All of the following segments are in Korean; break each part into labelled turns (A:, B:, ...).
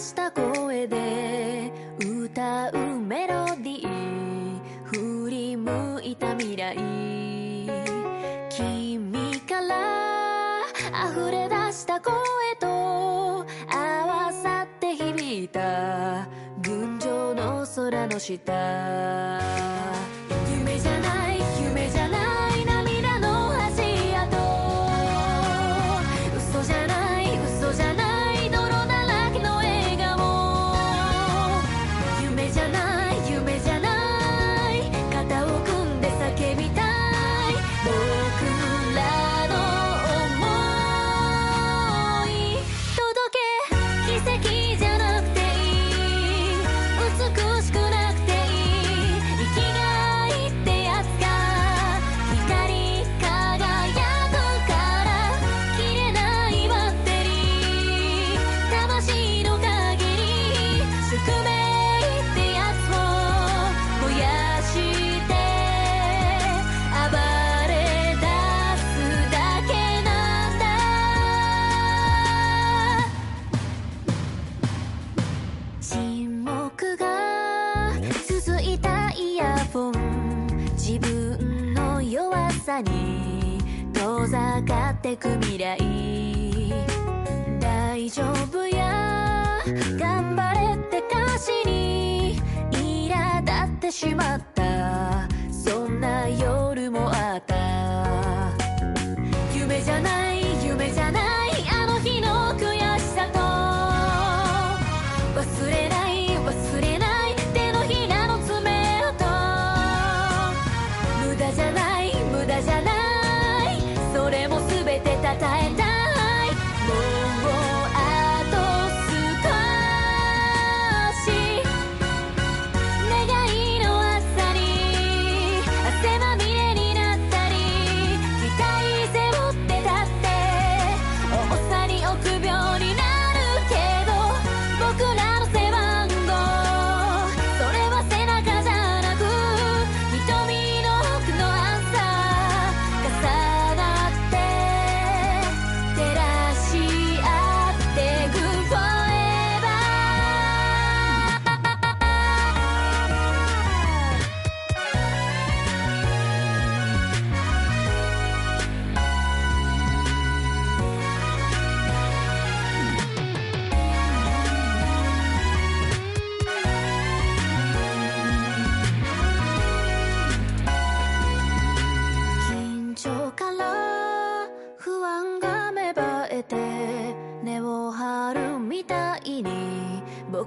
A: した声で歌うメロディー振り向いた未来君から溢れ出した声と合わさって響いた群青の空の下てく未来。大丈夫や。頑張れって歌詞に苛立ってしまった。そんな夜もあった。夢じゃない。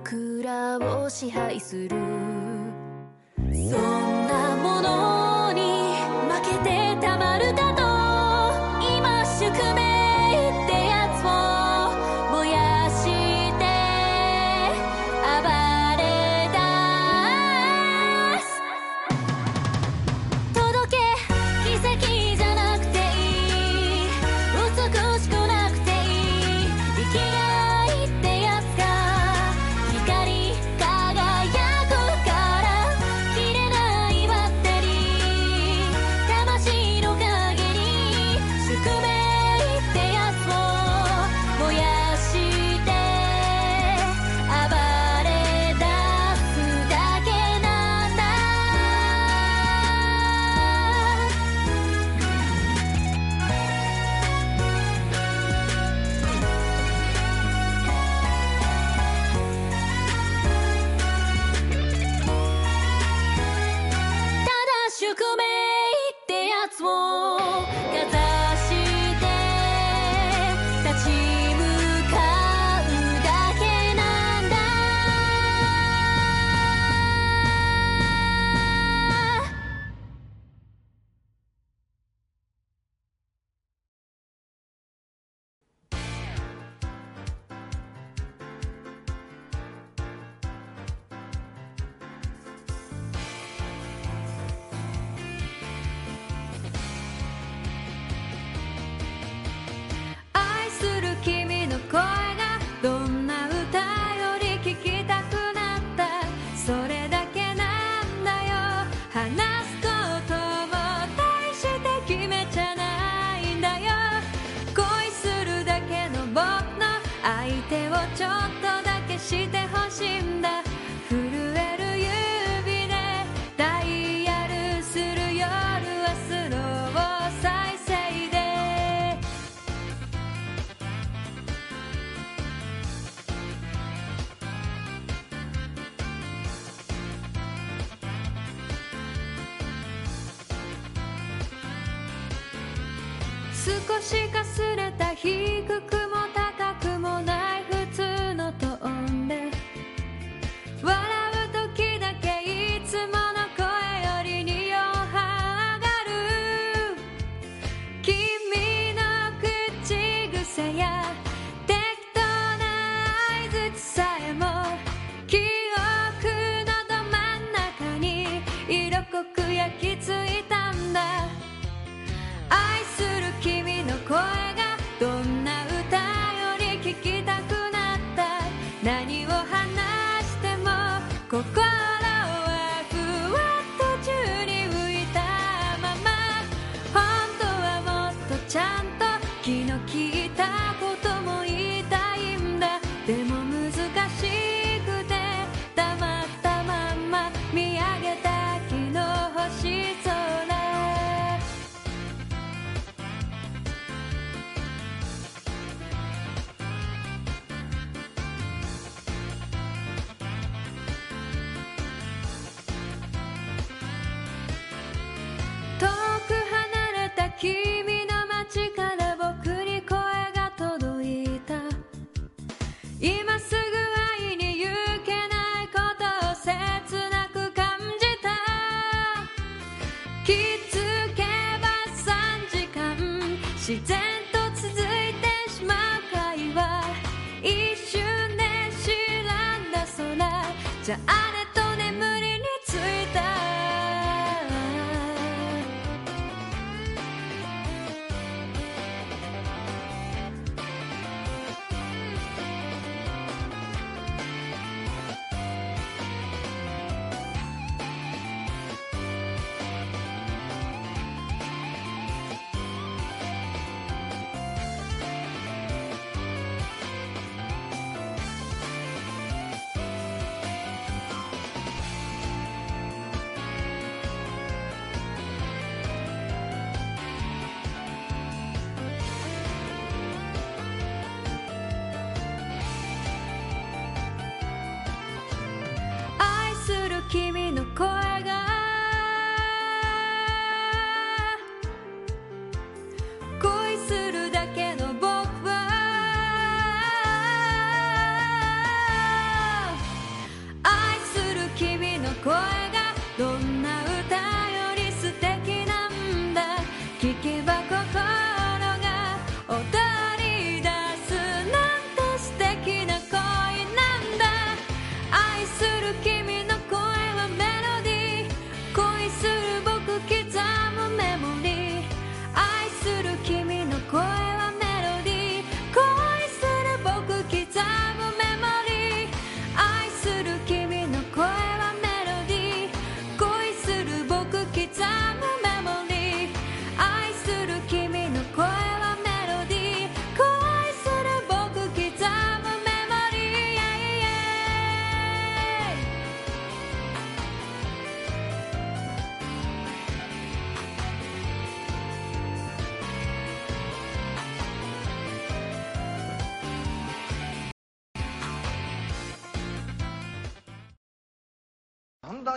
A: 僕らを支配する。
B: chega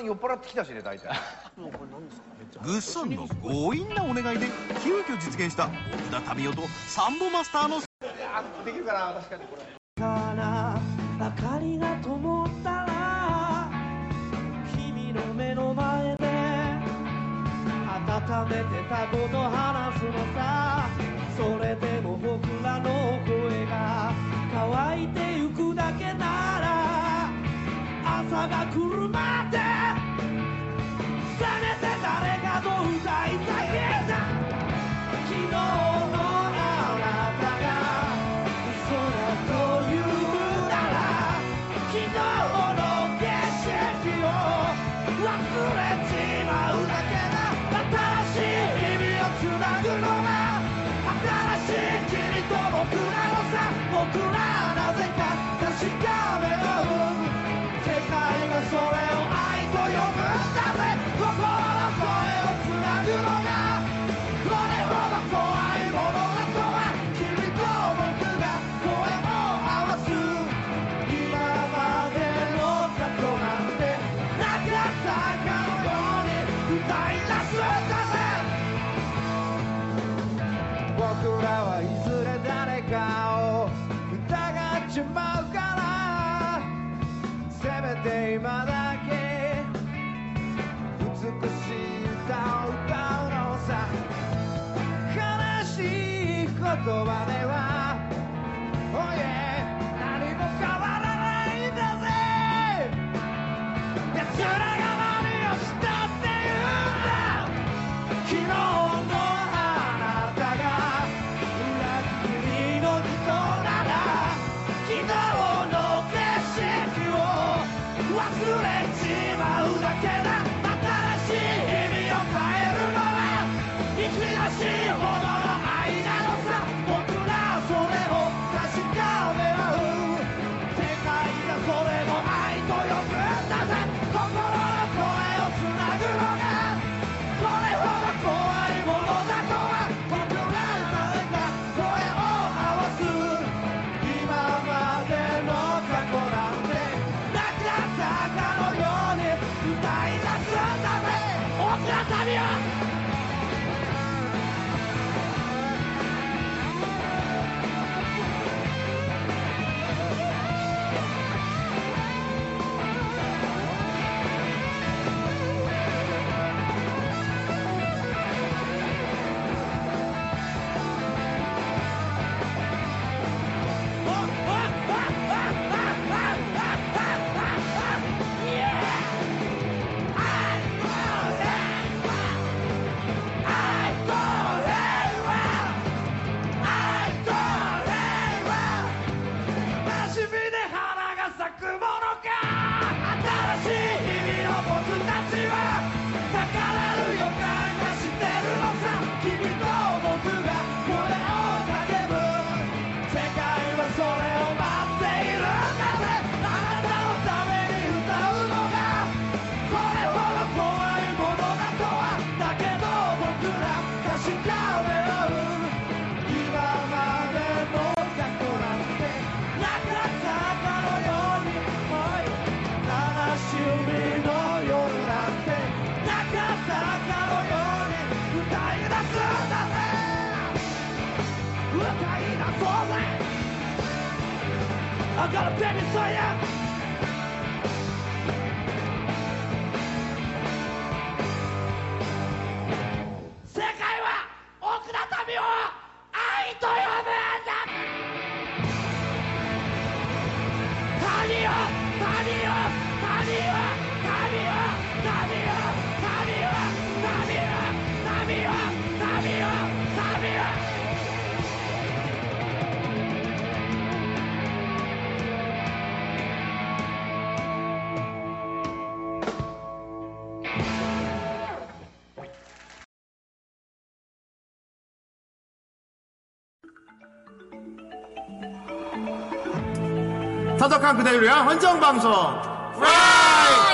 B: 酔っ払ってきたしね大体
C: ぐっさんの強引なお願いで急遽実現した奥田民生とサンボマスターの
B: できるかな確かにこれ。
D: she got.
E: 서덕한 그대로야. 헌정방송. 프라이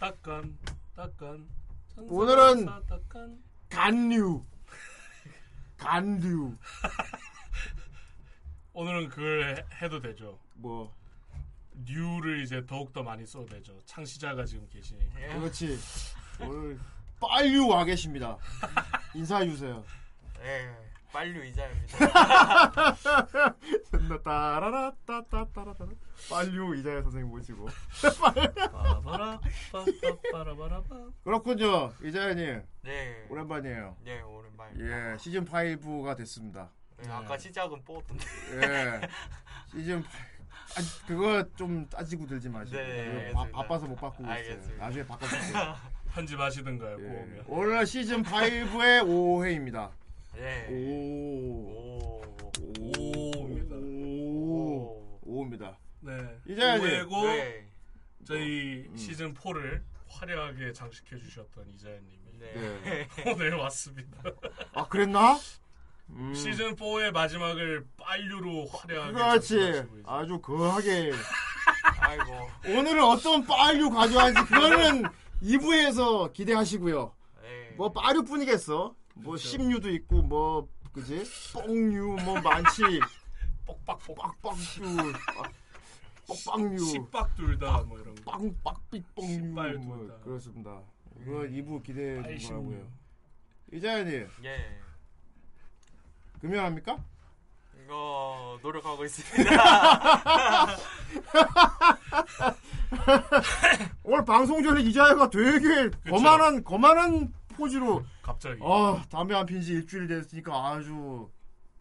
F: 딱간 딱간.
E: 오늘은
F: 딱간.
E: 간류. 간류.
F: 오늘은 그걸 해- 해도 되죠.
E: 뭐
F: 뉴를 이제 더욱 더 많이 써도 되죠. 창시자가 지금 계시니까.
E: 그렇지. 오늘 빨류 와 계십니다. 인사해 주세요.
G: 네, 빨류 이자입니다.
E: 따라라 따따따라따라 빨류 이자야 선생님 모시고. 그렇군요 이자야님
G: 네,
E: 오랜만이에요.
G: 네 오랜만입니다.
E: 예 시즌 5가 됐습니다.
G: 네, 아까 시작은 뽑던데.
E: 예 시즌 5 아, 그거 좀 따지고 들지 마시고
G: 네,
E: 바. 바빠서 못 바꾸고 있어요.
G: 알겠습니다.
E: 나중에 바꿔주세요.
F: 편집하시든가요.
E: 예. 오늘 시즌 5의 5회입니다.
G: 네.
E: 오.
G: 오.
F: 오 입니다.
E: 오. 5입니다.
F: 네.
E: 이자야님.
F: 오해고
G: 네.
F: 저희
E: 음.
F: 시즌 4를 화려하게 장식해 주셨던 이자연님이
G: 네.
F: 오늘 왔습니다.
E: 아 그랬나? 음.
F: 시즌 4의 마지막을 빨류로 화려하게
E: 그렇지. 아주 거하게.
G: 아이고.
E: 오늘은 어떤 빨류 가져왔는지 그거는 2부에서 기대하시고요.
G: 네.
E: 뭐 빠류 뿐이겠어. 뭐. 심류도 있고 뭐 그지? 뽕류 뭐 많지.
F: 뻑빡뻑
E: 빡빡류. 뻑빵류.
F: 식박 둘다 뭐 이런 거.
E: 빵빡빛뽕류 뭐. 그렇습니다. 이거 2부 기대해
F: 빨심류.
E: 주고요. 이자연님
G: 예.
E: 금연합니까?
G: 이거 노력하고 있습니다.
E: 오늘 방송 전에 이자야가 되게 거만한 거만한 포즈로
F: 갑자기
E: 아 담배 안 핀 지 일주일 됐으니까 아주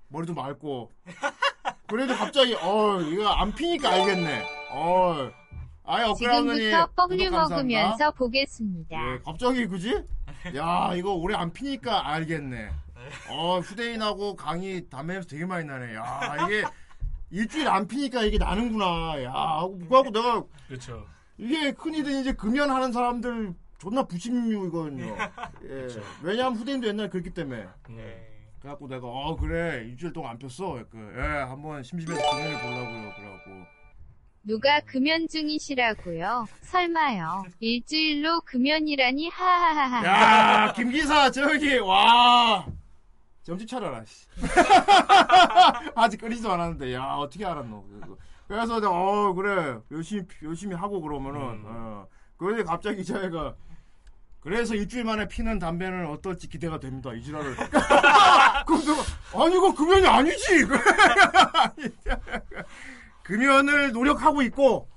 E: 머리도 맑고 그래도 갑자기 어 이거 안 피니까 알겠네 어 아예 업그라운드니
H: 지금부터
E: 감사합니다.
H: 먹으면서 보겠습니다.
E: 예, 갑자기 그지? 야 이거 오래 안 피니까 알겠네 어 후대인하고 강이 담배에서 되게 많이 나네 야 이게 일주일 안 피니까 이게 나는구나 야 하고 그거하고 내가
F: 그렇죠.
E: 이게 흔히들 이제 금연하는 사람들 존나 부심류이거든요. 예. 왜냐하면 후대인도 옛날에 그랬기 때문에.
G: 네.
E: 그래갖고 내가 어 그래 일주일 동안 안 폈어. 그, 예 한번 심심해서 금연해 보려고요. 그래갖고
H: 누가 금연 중이시라고요? 설마요. 일주일로 금연이라니 하하하하.
E: 야 김기사 저기 와 정신 차려라. 씨. 아직 끓이지도 않았는데 야 어떻게 알았노? 그래서 내가 어 그래 열심히 피- 열심히 하고 그러면은
F: 음.
E: 어 그런데 갑자기 자기가 그래서 일주일 만에 피는 담배는 어떨지 기대가 됩니다. 이 지랄을. 그럼 내가 아니 이거 금연이 아니지. 금연을 노력하고 있고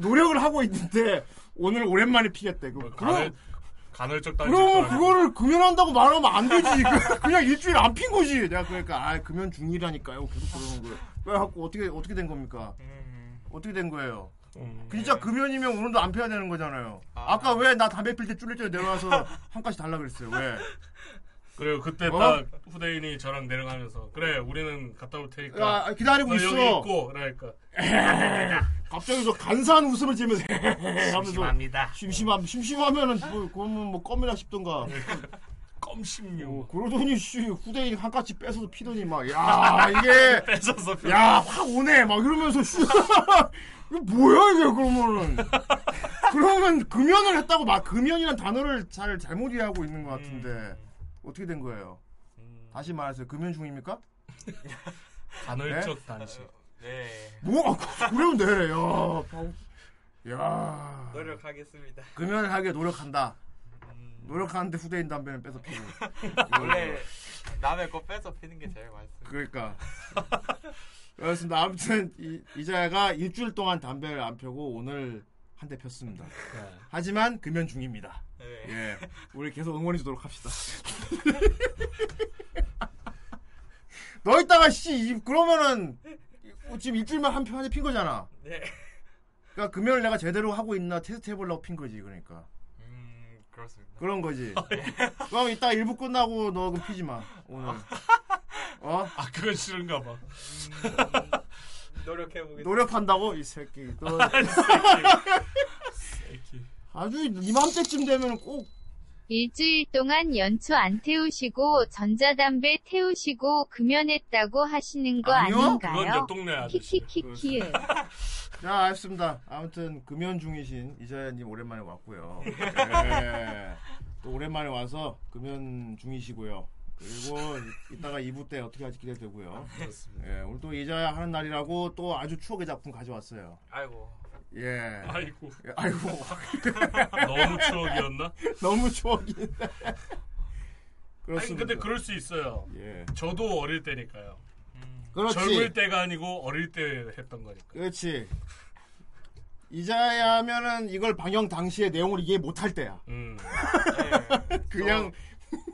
E: 노력을 하고 있는데 오늘 오랜만에 피겠대. 그,
F: 뭐
E: 그럼
F: 간을 간헐적 단식.
E: 그러면 그거를 금연한다고 말하면 안 되지. 그- 그냥 일주일 안 핀 거지. 내가 그러니까 아 금연 중이라니까요. 계속 그러는 거예요. 그래갖고 어떻게 어떻게 된 겁니까?
G: 음.
E: 어떻게 된 거예요?
F: 음.
E: 진짜 금연이면 오늘도 안 펴야 되는 거잖아요. 아 까 왜 나 담배 필 때 쭈릴 때 내려와서 한 가지 달라 그랬어요. 왜?
F: 그리고 그때
E: 어?
F: 딱 후대인이 저랑 내려가면서 그래 우리는 갔다 올 테니까
E: 야, 기다리고
F: 너
E: 있어.
F: 여기 있고 그러니까
E: 갑자기 저 간사한 웃음을 지면서
F: 심심합니다.
E: 심심함 심심하면은 뭐 그러면 뭐 껌이나 싶던가.
F: 껌심류.
E: 어, 그러더니 씨 후대인 한 가지 뺏어서 피더니 막 야 이게
F: 뺏어서 피-
E: 야확 오네 막 이러면서 씨 이거 뭐야 이게 그러면은 그러면 금연을 했다고 막 금연이란 단어를 잘 잘못 이해하고 있는 것 같은데 어떻게 된 거예요?
F: 음,
E: 다시 말하세요 금연 중입니까?
F: 간헐적 단식.
I: 네.
E: 뭐 아, 그러면 돼. 야. 야.
I: 노력하겠습니다.
E: 금연하게 노력한다. 노력하는데 후대인 담배는 뺏어 피고.
I: 원래 남의 거 뺏어 피는 게 제일 맛있어요.
E: 그러니까. 그렇습니다. 아무튼 이, 이자야가 일주일 동안 담배를 안 펴고 오늘 한 대 폈습니다. 하지만 금연 중입니다.
I: 네.
E: 예, 우리 계속 응원해 주도록 합시다. 너 이따가 씨 이- 그러면은 지금 일주일만 한 편에 핀 거잖아.
I: 네.
E: 그러니까 금연을 내가 제대로 하고 있나 테스트 해보려고 핀 거지. 그러니까
I: 음, 그렇습니다.
E: 그런 거지. 그럼 이따 일부 끝나고 너 그럼 피지 마 오늘. 어?
J: 아 그건 싫은가 봐.
I: 노력해 보겠습니다.
E: 노력한다고 이 새끼. 너 아주 이맘때쯤 되면 꼭
H: 일주일 동안 연초 안 태우시고 전자담배 태우시고 금연했다고 하시는 거
E: 아니요?
H: 아닌가요?
J: 그건 옆 동네 아저씨.
H: 키키키키.
E: 자, 알겠습니다. 아무튼 금연 중이신 이자야님 오랜만에 왔고요. 예. 또 오랜만에 와서 금연 중이시고요. 그리고 이- 이따가 2부 때 어떻게 할지 기대되고요.
J: 그렇습니다.
E: 예, 오늘 또 이자야 하는 날이라고 또 아주 추억의 작품 가져왔어요.
I: 아이고.
E: 예.
J: 아이고.
E: 예, 아이고.
J: 너무 추억이었나?
E: 너무 추억이.
J: 아니
E: 그렇습니다.
J: 근데 그럴 수 있어요.
E: 예.
J: 저도 어릴 때니까요.
E: 그렇지.
J: 젊을 때가 아니고 어릴 때 했던 거니까.
E: 그렇지. 이자야 하면은 이걸 방영 당시에 내용을 이해 못할 때야.
J: 음.
E: 그냥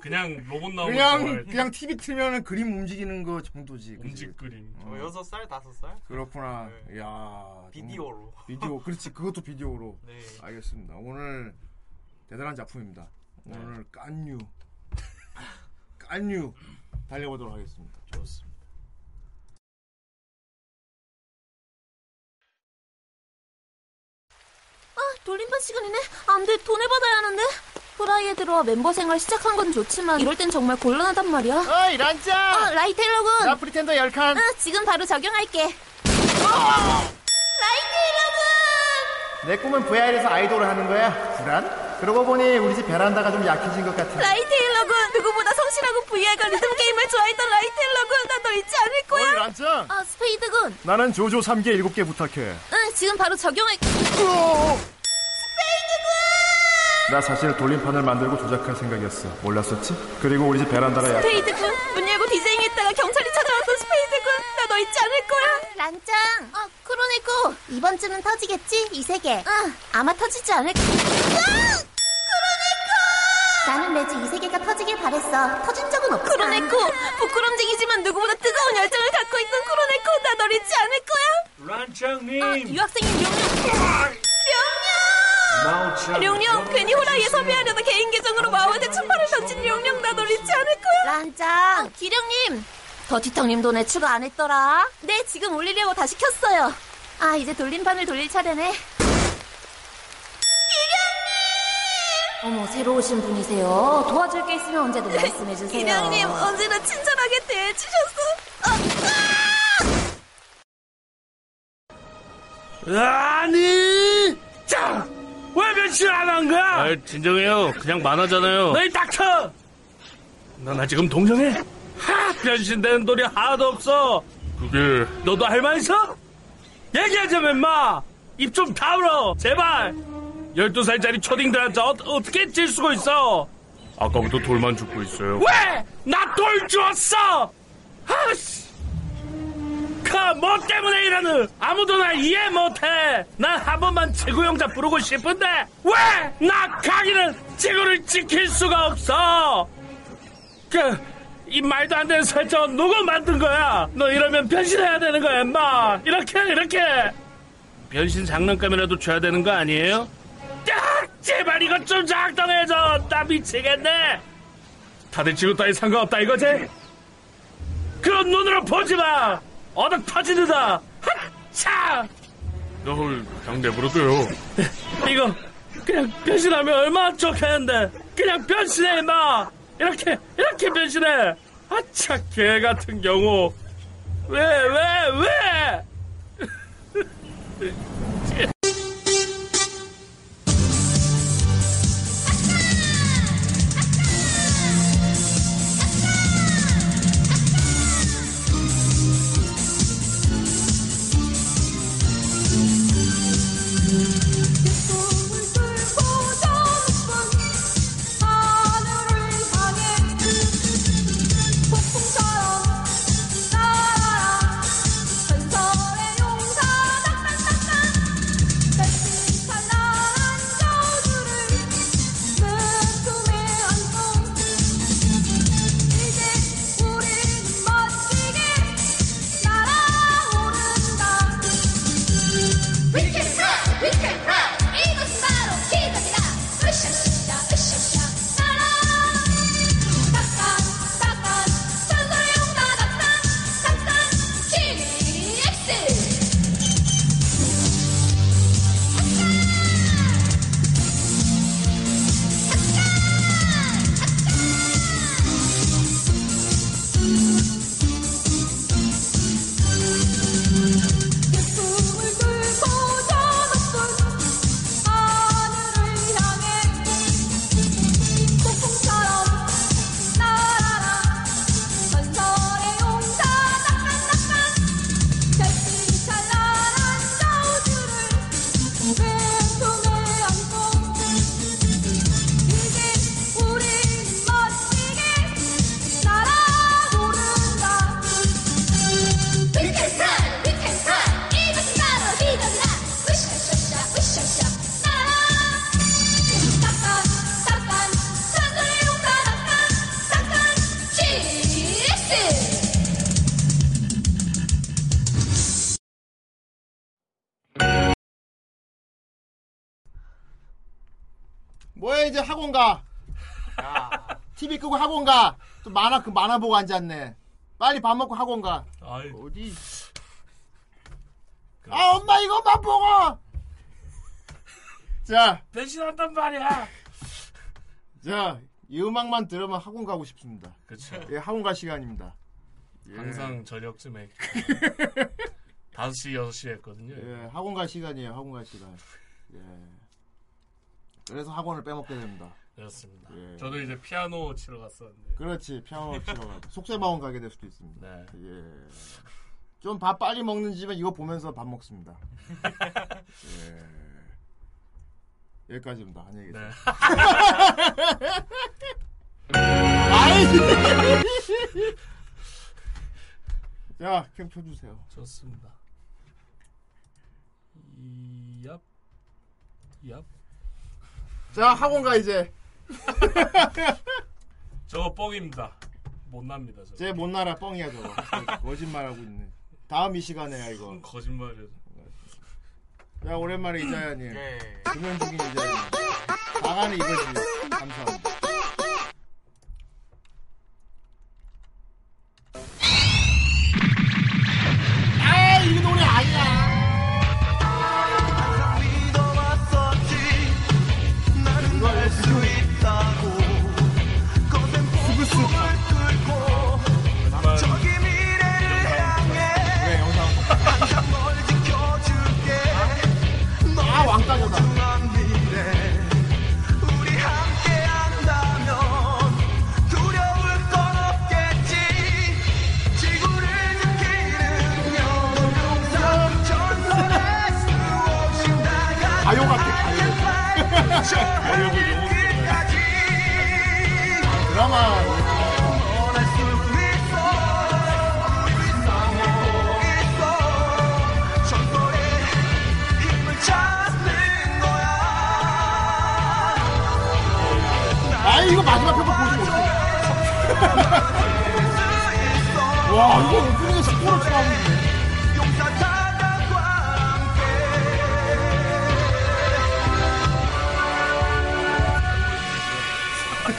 J: 그냥 로봇 나오는
E: 그냥 그냥 TV 틀면은 그림 움직이는 거 정도지.
J: 움직 그림.
I: 저 여섯 살 다섯 살?
E: 그렇구나.
I: 네.
E: 야
I: 비디오로.
E: 비디오 그렇지 그것도 비디오로.
I: 네.
E: 알겠습니다. 오늘 대단한 작품입니다. 오늘 깐유 깐유 달려보도록 하겠습니다.
J: 좋습니다.
K: 돌림판 시간이네. 안 돼, 돈 내받아야 하는데. 후라이에 들어와 멤버 생활 시작한 건 좋지만 이럴 땐 정말 곤란하단 말이야.
E: 어이 란짱!
K: 어, 라이 테일러군.
E: 나 Pretender 열칸.
K: 응, 지금 바로 적용할게. 라이 테일러군.
E: 내 꿈은 VR에서 아이돌을 하는 거야. 불안? 그러고 보니 우리 집 베란다가 좀 약해진 것 같아.
K: 라이 테일러군. 누구보다 성실하고 VR과 리듬 게임을 좋아했던 라이 테일러군. 나 너 잊지 않을 거야.
E: 어이 란짱!
K: 아, 스페이드군.
E: 나는 조조 3개 7개 부탁해.
K: 응, 지금 바로 적용할게.
E: 나 사실 돌림판을 만들고 조작할 생각이었어. 몰랐었지? 그리고 우리 집 베란다가 약.
K: 스페이드군. 문 열고 디제잉했다가 경찰이 찾아왔던 스페이드군. 나 너 잊지 않을 거야. 란짱. 어, 크로네코. 이번 주는 터지겠지? 이 세계. 응, 아마 터지지 않을 거야. 나는 매주 이 세계가 터지길 바랬어. 터진 적은 없어. 크로네코. 부끄럼쟁이지만 누구보다 뜨거운 열정을 갖고 있던 크로네코. 나 널 잊지 않을 거야.
F: 란짱님.
K: 아, 유학생인 룡룡. 룡룡. 룡룡. 괜히 호라이에 섭외하려다 개인 계정으로 마원에 추파를 던진 룡룡. 나널 잊지 않을 거야. 란짱. 어, 기령님. 더티텅님 돈에 추가 안 했더라. 네, 지금 올리려고 다시 켰어요. 아, 이제 돌림판을 돌릴 차례네. 어머, 새로 오신 분이세요. 도와줄 게 있으면 언제든 말씀해 주세요. 기령님, 언제나 친절하게 대해주셔서.
F: 아니! 자! 왜 변신 안 한 거야?
J: 아, 진정해요. 그냥 만화잖아요.
F: 너희 닥쳐!
J: 너나 지금 동정해?
F: 하! 변신되는 돌이 하나도 없어!
J: 그게
F: 너도 할 말 있어? 얘기하자면 마! 입 좀 다물어! 제발! 12살짜리 초딩들한테 어, 어떻게 질 수가 있어?
J: 아까부터 돌만 죽고 있어요.
F: 왜? 나 돌 주었어! 아씨! 그뭐 때문에 이러는? 아무도 날 이해 못해. 난 한 번만 지구용자 부르고 싶은데 왜 나 강이는 지구를 지킬 수가 없어? 그 이 말도 안 되는 설정 누가 만든 거야? 너 이러면 변신해야 되는 거야 임마. 이렇게 이렇게.
J: 변신 장난감이라도 줘야 되는 거 아니에요?
F: 야, 제발 이것 좀 작동해줘 나 미치겠네. 다들 지구 따위 상관없다 이거지? 그런 눈으로 보지 마 어덕 터지는다. 차!
J: 너 그냥 내버려둬요.
F: 이거 그냥 변신하면 얼마나 좋겠는데. 그냥 변신해 임마. 이렇게 이렇게 변신해. 아차 개 같은 경우. 왜 왜, 왜?
E: 이제 학원 가. TV 끄고 학원 가. 또 만화 그 만화 보고 앉았네. 빨리 밥 먹고 학원 가.
F: 아이,
E: 어디? 아 엄마 이것만 보고. 자,
F: 배신한단 말이야.
E: 자, 이 음악만 들으면 학원 가고 싶습니다.
F: 그쵸.
E: 예, 학원 갈 시간입니다. 예.
F: 항상 저녁쯤에 5시, 6시에 했거든요.
E: 예, 학원 갈 시간이에요. 학원 갈 시간. 예. 그래서 학원을 빼먹게 됩니다.
F: 그렇습니다.
E: 예.
F: 저도 이제 피아노 치러 갔었는데.
E: 그렇지. 피아노 치러 가고 속세마원 가게 될 수도 있습니다.
F: 네.
E: 예. 좀 밥 빨리 먹는 집은 이거 보면서 밥 먹습니다. 예. 여기까지입니다. 안녕히 계세요.
F: 네.
E: 아이! 자, 캠 켜주세요.
F: 좋습니다. 얍. 얍.
E: 자, 학원 가 이제.
F: 저거 뻥입니다. 못 납니다. 저거.
E: 쟤 못 나라 뻥이야 저거. 거짓말하고 있네. 다음 이 시간에야 이거.
F: 거짓말이야.
E: 야 오랜만에 이자연님.
G: 예.
E: 금연 중인 이자연님. 나가는 이거지. 감사합니다. 가요 같아 가요.
F: 영어로
E: 드라마. 아 이거 마지막 보지 못해. 와 이거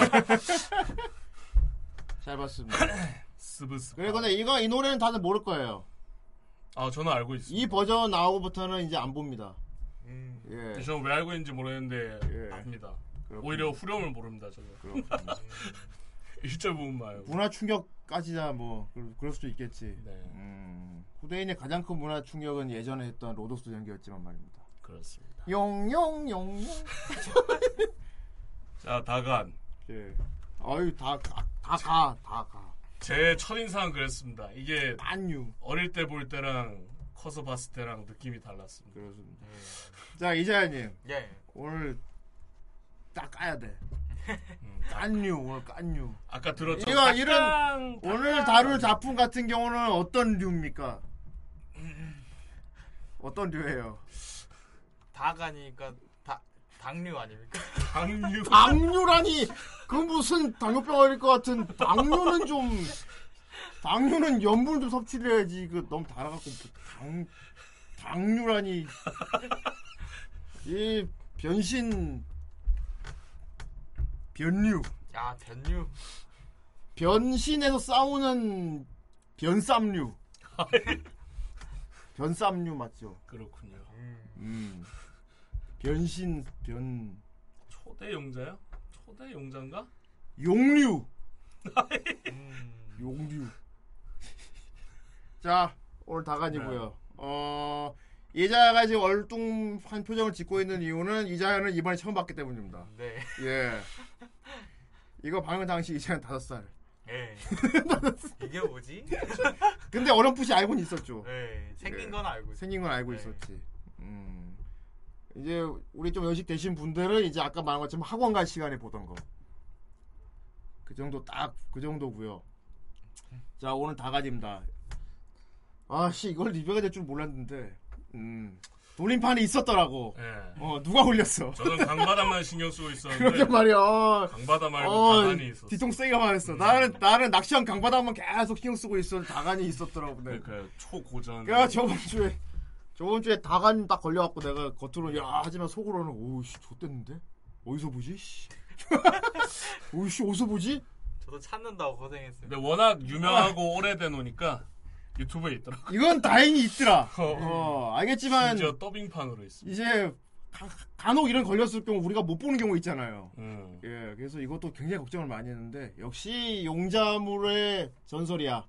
E: 잘 봤습니다.
F: 스브스.
E: 그래 근데 이거 이 노래는 다들 모를 거예요.
F: 아, 저는 알고 있습니다.
E: 이 버전 나오고부터는 이제 안 봅니다.
G: 음.
E: 예.
F: 저는 왜 알고 있는지 모르겠는데
E: 예.
F: 압니다.
E: 그렇군요.
F: 오히려 후렴을 모릅니다. 저는. 1절 부분만.
E: 문화 충격까지야 뭐 그럴, 그럴 수도 있겠지.
F: 네.
E: 음, 후대인의 가장 큰 문화 충격은 예전에 했던 로도스 연기였지만 말입니다.
F: 그렇습니다.
E: 용용용용.
F: 자, 다간.
E: 예. 아유 다다 가 다 가.
F: 제 첫인상은 그랬습니다. 이게
E: 안유.
F: 어릴 때 볼 때랑 커서 봤을 때랑 느낌이 달랐습니다.
E: 그렇습니다. 자 이자연님
G: 예.
E: 오늘 딱 까야 돼. 깐유 오늘 깐유.
F: 아까 들었죠.
E: 이거
F: 닭강,
E: 이런 오늘 다룰 작품 같은 경우는 어떤 류입니까? 어떤 류예요?
G: 다 가니까 다 당류 아닙니까?
F: 당류.
E: 당류라니 그 무슨 당뇨병 걸릴 것 같은 당류는 좀 당류는 염분 좀 섭취를 해야지 그 너무 달아갖고 당 당류라니 이 변신 변류
G: 야 변류.
E: 변신해서 싸우는 변쌈류 변쌈류 맞죠?
F: 그렇군요.
E: 음 변신 변
F: 초대 용자요? 초대 용자인가?
E: 용류 용류 자 오늘 다간이고요 어 이자야가 지금 얼뚱한 표정을 짓고 있는 이유는 이자야는 이번에 처음 봤기 때문입니다
G: 네.
E: 예 이거 방영 당시 이자야는 다섯 살
G: 예. 이게 뭐지?
E: 근데 어렴풋이 알고는 있었죠
G: 네. 생긴
E: 예.
G: 건 알고.
E: 생긴 건 알고
G: 네.
E: 있었지 음 이제 우리 좀 연식 되신 분들은 이제 아까 말한 것처럼 학원 갈 시간에 보던 거. 그 정도 딱 그 정도고요. 자 오늘 다 가집니다. 아씨 이걸 리뷰가 될 줄 몰랐는데. 음 돌림판이 있었더라고.
F: 예.
E: 어 누가 올렸어?
F: 저는 강바다만 신경 쓰고 있었는데
E: 그러게 말이야. 어,
F: 강바다 말고
E: 어,
F: 다간이 있었어.
E: 뒤통 세게 말했어. 나는 나는 낚시한 강바다만 계속 신경 쓰고 있었는데 다간이 있었더라고. 네.
F: 그러니까 초고전.
E: 그러니까 저번 주에 저번 주에 다간 딱 걸려갖고 내가 겉으로 야 하지만 속으로는 오우씨 좆됐는데 어디서 보지? 씨. 오우씨 어디서 보지?
G: 저도 찾는다고 고생했어요.
F: 근데 워낙 유명하고 오래돼 놓으니까 유튜브에 있더라 고.
E: 이건 다행히 있더라.
F: 어,
E: 어 알겠지만
F: 심지어 더빙판으로 있어.
E: 이제 가- 간혹 이런 걸렸을 경우 우리가 못 보는 경우 있잖아요.
F: 음.
E: 예, 그래서 이것도 굉장히 걱정을 많이 했는데 역시 용자물의 전설이야.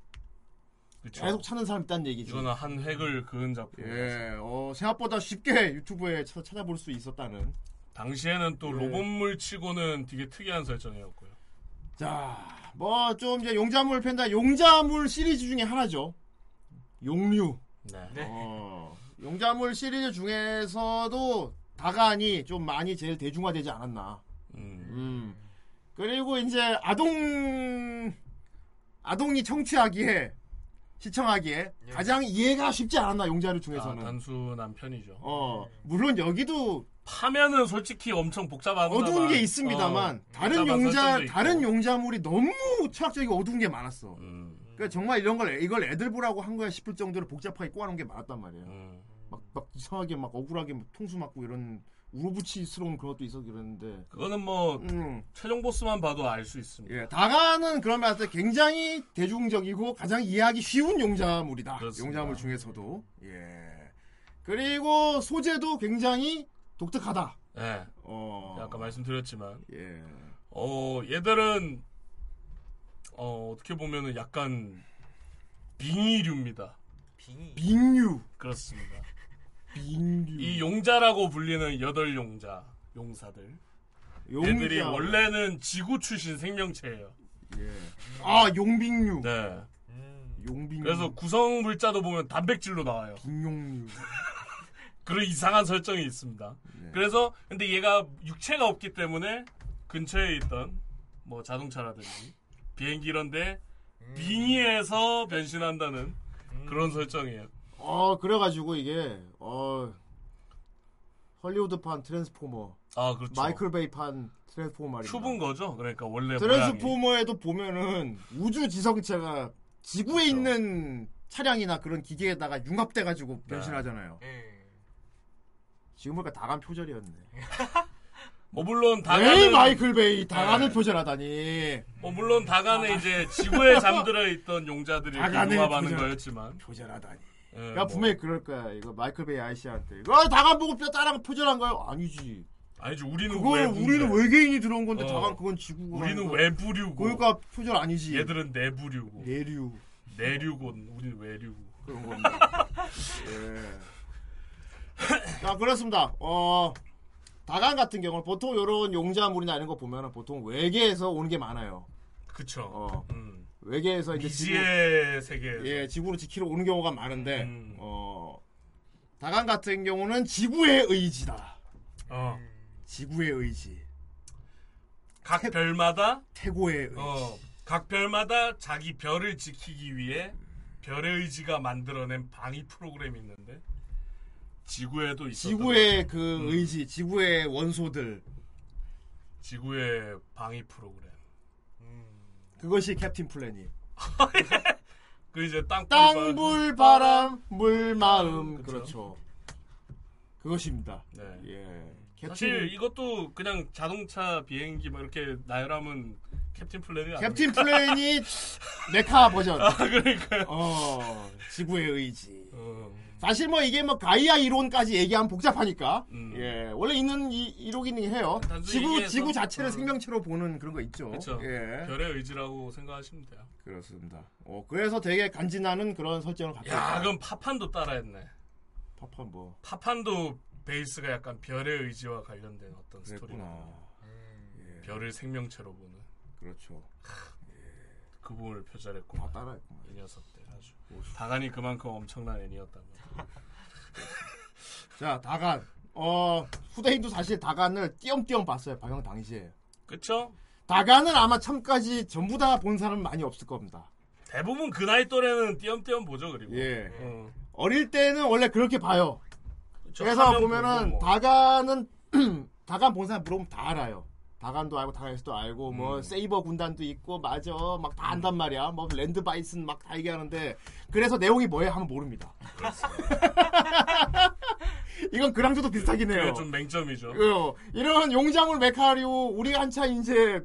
F: 그쵸.
E: 계속 찾는 사람 있다는 얘기지.
F: 이거는 한 획을 그은 작품.
E: 예, 어, 생각보다 쉽게 유튜브에 쳐- 찾아볼 수 있었다는.
F: 당시에는 또
E: 예.
F: 로봇물 치고는 되게 특이한 설정이었고요.
E: 자, 뭐 좀 이제 용자물 팬다. 용자물 시리즈 중에 하나죠. 용류.
F: 네.
E: 어, 용자물 시리즈 중에서도 다간이 좀 많이 제일 대중화되지 않았나.
F: 음.
E: 음. 그리고 이제 아동 아동이 청취하기에 시청하기에 가장 이해가 쉽지 않았나 용자류
F: 아,
E: 중에서는.
F: 단순한 편이죠.
E: 어 물론 여기도
F: 파면은 솔직히 엄청 복잡한
E: 어두운 게 있습니다만 다른 용자 다른 용자물이 너무 철학적이고 어두운 게 많았어.
F: 음.
E: 그러니까 정말 이런 걸 이걸 애들 보라고 한 거야 싶을 정도로 복잡하게 꼬아놓은 게 많았단 말이에요.
F: 음.
E: 막, 막 이상하게 막 억울하게 막 통수 맞고 이런 우르부치스러운 그런 것도 있어 그랬는데.
F: 그거는 뭐
E: 음.
F: 최종 보스만 봐도 알 수 있습니다.
E: 예, 다가는 그런 면에서 굉장히 대중적이고 가장 이해하기 쉬운 용자물이다.
F: 그렇습니다.
E: 용자물 중에서도. 예. 그리고 소재도 굉장히 독특하다.
F: 예.
E: 어.
F: 아까 말씀드렸지만
E: 예.
F: 어 얘들은 어 어떻게 보면은 약간 빙의류입니다.
G: 빙의.
E: 빙류.
F: 그렇습니다.
E: 빙류.
F: 이 용자라고 불리는 여덟 용자 용사들.
E: 용자.
F: 얘들이 원래는 지구 출신 생명체예요.
E: 예. 아, 용빙류.
F: 네.
E: 용빙류.
F: 그래서 구성 물자도 보면 단백질로 나와요.
E: 빙용류.
F: 그런 이상한 설정이 있습니다.
E: 네.
F: 그래서 근데 얘가 육체가 없기 때문에 근처에 있던 뭐 자동차라든지 비행기 이런데 빙의해서 변신한다는 그런 설정이에요.
E: 어, 그래가지고 이게, 어, 헐리우드판 트랜스포머.
F: 아 그렇죠.
E: 마이클 베이판 트랜스포머.
F: 큐브인 거죠. 그러니까 원래.
E: 트랜스포머에도 보면은 우주 지성체가 지구에 있는 차량이나 그런 기계에다가 융합돼가지고 변신하잖아요.
G: 예.
E: 지금 보니까 다간 표절이었네.
F: 뭐 물론 다가는
E: 마이클 베이 다간을
F: 네.
E: 표절하다니.
F: 뭐 물론 다간에 이제 지구에 잠들어 있던 용자들이 융합하는
E: 표절-
F: 거였지만
E: 표절하다니.
F: 예,
E: 그러니까
F: 뭐
E: 분명히 그럴 거야. 이거 마이클 베이 아이씨한테. 이거 다간 보고 따라가 표절한 거야? 아니지.
F: 아니지 우리는 외부인데.
E: 우리는 외계인이 들어온 건데
F: 어.
E: 다간 그건 지구가.
F: 우리는. 외부류고
E: 그러니까 표절 아니지.
F: 얘들은 내부류고
E: 내류.
F: 내류고 우리는 외류고
E: 그런 겁니다. 예. 자, 그렇습니다. 어, 다간 같은 경우는 보통 이런 용자물이나 이런 거 보면은 보통 외계에서 오는 게 많아요.
F: 그쵸.
E: 어,
F: 음.
E: 외계에서 이제 지구,
F: 미지의 세계에서
E: 예, 지구를 지키러 오는 경우가 많은데,
F: 음.
E: 어, 다간 같은 경우는 지구의 의지다.
F: 어.
E: 지구의 의지.
F: 각 별마다
E: 태고의 의지.
F: 어, 각 별마다 자기 별을 지키기 위해 별의 의지가 만들어낸 방위 프로그램이 있는데 지구에도 있었던
E: 지구의
F: 거.
E: 그
F: 음,
E: 의지, 지구의 원소들.
F: 지구의 방위 프로그램.
E: 그것이 캡틴 플래닛.
F: 그 이제 땅,
E: 땅, 불, 바람, 물, 마음. 그렇죠. 그것입니다.
F: 네.
E: 예. 캡틴,
F: 사실 이것도 그냥 자동차 비행기 막 이렇게 나열하면 캡틴 플랜이
E: 캡틴 플래닛 mecha 버전.
F: 아 그러니까요.
E: 어, 지구의 의지.
F: 어,
E: 사실 뭐 이게 뭐 가이아 이론까지 얘기하면 복잡하니까.
F: 음.
E: 예. 원래 있는 이, 이론이긴 해요.
F: 단순히
E: 지구,
F: 얘기해서,
E: 지구 자체를
F: 어.
E: 생명체로 보는 그런 거 있죠.
F: 그렇죠.
E: 예.
F: 별의 의지라고 생각하시면 돼요.
E: 그렇습니다. 어, 그래서 되게 간지나는 그런 설정을 갖고
F: 야,
E: 있다.
F: 그럼 파판도 따라했네.
E: 파판 뭐.
F: 파판도 베이스가 약간 별의 의지와 관련된 어떤 스토리.
E: 그랬구나.
F: 별을 생명체로 보는
E: 그렇죠.
F: 그 부분을 표절했고.
E: 다 따라했구만.
F: 이 녀석들. 다간이 그만큼 엄청난 애니였다는 거.
E: 자, 다간. 어, 후대인도 사실 다간을 띄엄띄엄 봤어요. 방영 당시에.
F: 그쵸?
E: 다간은 아마 참까지 전부 다 본 사람은 많이 없을 겁니다.
F: 대부분 그 나이 또래는 띄엄띄엄 보죠, 그리고.
E: 예.
F: 어.
E: 어릴 때는 원래 그렇게 봐요. 그래서 보면은
F: 뭐.
E: 다간은 다간 본 사람 물어보면 다 알아요. 다간도 알고 다간에서도 알고 뭐
F: 음.
E: 세이버 군단도 있고 맞아 막 다 안단 말이야. 뭐 랜드 바이슨 막 다 얘기하는데 그래서 내용이 뭐야 하면 모릅니다. 이건 그랑조도 비슷하긴 해요.
F: 좀 맹점이죠.
E: 어, 이런 용자물 mecha류 우리가 한참 이제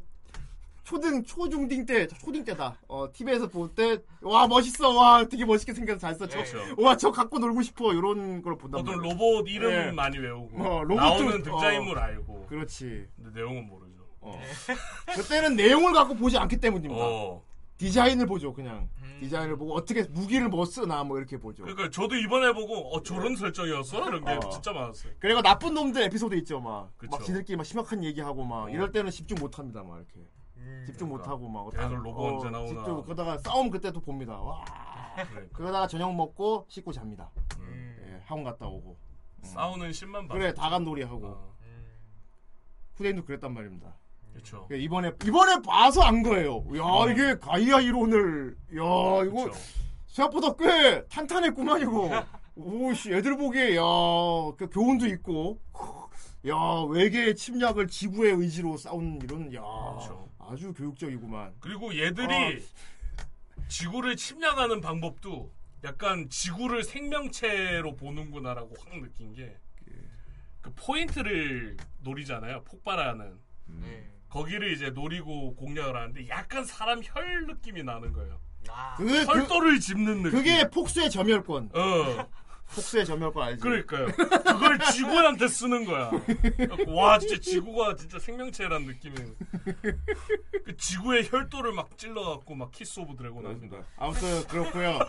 E: 초등 초중딩 때 초딩 때다. 어 TV에서 볼 때 와 멋있어 와 되게 멋있게 생겨서 잘 써. 저,
F: 그렇죠.
E: 와저 갖고 놀고 싶어 이런 걸 본단
F: 보통. 로봇 이름
E: 예.
F: 많이 외우고
E: 어, 로봇도-
F: 나오는 등장인물
E: 어.
F: 알고
E: 그렇지.
F: 근데 내용은 모르죠.
E: 어. 그때는 내용을 갖고 보지 않기 때문입니다.
F: 어.
E: 디자인을 보죠 그냥. 디자인을 보고 어떻게 무기를 뭐 쓰나 뭐 이렇게 보죠.
F: 그러니까 저도 이번에 보고 어 저런 설정이었어 이런 게
E: 어.
F: 진짜 많았어요.
E: 그리고 나쁜 놈들 에피소드 있죠 막.
F: 그쵸.
E: 막 지들끼리 막 심각한 얘기하고 막
F: 어.
E: 이럴 때는 집중 못 합니다 막 이렇게. 집중 못
F: 그러니까.
E: 하고 막
F: 걔네들 로봇
E: 어,
F: 언제 나오나.
E: 집중 그러다가 싸움 그때 또 봅니다. 와.
F: 그러니까.
E: 그러다가 저녁 먹고 씻고 잡니다.
F: 음.
E: 예, 학원 갔다 오고.
F: 싸우는 신만 봐.
E: 그래 다간 놀이 하고.
F: 어,
E: 후대인도 그랬단 말입니다.
F: 그렇죠.
E: 예, 이번에 이번에 봐서 안 거예요. 야 이게 가이아 이론을 야 이거
F: 그렇죠.
E: 생각보다 꽤 탄탄했구만 이거. 오씨 애들 보기에 야그 교훈도 있고. 야 외계의 침략을 지구의 의지로 싸우는 이런 야
F: 그렇죠.
E: 아주 교육적이구만.
F: 그리고 얘들이
E: 아.
F: 지구를 침략하는 방법도 약간 지구를 생명체로 보는구나라고 확 느낀 게 그 포인트를 노리잖아요. 폭발하는.
G: 네.
F: 거기를 이제 노리고 공략을 하는데 약간 사람 혈 느낌이 나는 거예요.
G: 아,
E: 그, 그
F: 혈도를 짚는 느낌.
E: 그게 폭쇄의 점혈권.
F: 어.
E: 폭쇄의 점혈권 알지?
F: 그러니까요. 그걸 지구한테 쓰는 거야. 와, 진짜 지구가 진짜 생명체란 느낌이. 그 지구의 혈도를 막 찔러갖고 막 키스 오브 드래곤 합니다.
E: 아무튼 그렇고요.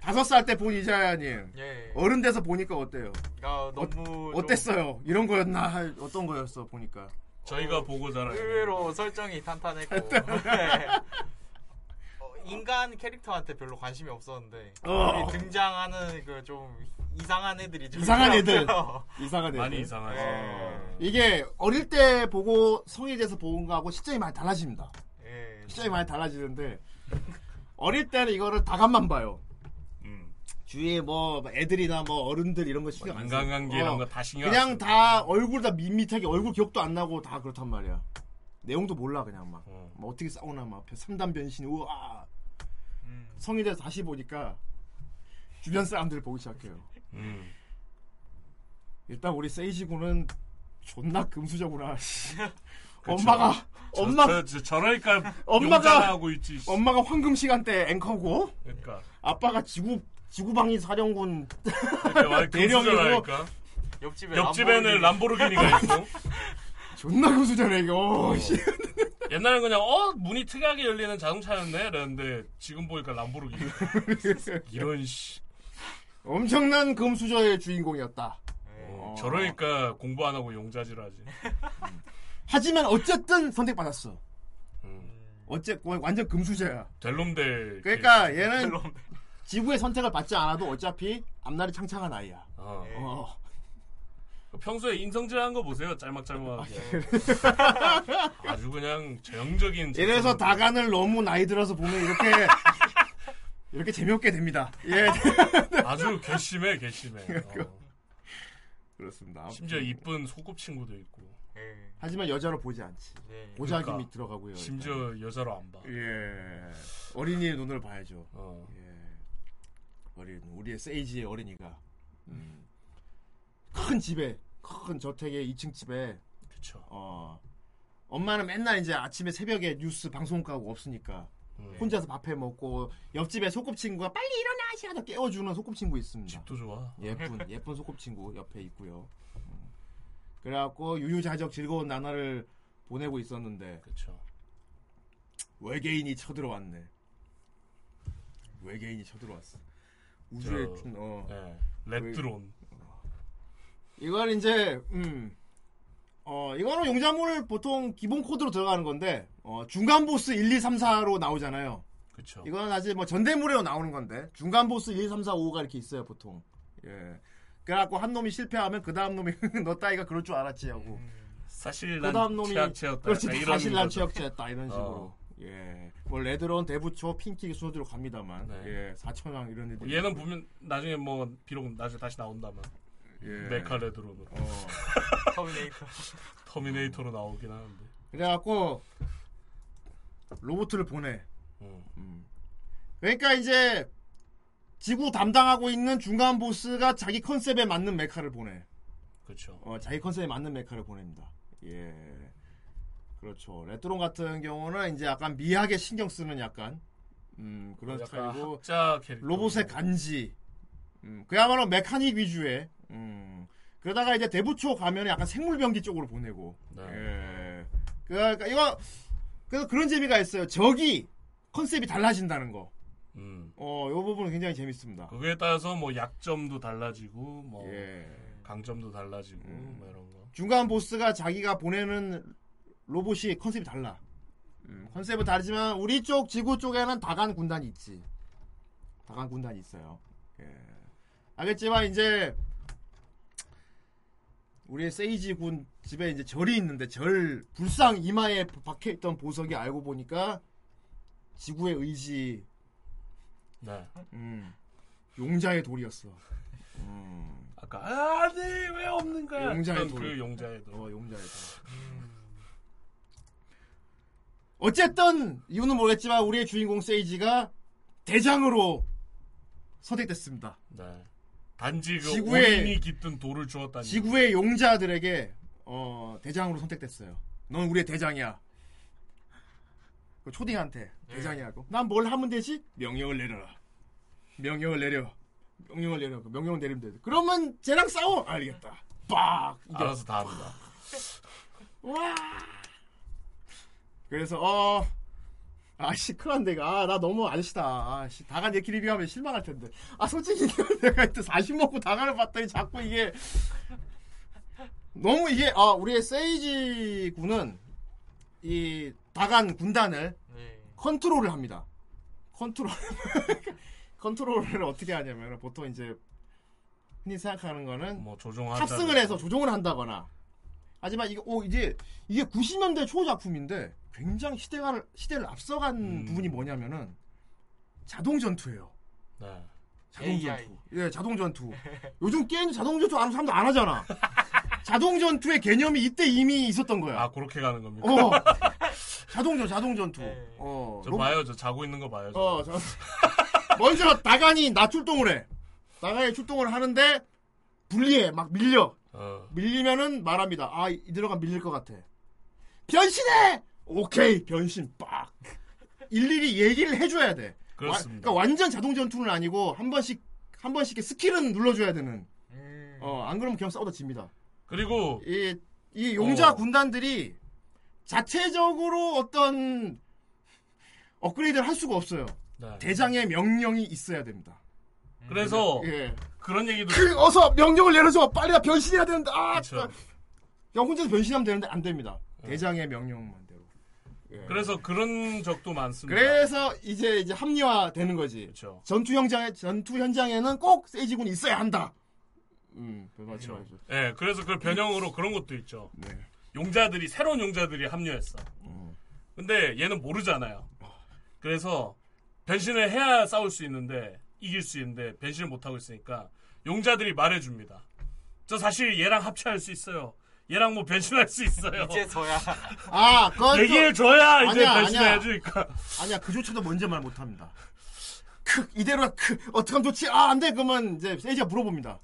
E: 다섯 살 때 본 이자야님
G: 예.
E: 어른 돼서 보니까 어때요?
G: 아, 너무 좀
E: 어땠어요? 이런 거였나? 할- 어떤 거였어 보니까?
F: 저희가 보고잖아요.
G: 의외로 설정이 탄탄했고 네. 어, 인간 캐릭터한테 별로 관심이 없었는데
E: 어.
G: 등장하는 그 좀 이상한 애들이 좀
E: 이상한 애들.
G: 있더라고요.
E: 이상한 애들.
F: 많이 이상하죠.
G: 네.
E: 이게 어릴 때 보고 성인이 돼서 본 거하고 시점이 많이 달라집니다.
G: 예.
E: 시점이 많이 달라지는데 어릴 때는 이거를 다감만 봐요.
F: 음.
E: 주위에 뭐 애들이나 뭐 어른들 이런 거 신경 안 써.
F: 인간관계
E: 어.
F: 이런 거 다 신경 안
E: 그냥
F: 쓰고.
E: 다 얼굴 다 밋밋하게 얼굴 기억도 안 나고 다 그렇단 말이야. 내용도 몰라 그냥 막.
F: 어.
E: 뭐 어떻게 싸우나 막 3단 변신 우와.
G: 음.
E: 성인이 돼서 다시 보니까 주변 사람들을 보기 시작해요.
F: 음.
E: 일단 우리 세이지 군은 존나 금수저구나. 씨. 엄마가
F: 저,
E: 엄마
F: 저, 저, 저러니까
E: 엄마가-
F: 하고 있지. 씨.
E: 엄마가 황금 시간대 앵커고
F: 그러니까.
E: 아빠가 지구 지구방위 사령군
F: 그러니까 완전
E: 대령이고
F: 금수저라니까.
G: 옆집에
F: 옆집에는
G: 람보르기니.
F: 람보르기니가 있고.
E: 존나 금수저네 이거. 어, 씨.
F: 옛날엔 그냥 어 문이 특이하게 열리는 자동차였네 이랬는데 지금 보니까 람보르기니. 이런 씨.
E: 엄청난 금수저의 주인공이었다.
G: 예.
F: 어, 저러니까 공부 안 하고 용자질하지.
E: 하지만 어쨌든 선택받았어.
F: 음.
E: 어째 완전 금수저야.
F: 델롬델.
E: 그러니까 얘는 지구의 선택을 받지 않아도 어차피 앞날이 창창한 아이야.
F: 어.
E: 어.
F: 평소에 인성질하는 거 보세요. 짤막짤막하게. 아주 그냥 전형적인.
E: 이래서 다간을 너무 나이 들어서 보면 이렇게 이렇게 재미없게 됩니다. 예.
F: 아주 괘씸해, 괘씸해. 어.
E: 그렇습니다.
F: 심지어 이쁜 소꿉친구도 있고.
G: 예.
E: 하지만 여자로 보지 않지.
G: 네.
E: 보자김이
F: 그러니까.
E: 들어가고요.
F: 심지어 여자로 안 봐.
E: 일단. 예. 어린이의 눈을 봐야죠.
F: 어.
E: 예. 어린 우리의 세이지의 어린이가 음. 큰 집에 큰 저택의 2층 집에
F: 그쵸.
E: 어 엄마는 맨날 이제 아침에 새벽에 뉴스 방송 가고 없으니까
F: 음.
E: 혼자서 밥해 먹고 옆집에 소꿉친구가 빨리 일어나 시간을 깨워주는 소꿉친구 있습니다.
F: 집도 좋아.
E: 예쁜 예쁜 소꿉친구 옆에 있고요. 음. 그래갖고 유유자적 즐거운 나날을 보내고 있었는데
F: 그쵸.
E: 외계인이 쳐들어왔네. 외계인이 쳐들어왔어. 우주의
F: 저,
E: 춘- 어.
F: 네. 랩드론.
E: 이건 이제 음. 어, 이거는 용자물 보통 기본 코드로 들어가는 건데 어, 중간 보스 1, 2, 3, 4로 나오잖아요.
F: 그쵸.
E: 이건 아직 뭐 전대물에도 나오는 건데 중간 보스 1, 2, 3, 4, 5가 이렇게 있어요 보통. 예. 그래갖고 한 놈이 실패하면 그 다음 놈이 너 따위가 그럴 줄 알았지 하고
F: 사실 그난
E: 다음 놈이
F: 최약체였다.
E: 그렇지 사실 난. 최약체였다 이런 식으로.
F: 어.
E: 예. 뭐 레드론 대부초 핑키 순서대로 갑니다만
F: 네.
E: 예. 4천왕 이런 애들.
F: 얘는 보면 나중에 뭐 비록 나중에 다시 나온다면
E: 예.
F: 메카 레드론은
E: 어.
G: 터미네이터.
F: 터미네이터로 나오긴 하는데.
E: 그래갖고 로봇을 보내.
F: 음.
E: 음. 그러니까 이제 지구 담당하고 있는 중간 보스가 자기 컨셉에 맞는 mecha를 보내.
F: 그렇죠.
E: 어, 자기 컨셉에 맞는 mecha를 보냅니다. 예. 그렇죠. 레드론 같은 경우는 이제 약간 미학에 신경 쓰는 약간 음, 그런
F: 약간
E: 스타일이고. 로봇의 간지. 음, 그야말로 mechanic 위주의. 음. 그러다가 이제 대부초 가면 약간 생물병기 쪽으로 보내고.
F: 네.
E: 예. 그러니까 이거 그래서 그런 재미가 있어요. 적이 컨셉이 달라진다는 거.
F: 음.
E: 어, 요 부분은 굉장히 재밌습니다.
F: 그거에 따라서 뭐 약점도 달라지고 뭐
E: 예.
F: 강점도 달라지고
E: 음.
F: 뭐 이런 거.
E: 중간 보스가 자기가 보내는 로봇이 컨셉이 달라. 음, 컨셉은 다르지만 우리 쪽 지구 쪽에는 다간 군단이 있지. 다간 군단이 있어요. 예. 알겠지만 이제 우리 세이지 군 집에 이제 절이 있는데 절 불상 이마에 박혀 있던 보석이 알고 보니까 지구의 의지
F: 네.
E: 음, 용자의 돌이었어. 음,
F: 아까 아니 왜 없는 거야?
E: 용자의 돌.
F: 그 용자의 돌.
E: 어, 용자의 돌. 어쨌든 이유는 모르겠지만 우리의 주인공 세이지가 대장으로 선택됐습니다.
F: 네. 단지 그
E: 지구의-
F: 오인이 깃든 돌을 주었다니.
E: 지구의 용자들에게 어, 대장으로 선택됐어요. 넌 우리의 대장이야. 그 초딩한테 대장이라고. 난 뭘 하면 되지? 명령을 내려라. 명령을 내려. 명령을 내려. 그 명령을 내리면 돼. 그러면 쟤랑 싸워. 알겠다. 빡. 이겨.
F: 알아서 다 한다.
E: 와. 그래서 어 아씨 큰일났네 아나 너무 아저씨다 아씨 다간 얘기 리뷰하면 실망할 텐데 아 솔직히 내가 이때 40 먹고 다간을 봤더니 자꾸 이게 너무 이게 아 우리의 세이지 군은 이 다간 군단을
G: 네.
E: 컨트롤을 합니다 컨트롤 컨트롤을 어떻게 하냐면 보통 이제 흔히 생각하는 거는
F: 뭐 조종하자.
E: 탑승을 해서 조종을 한다거나. 하지만 이게 오 이제 이게 90년대 초 작품인데 굉장히 시대가 시대를 앞서간
F: 음.
E: 부분이 뭐냐면은 자동 전투예요.
F: 네.
E: 자동
G: AI.
E: 전투. 예, 자동 전투. 요즘 게임 자동 전투 아는 사람도 안 하잖아. 자동 전투의 개념이 이때 이미 있었던 거야.
F: 아 그렇게 가는 겁니까?
E: 어. 자동 전 자동 전투.
G: 네.
E: 어.
F: 저
E: 로-
F: 봐요. 저 자고 있는 거 봐요. 저.
E: 어, 저- 먼저 나간이 나 출동을 해. 나간이 출동을 하는데 불리해. 막 밀려.
F: 어.
E: 밀리면은 말합니다. 아, 이 들어가 밀릴 것 같아. 변신해! 오케이, 변신, 빡. 일일이 얘기를 해줘야 돼.
F: 그렇습니다.
E: 와- 그러니까 완전 자동 전투는 아니고, 한 번씩, 한 번씩 스킬은 눌러줘야 되는.
G: 음.
E: 어, 안 그러면 그냥 싸우다 집니다.
F: 그리고
E: 이, 이 용자
F: 어.
E: 군단들이 자체적으로 어떤 업그레이드를 할 수가 없어요.
F: 네.
E: 대장의 명령이 있어야 됩니다.
F: 그래서
E: 예.
F: 그런 얘기도
E: 그, 어서 명령을 내려줘! 빨리 나 변신해야 되는데, 아!
F: 그쵸.
E: 그냥 혼자서 변신하면 되는데 안 됩니다.
F: 네.
E: 대장의 명령만 대로.
F: 그래서 그런 적도 많습니다.
E: 그래서 이제 이제 합리화 되는 거지.
F: 그렇죠.
E: 전투 현장에 전투 현장에는 꼭 세이지군이 있어야 한다. 음, 그렇죠.
F: 그렇죠. 예, 그래서 그 변형으로 그런 것도 있죠.
E: 네.
F: 용자들이 새로운 용자들이 합류했어.
E: 음.
F: 근데 얘는 모르잖아요. 그래서 변신을 해야 싸울 수 있는데 이길 수 있는데 변신을 못 하고 있으니까 용자들이 말해줍니다. 저 사실 얘랑 합체할 수 있어요. 얘랑 뭐 변신할 수 있어요.
G: 이제서야
E: 아, 그건 또-
F: 얘기해 줘야 이제
E: 아니야,
F: 변신을
E: 아니야.
F: 해주니까.
E: 아니야, 그조차도 뭔지 말 못합니다. 크, 이대로 크, 어떻게 하면 좋지? 아, 안 돼. 그러면 이제 세이지가 물어봅니다.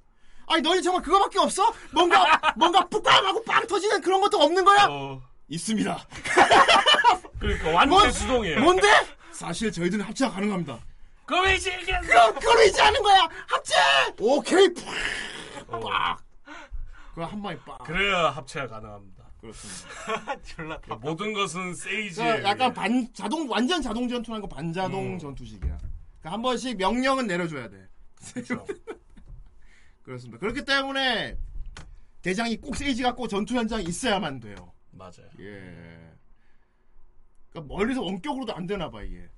E: 아니, 너희 정말 그거밖에 없어? 뭔가, 뭔가 푹빵하고 빵 터지는 그런 것도 없는 거야?
F: 어,
E: 있습니다.
F: 그러니까 완전
E: 뭔-
F: 수동이에요.
E: 뭔데? 사실 저희들은 합체가 가능합니다.
F: 그럼 이제 이게
E: 그럼, 그럼 이제 하는 거야! 합체! 오케이, 팍!
F: 어,
E: 빡! 그거 한 방에 빡!
F: 그래야 합체가 가능합니다.
E: 그렇습니다.
G: 졸라 다
F: 모든 것은 세이지에
E: 그러니까 약간. 반, 자동, 완전 자동 전투는 거 반자동
F: 음.
E: 전투식이야. 그러니까 한 번씩 명령은 내려줘야 돼.
F: 그렇죠.
E: 그렇습니다. 그렇기 때문에 대장이 꼭 세이지 갖고 전투 현장에 있어야만 돼요.
F: 맞아요.
E: 예. 그러니까 멀리서 원격으로도 안 되나 봐 이게.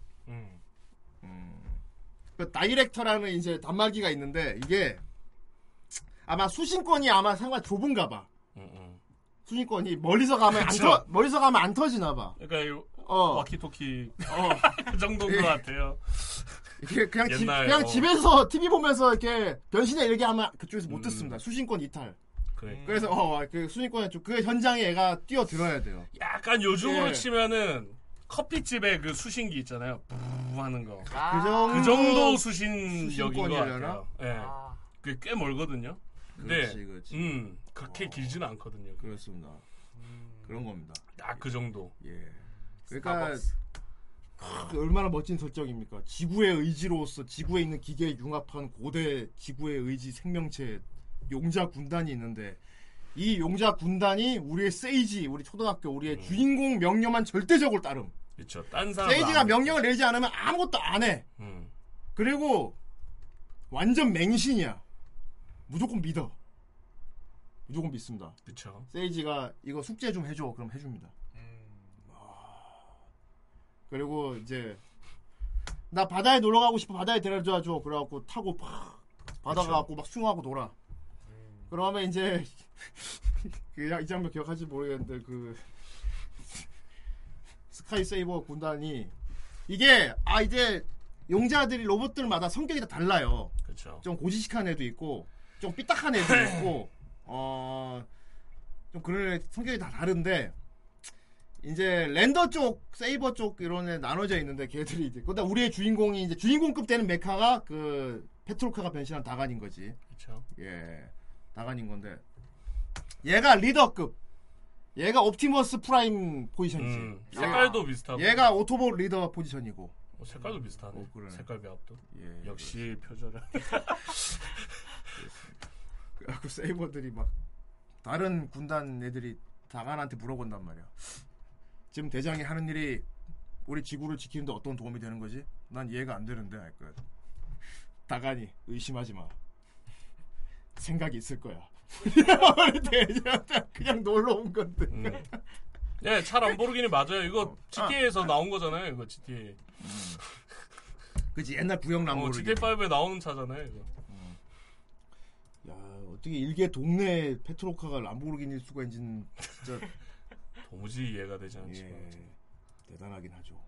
F: 음.
E: 그 다이렉터라는 이제 단말기가 있는데 이게 아마 수신권이 아마 상관 좁은가 봐.
F: 음, 음.
E: 수신권이 멀리서 가면 안. 터, 멀리서 가면 안 터지나 봐.
F: 그러니까 이
E: 어.
F: 와키토키
E: 어.
F: 그 정도인 것
E: 예.
F: 같아요.
E: 이게 그냥 집, 그냥
F: 어.
E: 집에서 TV 보면서 이렇게 변신해 이렇게 하면 그쪽에서 못
F: 음.
E: 듣습니다. 수신권 이탈.
F: 그래.
E: 그래서 어 그 수신권에 좀그 현장에 얘가 뛰어들어야 돼요.
F: 약간 요즘으로
E: 예.
F: 치면은 커피집에 그 수신기 있잖아요. 부 하는 거.
E: 그 정도
F: 그 정도 수신력인 것? 같아요. 예.
G: 아,
F: 그게 꽤 멀거든요. 근데
E: 그렇지, 그렇지.
F: 음 그렇게 길지는 않거든요.
E: 그렇습니다. 그런 겁니다.
F: 딱 그 정도.
E: 예. 그러니까. 그 얼마나 멋진 설정입니까? 지구의 의지로서 지구에 있는 기계에 융합한 고대 지구의 의지 생명체 용자 군단이 있는데 이 용자 군단이 우리의 세이지, 우리 초등학교 우리의
F: 음.
E: 주인공 명령만 절대적으로 따름.
F: 그렇죠. 딴 사람.
E: 세이지가 명령을 내리지 않으면 아무것도 안 해.
F: 음.
E: 그리고 완전 맹신이야. 무조건 믿어. 무조건 믿습니다.
F: 그렇죠.
E: 세이지가 이거 숙제 좀 해줘. 그럼 해줍니다. 그리고 이제 나 바다에 놀러 가고 싶어. 바다에 데려다 줘. 그래갖고 타고 팍 바다
F: 그쵸.
E: 가갖고 막 수영하고 놀아. 그러면 이제 그 이 장면 기억하지 모르겠는데 그 스카이 세이버 군단이 이게 아 이제 용자들이 로봇들마다 성격이 다 달라요.
F: 그렇죠.
E: 좀 고지식한 애도 있고 좀 삐딱한 애도 있고 어좀 그런 애 성격이 다 다른데 이제 랜더 쪽, 세이버 쪽 이런 애 나눠져 있는데 걔들이 이제 근데 우리의 주인공이 이제 주인공급 되는 mecha가 그 패트롤카가 변신한 다간인 거지.
F: 그렇죠.
E: 예. 다간인 건데 얘가 리더급. 얘가 옵티머스 프라임 포지션이지.
F: 음, 색깔도 비슷하고.
E: 얘가 오토봇 리더 포지션이고.
F: 어, 색깔도 비슷하네.
E: 어, 그러네.
F: 색깔 배합도.
E: 예.
F: 역시 표절을.
E: 그 세이버들이 막 다른 군단 애들이 다간한테 물어본단 말이야. 지금 대장이 하는 일이 우리 지구를 지키는데 어떤 도움이 되는 거지? 난 이해가 안 되는데 할 거야. 다간이 의심하지 마. 생각이 있을 거야. 대장한테 그냥 놀러 온 건데.
F: 음. 예, 차 람보르기니 맞아요. 이거 GTA에서 나온 거잖아요. 이거 GTA.
E: 그지 옛날 구형
F: 어,
E: 람보르기.
F: GTA 5에 나오는 차잖아요. 이거.
E: 야 어떻게 일개 동네 페트로카가 람보르기니일 수가 있는지는 진짜
F: 도무지 이해가 되지 않지만.
E: 예, 대단하긴 하죠.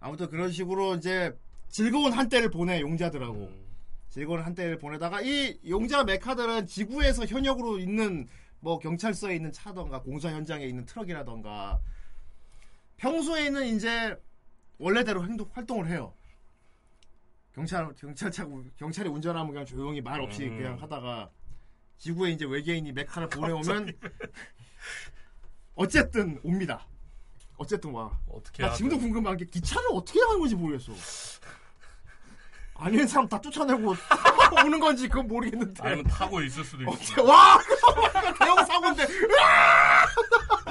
E: 아무튼 그런 식으로 이제 즐거운 한때를 보내 용자들하고
F: 음.
E: 즐거운 한때를 보내다가 이 용자 메카들은 지구에서 현역으로 있는 뭐 경찰서에 있는 차던가 공사 현장에 있는 트럭이라던가 평소에는 이제 원래대로 행동 활동을 해요. 경찰 경찰차 경찰이 운전하면 그냥 조용히 말 없이
F: 음.
E: 그냥 하다가 지구에 이제 외계인이 메카를 보내오면 어쨌든 옵니다. 어쨌든 와.
F: 어떻게
E: 나. 지금도 궁금한 게 기차를 어떻게 하는 건지 모르겠어. 아니는 사람 다 쫓아내고 오는 건지 그건 모르겠는데.
F: 아니면 타고 있을 수도 있고.
E: 어떻게 와 대형 사고인데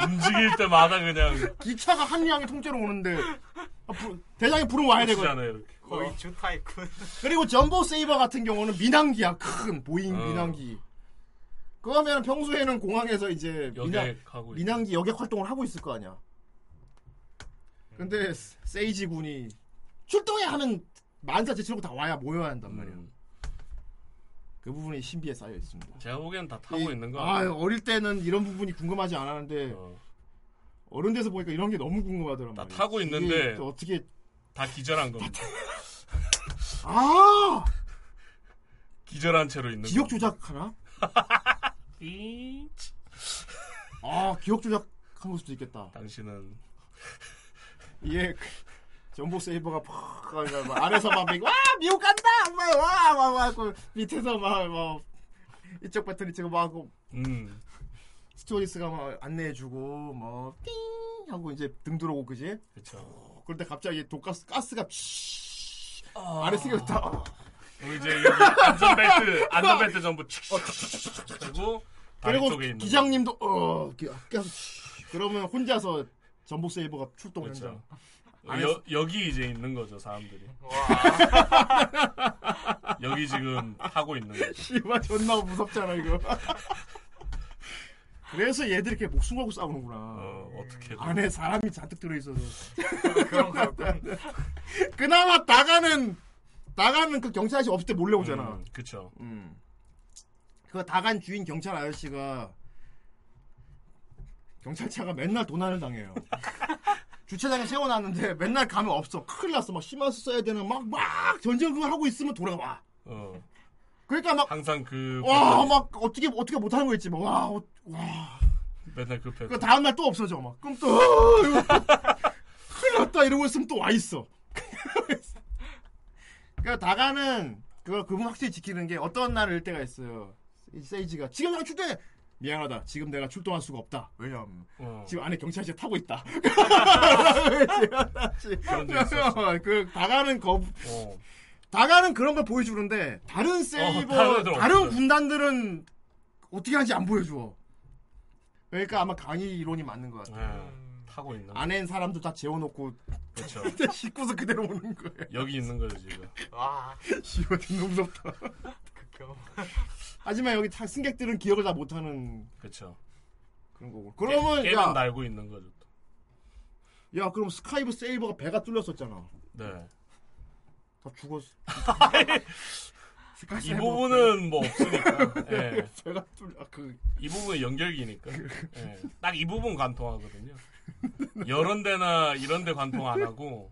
F: 움직일 때마다 그냥
E: 기차가 한량이 통째로 오는데 아, 부- 대장이 부르면 와야 되거든.
F: 잖아요 이렇게.
G: 거의 주 타이쿤.
E: 그리고 점보 세이버 같은 경우는 민항기야 큰 보잉
F: 어.
E: 민항기. 그러면 평소에는 공항에서 이제 민항, 민항기 여객 활동을 하고 있을 거 아니야. 근데 세이지 군이 출동해 하면 만사 제치고 다 와야 모여야 한단 말이야.
F: 음.
E: 그 부분이 신비에 쌓여 있습니다.
F: 제가 보기엔 다 타고
E: 이-
F: 있는 거
E: 아,
F: 같아요.
E: 어릴 때는 이런 부분이 궁금하지 않았는데
F: 어,
E: 어른 돼서 보니까 이런 게 너무 궁금하더란
F: 다
E: 말이야.
F: 타고 있는데
E: 또 어떻게
F: 다 기절한 겁니다.
E: 아
F: 기절한 채로 있는
E: 기억
F: 거.
E: 조작 하나?
F: 이-
E: 아 기억 조작한 걸 수도 있겠다.
F: 당신은
E: 이게 그 전복 세이버가 팍막 안에서 막 와 미국 간다 막 와 막막 밑에서 막뭐 이쪽 배터리 지금 막 하고
F: 음.
E: 스튜어디스가 막 안내해주고 뭐띵 하고 이제 등 들어오고 그지?
F: 그렇죠.
E: 그런데 갑자기 독가스 가스가 치
F: 아.
E: 아래 쓰게 다
F: 그리고 이제 안전벨트 안전벨트 전부 하고 다리
E: 그리고 기장님도 어 기- 계속 치- 그러면 혼자서 전복 세이버가 출동
F: 그렇죠.
E: 현장.
F: 여, 여기 이제 있는 거죠 사람들이. 여기 지금 타고 있는 거죠.
E: 씨발 존나 무섭잖아 이거. 그래서 얘들이 이렇게 목숨 걸고 싸우는구나.
F: 어, 어떻게
E: 안에 사람이 잔뜩 들어있어서.
G: 그런 거
E: 그나마 나가는 나가는 그 경찰 아저씨 없을 때 몰래 오잖아.
F: 음, 그쵸.
E: 음. 그 다간 주인 경찰 아저씨가 경찰차가 맨날 도난을 당해요. 주차장에 세워놨는데 맨날 가면 없어. 큰일 났어. 막 심한수 써야 되는 막, 막 전쟁을 하고 있으면 돌아와.
F: 어.
E: 그러니까 막,
F: 항상 그
E: 와, 막 어떻게, 어떻게 못하는 거 있지. 막, 와, 어, 와.
F: 맨날 급해.
E: 그 다음날 또 없어져. 막. 그럼 또, 어, 큰일 났다. 이러고 있으면 또 와 있어. 그러니까 다가는 그걸 그분 확실히 지키는 게 어떤 날을 일 때가 있어요. 이 세이지가 지금 내가 출동해. 미안하다. 지금 내가 출동할 수가 없다. 왜냐면
F: 어.
E: 지금 안에 경찰차 타고 있다.
F: 그
E: 다가는 거
F: 어.
E: 다가는 그런 걸 보여주는데 다른 세이버
F: 다른 애들
E: 다른. 군단들은 어떻게 하는지 안 보여줘. 그러니까 아마 강의 이론이 맞는 것 같아.
F: 네, 타고 있는 거.
E: 안에 사람도 다 재워놓고
F: 그렇죠.
E: 씻고서 그대로 오는 거예요.
F: 여기 있는 거죠 지금.
G: 와
E: 씨발 존나 무섭다.
G: 극혐.
E: 하지만 여기 타- 승객들은 기억을 다 못하는
F: 그렇죠.
E: 그런 거고. 그러면
F: 깨,
E: 야,
F: 면 날고 있는 거죠. 또.
E: 야 그럼 스카이 세이버가 배가 뚫렸었잖아.
F: 네.
E: 다 죽었어. 스카이 세이버
F: 부분은 뭐 없으니까. 예.
E: 배가 뚫려.
F: 그이 부분은 연결기니까. 예. 딱이 부분 관통하거든요. 여러 데나 이런 데 관통 안 하고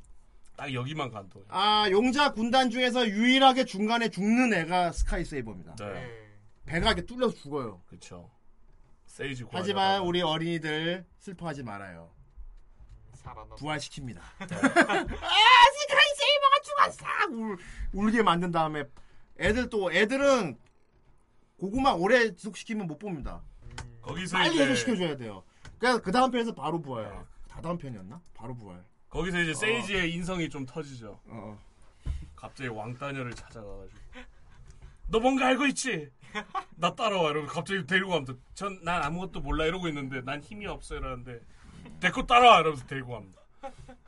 F: 딱 여기만 관통해.
E: 아, 용자 군단 중에서 유일하게 중간에 죽는 애가 스카이 세이버입니다.
F: 네.
G: 네.
E: 배가 이렇게 뚫려서 죽어요.
F: 그렇죠. 세이지 구하려다가.
E: 하지만 우리 어린이들 슬퍼하지 말아요.
G: 살아남.
E: 부활시킵니다. 아, 스카이 세이버가 죽었어! 울, 울게 만든 다음에 애들 또 애들은 고구마 오래 지속시키면 못 봅니다.
F: 거기서
E: 빨리
F: 이제
E: 해소시켜줘야 돼요. 그러니까 그 다음 편에서 바로 부활.
F: 네.
E: 다 다음 편이었나? 바로 부활.
F: 거기서 이제 세이지의 인성이 좀 터지죠.
E: 어.
F: 갑자기 왕따녀를 찾아가가지고 너 뭔가 알고 있지? 나 따라와 이러고 갑자기 데리고 갑니다. 전난 아무것도 몰라 이러고 있는데 난 힘이 없어 이러는데 데리고 따라와 이러면서 데리고 갑니다.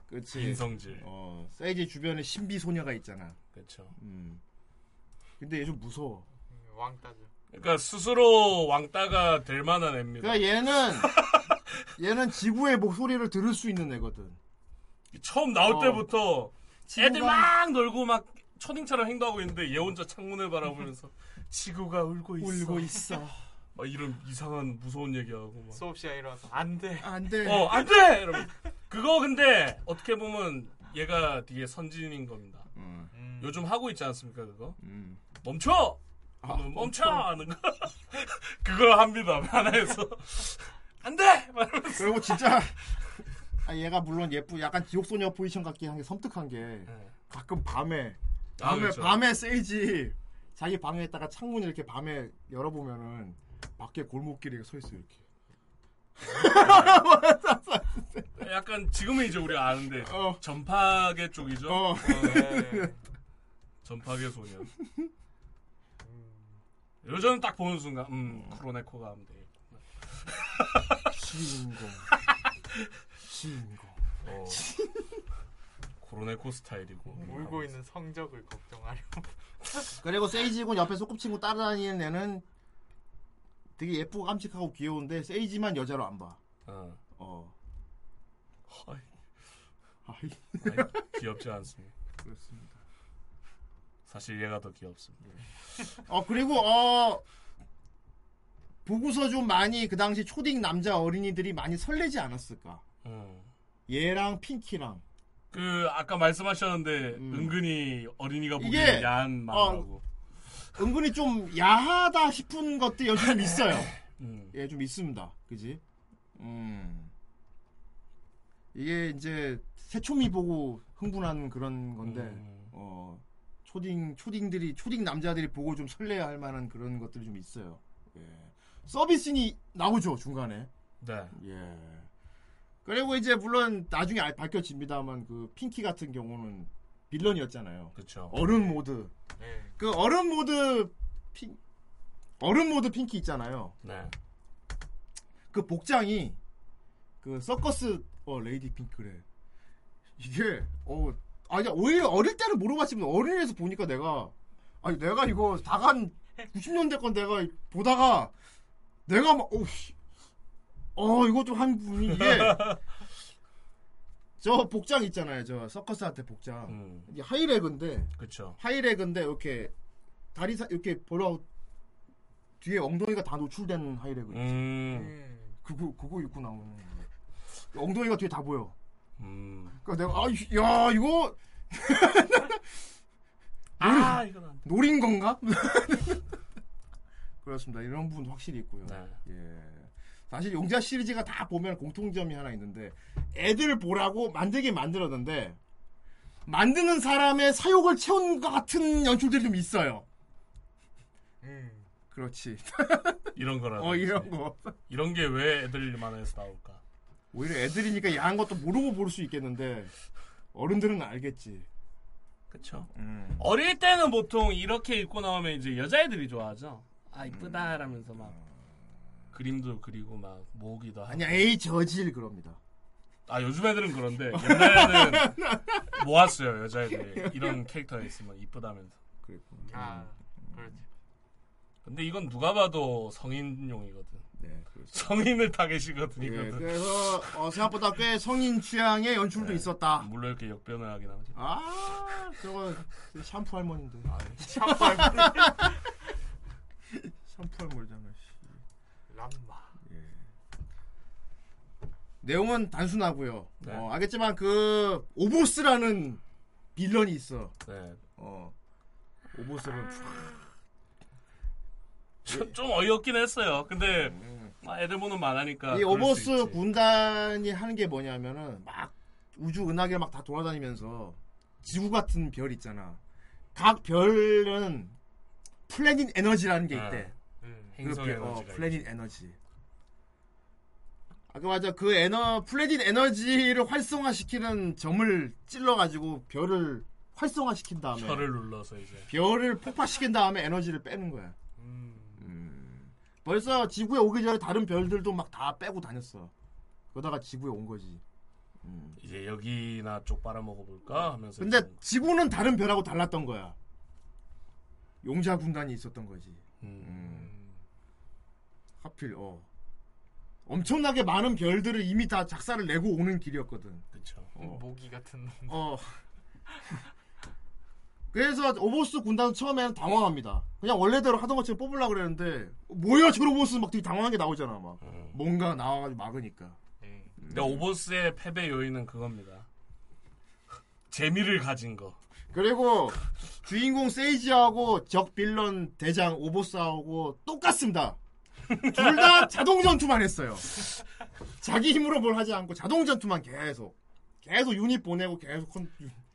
E: 그렇지.
F: 인성질.
E: 어, 세이지 주변에 신비 소녀가 있잖아.
F: 그렇죠.
E: 음. 근데 얘 좀 무서워.
G: 왕따죠.
F: 그러니까 스스로 왕따가 될 만한 애입니다.
E: 그러니까 얘는 얘는 지구의 목소리를 들을 수 있는 애거든.
F: 처음 나올
E: 어.
F: 때부터 애들
E: 지구가-
F: 막 놀고 막 초딩처럼 행동하고 있는데 얘 혼자 창문을 바라보면서 지구가 울고 있어.
E: 울고 있어.
F: 막 이런 이상한 무서운 얘기하고 막.
G: 수업 시간에 일어나서 안 돼.
E: 안 돼.
F: 어, 안 돼! 이러면. 그거 근데 어떻게 보면 얘가 되게 선진인 겁니다.
E: 음,
G: 음.
F: 요즘 하고 있지 않습니까, 그거?
E: 음.
F: 멈춰!
E: 아,
F: 멈춰! 하는 거. 그걸 합니다, 만화에서. 안 돼!
E: 그리고 진짜 아, 얘가 물론 예쁘 약간 지옥소녀 포지션 같긴 한게 섬뜩한 게
F: 네.
E: 가끔 밤에
F: 아,
E: 밤에
F: 그렇죠.
E: 밤에 세이지 자기 방에 있다가 창문 이렇게 밤에 열어보면은 밖에 골목길에 서 있어 이렇게.
F: 약간 지금은 이제 우리가 아는데
E: 어.
F: 전파계 쪽이죠.
E: 어.
G: 네.
F: 전파계 소년. 요즘 딱 보는 순간, 음, 크로네코가 하면 되겠구나.
E: 주인공. 주인공.
F: 어. 크로네코 스타일이고.
G: 울고 있는 성적을 걱정하려.
E: 그리고 세이지군 옆에 소꿉친구 따라다니는 애는 되게 예쁘고 깜찍하고 귀여운데 세이지만 여자로 안 봐.
F: 어.
E: 어.
F: 아이,
E: 아이,
F: 아이, 귀엽지 않습니다.
E: 그렇습니다.
F: 사실 얘가 더 귀엽습니다.
E: 어 그리고 어 보고서 좀 많이 그 당시 초딩 남자 어린이들이 많이 설레지 않았을까?
F: 음.
E: 얘랑 핑키랑
F: 그 아까 말씀하셨는데 은근히 어린이가 보기에
E: 음.
F: 야한 마음하고
E: 은근히 좀 야하다 싶은 것들이 여기 좀 있어요.
F: 음.
E: 예, 좀 있습니다. 그지? 음. 이게 이제 새초미 보고 흥분하는 그런 건데,
F: 음.
E: 어, 초딩, 초딩들이, 초딩 남자들이 보고 좀 설레야 할 만한 그런 것들이 좀 있어요. 예. 서비스니 나오죠, 중간에.
F: 네.
E: 예. 그리고 이제 물론 나중에 알- 밝혀집니다만 그 핑키 같은 경우는 빌런이었잖아요.
F: 그렇죠.
E: 어른 모드.
G: 네.
E: 그 어른 모드 핑 어른 모드 핑키 있잖아요.
F: 네.
E: 그 복장이 그 서커스 어 레이디 핑크래. 이게 어 아니 오히려 어릴 때는 물어봤지만 어른이 돼서 보니까 내가 아니 내가 이거 다간 90년대 건 내가 보다가 내가 막 어씨 어 이거 좀한 분이 이게 저 복장 있잖아요 저 서커스한테 복장
F: 음.
E: 이게 high-leg인데
F: 그렇죠.
E: high-leg인데 이렇게 다리 사 이렇게 보라 뒤에 엉덩이가 다 노출된 하이레그 있지.
F: 음.
E: 그거 그거 입고 나오는 거. 엉덩이가 뒤에 다 보여.
F: 음.
E: 그러니까 내가 아야 이거
F: 아, 이건 안 돼.
E: 노린 건가? 그렇습니다. 이런 부분도 확실히 있고요.
F: 네.
E: 예. 사실 용자 시리즈가 다 보면 공통점이 하나 있는데 애들 보라고 만들긴 만들었는데 만드는 사람의 사욕을 채운 것 같은 연출들이 좀 있어요.
G: 음.
E: 그렇지.
F: 이런 거라.
E: 어 이런 거.
F: 이런 게 왜 애들 만화에서 나올까?
E: 오히려 애들이니까 야한 것도 모르고 볼 수 있겠는데 어른들은 알겠지.
F: 그쵸.
E: 음.
F: 어릴 때는 보통 이렇게 입고 나오면 이제 여자애들이 좋아하죠. 아 이쁘다라면서 막 그림도 그리고 막 모으기도 하고.
E: 아니야 에이 저질 그럽니다.
F: 아 요즘 애들은 그런데 옛날에는 모았어요 여자애들이 이런 캐릭터가 있으면 이쁘다면서.
E: 그랬고.
G: 아, 그렇지.
F: 근데 이건 누가 봐도 성인용이거든.
E: 네, 그렇죠.
F: 성인을 타겟이거든
E: 예,
F: 이거는.
E: 그래서 어, 생각보다 꽤 성인 취향의 연출도 있었다.
F: 물론 이렇게 역변을 하긴 하지.
E: 아, 저거 샴푸 할머니인데.
G: 샴푸 할머니.
E: 샴푸 할머니잖아. 씨.
G: 람마.
E: 내용은 단순하고요.
F: 네.
E: 어, 알겠지만 그 오보스라는 빌런이 있어.
F: 네.
E: 어, 오보스는
F: 좀, 좀 어이없긴 했어요. 근데 아, 애들 보는 만화니까.
E: 이 오보스. 군단이 하는 게 뭐냐면은 막 우주 은하계 막 다 돌아다니면서 지구 같은 별 있잖아. 각 별은 planet 에너지라는 게 있대.
G: 음.
F: 행성
E: 그 별, 어, planet 에너지. 아까 맞아 그 에너 planet 에너지를 활성화시키는 점을 찔러가지고 별을 활성화시킨 다음에
F: 혈을 눌러서 이제.
E: 별을 폭파시킨 다음에 에너지를 빼는 거야.
G: 음.
E: 음. 벌써 지구에 오기 전에 다른 별들도 막 다 빼고 다녔어. 그러다가 지구에 온 거지. 음.
F: 이제 여기나 쪽 빨아먹어 볼까 하면서.
E: 근데 지구는 다른 별하고 달랐던 거야. 용자 군단이 있었던 거지.
F: 음.
E: 하필 어. 엄청나게 많은 별들을 이미 다 작사를 내고 오는 길이었거든.
F: 그쵸.
G: 모기 같은 놈.
E: 어. 그래서 오보스 군단은 처음에는 당황합니다. 그냥 원래대로 하던 것처럼 뽑으려고 그랬는데 뭐야 저 오보스 막 되게 당황한 게 나오잖아 막.
F: 음.
E: 뭔가 나와가지고 막으니까.
G: 예.
F: 근데 오보스의 패배 요인은 그겁니다. 재미를 가진 거.
E: 그리고 주인공 세이지하고 적 빌런 대장 오보스하고 똑같습니다. 둘 다 자동 전투만 했어요. 자기 힘으로 뭘 하지 않고 자동 전투만 계속 계속 유닛 보내고 계속 컨...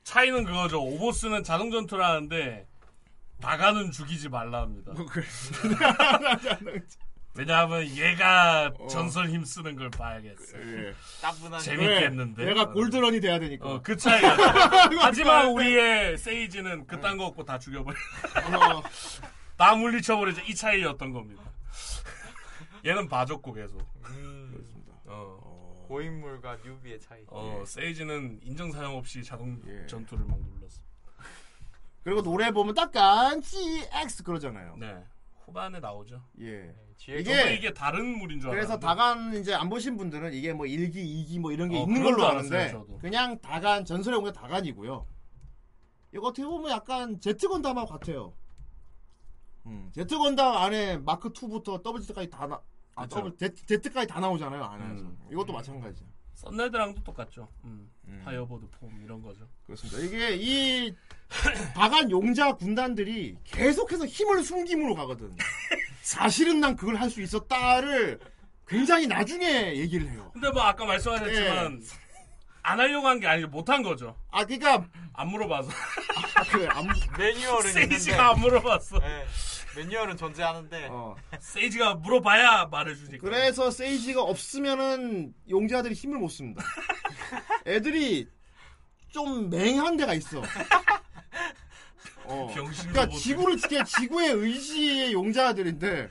F: 차이는 그거죠. 오보스는 자동 전투를 하는데 다가는 죽이지 말라 합니다.
E: 뭐.
F: 왜냐하면 얘가
E: 어.
F: 전설 힘 쓰는 걸 봐야겠어.
E: 예.
G: 따분한.
F: 재밌겠는데.
E: 얘가 골드런이 돼야 되니까.
F: 어, 그 차이가. 하지만 우리의 세이지는 그딴 거 없고 다 죽여버려.
E: 어,
F: 다 물리쳐버리죠. 이 차이였던 겁니다. 얘는 봐줬고 계속.
G: 음.
F: 어,
G: 고인물과 뉴비의 차이.
F: 어, 세이지는 인정 사용 없이 자동
E: 예.
F: 전투를 막 눌렀어.
E: 그리고 노래 보면 딱간지 X 그러잖아요.
F: 네. 후반에 나오죠.
E: 예.
G: 뒤에
F: 이게
E: 이게
F: 다른 물인 줄
E: 그래서
F: 알았는데.
E: 다간 이제 안 보신 분들은 이게 뭐 1기, 2기 뭐 이런 게
F: 어,
E: 있는 걸로
F: 줄
E: 아는데
F: 알았어요, 저도.
E: 그냥 다간 전설의 용자 다간이고요. 이거 어떻게 보면 약간 제트 건담하고 같아요. 음, 제트 건담 안에 마크 2부터 더블 Z까지 다 나, 아, Z, Z까지 다 나오잖아요 안에서.
F: 음.
E: 이것도 마찬가지죠.
F: 썬레드랑도 똑같죠. 음. 파이어버드 폼 이런 거죠.
E: 그렇습니다. 이게 이 다간 용자 군단들이 계속해서 힘을 숨김으로 가거든. 사실은 난 그걸 할 수 있었다를 굉장히 나중에 얘기를 해요.
F: 근데 뭐 아까 말씀하셨지만 안 하려고 한 게 아니고 못한 거죠.
E: 아 그러니까
F: 안 물어봐서.
E: 그 안,
G: 매뉴얼은 있는데
F: 세이지가 안 물어봤어.
G: 네, 매뉴얼은 존재하는데
E: 어.
F: 세이지가 물어봐야 말해주니까.
E: 그래서 세이지가 없으면은 용자들이 힘을 못 씁니다. 애들이 좀 맹한 데가 있어. 어. 그러니까. 지구를 지켜 지구의 의지의 용자들인데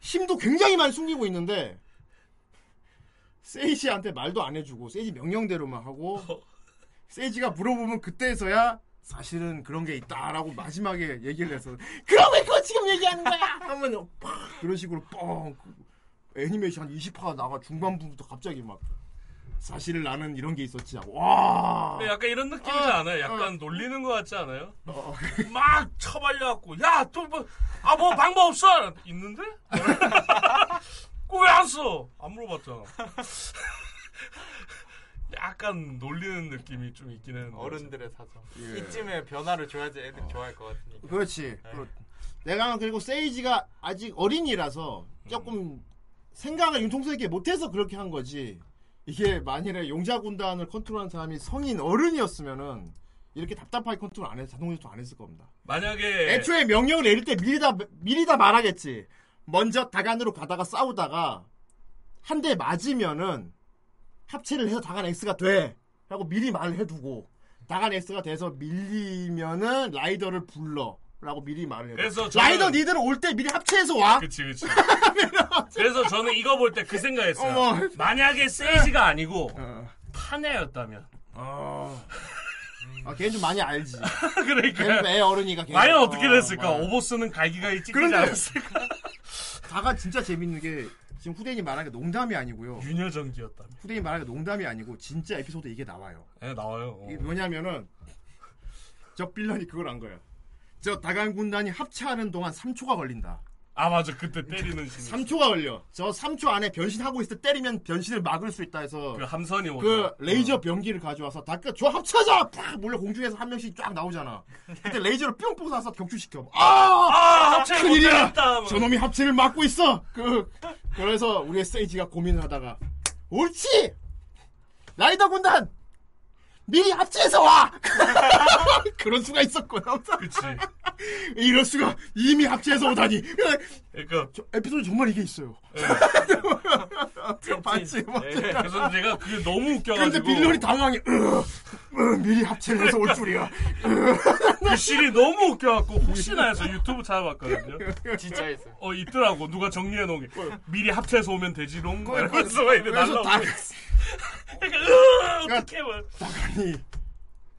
E: 힘도 굉장히 많이 숨기고 있는데 세이지한테 말도 안 해주고 세이지 명령대로만 하고 세이지가 물어보면 그때서야 사실은 그런 게 있다라고 마지막에 얘기를 해서 그럼 왜 그거 지금 얘기하는 거야? 하면 팍 그런 식으로 뻥 애니메이션 한 20화가 나가 중반부부터 갑자기 막 사실 나는 이런 게 있었지 하고 와
F: 약간 이런 느낌이지
E: 어,
F: 않아요? 약간 놀리는 것 같지 않아요?
E: 어,
F: 막 쳐발려갖고 야또뭐아뭐 방법 없어 있는데 그거 왜안 써? 안 물어봤잖아. 약간 놀리는 느낌이 좀 있기는
G: 어른들의 사정.
E: 예.
G: 이쯤에 변화를 줘야지 애들이 좋아할 것 같으니까.
E: 그렇지. 그렇- 내가 그리고 세이지가 아직 어린이라서 조금 생각을 융통스럽게 못해서 그렇게 한 거지. 이게 만일에 용자 군단을 컨트롤하는 사람이 성인 어른이었으면은 이렇게 답답하게 컨트롤 안 해, 자동 조절 안 했을 겁니다.
F: 만약에
E: 애초에 명령을 내릴 때 미리 다 미리 다 말하겠지. 먼저 다간으로 가다가 싸우다가 한 대 맞으면은 합체를 해서 다간 X가 돼. 라고 미리 말을 해두고 다간 X가 돼서 밀리면은 라이더를 불러. 라고 미리 말을 해요.
F: 그래서
E: 라이더 니들은 올 때 미리 합체해서 와.
F: 그치 그치. 그래서 저는 이거 볼 때 그 생각했어요.
E: 어머.
F: 만약에 세이지가 아니고
E: 어.
F: 파네였다면.
E: 어. 아, 걔는 좀 많이 알지.
F: 그러니까
E: 애 어른이가.
F: 과연 어떻게
E: 어,
F: 됐을까?
E: 막.
F: 오보스는 갈기갈기 찍히지
E: 그런데-
F: 않았을까?
E: 다가 진짜 재밌는 게 지금 후대인이 말하는 게 농담이 아니고요.
F: 윤여정기였다면.
E: 후대인이 말하는 게 농담이 아니고 진짜 에피소드 이게 나와요.
F: 네 나와요. 어.
E: 이게 뭐냐면은 저 빌런이 그걸 한 거야. 저 다간 군단이 합체하는 동안 3초가 걸린다.
F: 아 맞아 그때 때리는 신.
E: 3초가 걸려. 저 3초 안에 변신하고 있을 때 때리면 변신을 막을 수 있다 해서
F: 그 함선이 오죠.
E: 그 레이저 병기를 가져와서 다그 저 합체하자. 팍 몰래 공중에서 한 명씩 쫙 나오잖아. 그때 레이저를 뿅뿅 쏴서 격추시켜. 아!
F: 아 합체
E: 큰일이야. 저놈이 합체를 막고 있어. 그 그래서 우리 세이지가 고민을 하다가 옳지. 라이더 군단 미리 합체해서 와. 그런 수가 있었구나.
F: 그치.
E: 이럴 수가 이미 합체해서 오다니.
F: 그러니까
E: 저 에피소드 정말 이게 있어요.
F: 네.
E: 저 봤지 뭐.
F: 그래서 내가 그게 너무 웃겨가지고.
E: 근데 빌런이 당황해. 으, 으, 미리 합체를 해서 올 줄이야.
F: 그 씬이 너무 웃겨갖고 혹시나 해서 유튜브 찾아봤거든요.
G: 진짜 있어요.
F: 어 있더라고 누가 정리해놓은 게 미리 합체해서 오면 되지롱 이러면서 이렇게
E: 그래서
F: 날라오고
E: 다
F: 그러니까 으, 어떡해 뭐.
E: 다간이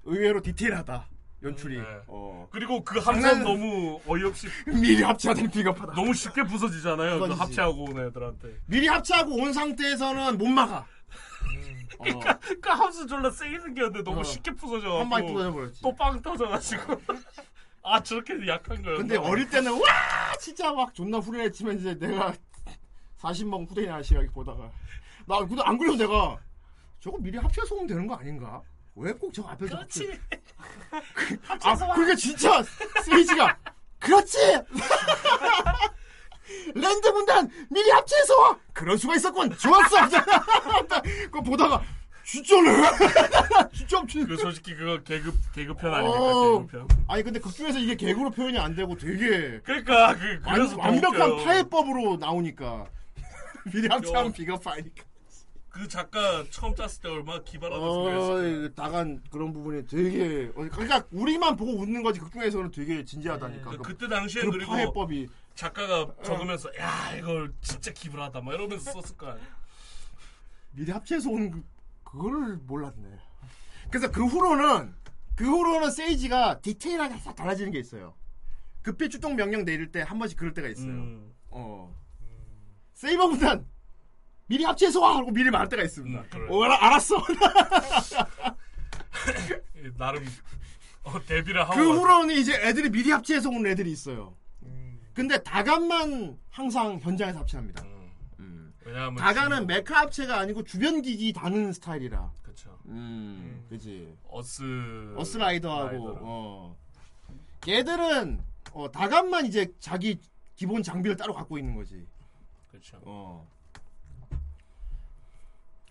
E: 의외로 디테일하다. 연출이.
F: 네.
E: 어.
F: 그리고 그 함선
E: 장난-
F: 너무 어이없이
E: 미리 합체하다니 비겁하다.
F: 너무 쉽게 부서지잖아요. 그
E: 부서지지.
F: 합체하고 온 애들한테.
E: 미리 합체하고 온 상태에서는 못 막아. 어.
F: 그 함선 졸라 세게 생겼는데 너무
E: 어.
F: 쉽게 부서져가지고
E: 한 방에 부서져 버렸지.
F: 또 빵 터져가지고 아 저렇게 약한 거였나
E: 근데 어릴 때는 와 진짜 막 존나 후련했지만 이제 내가 40만 후대인 아저씨가 이렇게 보다가 나 근데 안 그래도 내가 저거 미리 합체해서 오면 되는 거 아닌가? 왜 꼭 저 앞에서
F: 그렇지
E: 합체? 아 그게 진짜 세이지가 그렇지 랜드 군단 미리 합체해서 와 그럴 수가 있었군. 좋았어. 그거 보다가 진짜네 진짜 합체
F: 그 솔직히 그거 개그 개그편 아닙니까?
E: 어.
F: 개그편.
E: 아니 근데 극중에서 이게 개그로 표현이 안 되고 되게
F: 그러니까 그
E: 완, 완벽한. 파해법으로 나오니까. 미리 합체하면
F: 요.
E: 비겁하니까.
F: 그 작가 처음 짰을 때 얼마나 기발하다
E: 어, 나간 그런 부분이 되게 어, 그러니까 우리만 보고 웃는 거지 극중에서는 되게 진지하다니까.
F: 그,
E: 그,
F: 그때 당시에
E: 그
F: 그리고
E: 파해법이
F: 작가가 적으면서 야 이걸 진짜 기발하다 막 이러면서 썼을 거 아니야
E: 미리 합체해서 온 그, 그거를 몰랐네 그래서 그 후로는 그 후로는 세이지가 디테일하게 싹 달라지는 게 있어요 급히 출동 명령 내릴 때 한 번씩 그럴 때가 있어요.
F: 음,
E: 어. 세이버 군단 미리 합체해서 와 하고 미리 말할 때가 있습니다.
F: 음, 그래.
E: 어, 알았어.
F: 나름 어, 데뷔를 하고
E: 그 후로는 이제 애들이 미리 합체해서 온 애들이 있어요. 근데 다간만 항상 현장에서 합체합니다. 음.
F: 왜냐하면
E: 다간은
F: 지금-
E: 메카 합체가 아니고 주변 기기 다는 스타일이라.
F: 그쵸.
E: 음, 그지.
F: 어스
E: 어스 라이더하고
F: 라이더랑.
E: 어. 얘들은 어, 다간만 이제 자기 기본 장비를 따로 갖고 있는 거지.
F: 그렇죠.
E: 어.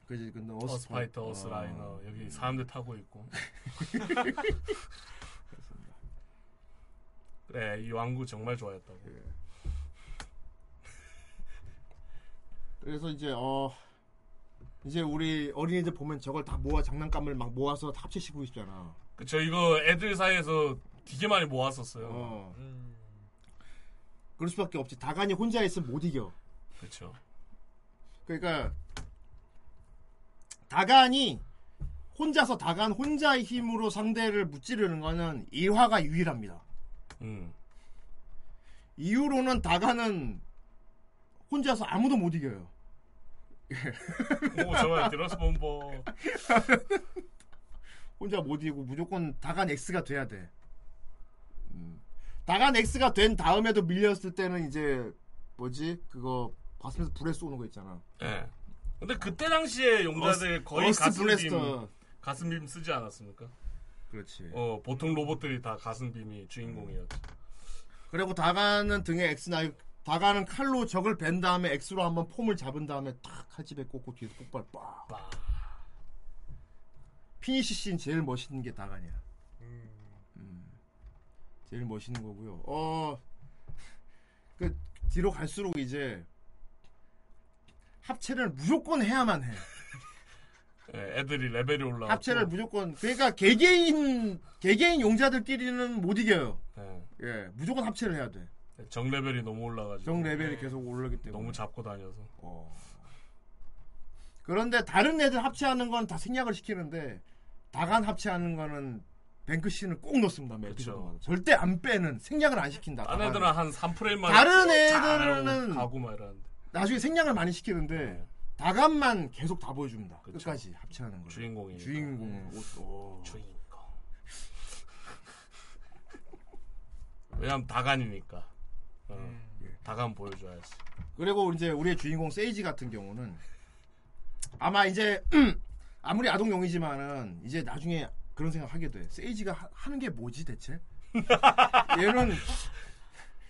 E: 그지. 근데 어스
F: 어스 파이터,
E: 어.
F: 어스라이너 여기 사람들 타고 있고. 그래 이 왕구 정말 좋아했다고.
E: 그래서 이제 어 이제 우리 어린이들 보면 저걸 다 모아 장난감을 막 모아서 다 합체시키고 싶잖아.
F: 그쵸 이거 애들 사이에서 되게 많이 모았었어요.
E: 어.
G: 음.
E: 그럴 수밖에 없지. 다간이 혼자 있으면 못 이겨.
F: 그렇죠.
E: 그러니까 다간이 혼자서 다간 혼자의 힘으로 상대를 무찌르는 거는 일화가 유일합니다.
F: 음.
E: 이후로는 다간은 혼자서 아무도 못 이겨요.
F: 오 좋아요. 들어서 본보.
E: 혼자 못 이기고 무조건 다간 X가 돼야 돼. 음. 다간 X가 된 다음에도 밀렸을 때는 이제 뭐지 그거 가슴에서 불에 쏘는 거 있잖아.
F: 예. 근데 그때 당시에 용자들 거의 가슴빔. 가슴빔 쓰지 않았습니까?
E: 그렇지.
F: 어 보통 로봇들이 다 가슴빔이 주인공이었죠.
E: 그리고 다간은 등에 나 다간은 칼로 적을 벤 다음에 X로 한번 폼을 잡은 다음에 탁 칼집에 꽂고 뒤에서 폭발 빡.
F: 빠.
E: 피니시 씬 제일 멋있는 게 다간이야. 음. 제일 멋있는 거고요. 어, 그 뒤로 갈수록 이제 합체를 무조건 해야만 해.
F: 예, 애들이 레벨이 올라.
E: 합체를 무조건 그러니까 개개인 개개인 용자들끼리는 못 이겨요.
F: 예.
E: 예, 무조건 합체를 해야 돼.
F: 정 레벨이 너무 올라가지고.
E: 정 레벨이 계속 오르기 때문에.
F: 너무 잡고 다녀서.
E: 어. 그런데 다른 애들 합체하는 건 다 생략을 시키는데 다간 합체하는 거는 뱅크 씬을 꼭 넣습니다. 매 에피소드마다. 절대 안 빼는 생략을 안 시킨다.
F: 딴
E: 다간은.
F: 애들은 한 3프레임만
E: 다른 애들은
F: 가고 막 이러는데.
E: 나중에 생략을 많이 시키는데
F: 네.
E: 다간만 계속 다 보여줍니다. 끝까지 합체하는 거.
F: 주인공이.
E: 주인공. 옷, 오.
F: 주인공. 왜냐면 다간이니까. 어, 다간 보여줘야지.
E: 그리고 이제 우리의 주인공 세이지 같은 경우는 아마 이제 아무리 아동용이지만은 이제 나중에 그런 생각 하게 돼. 세이지가 하, 하는 게 뭐지 대체? 얘는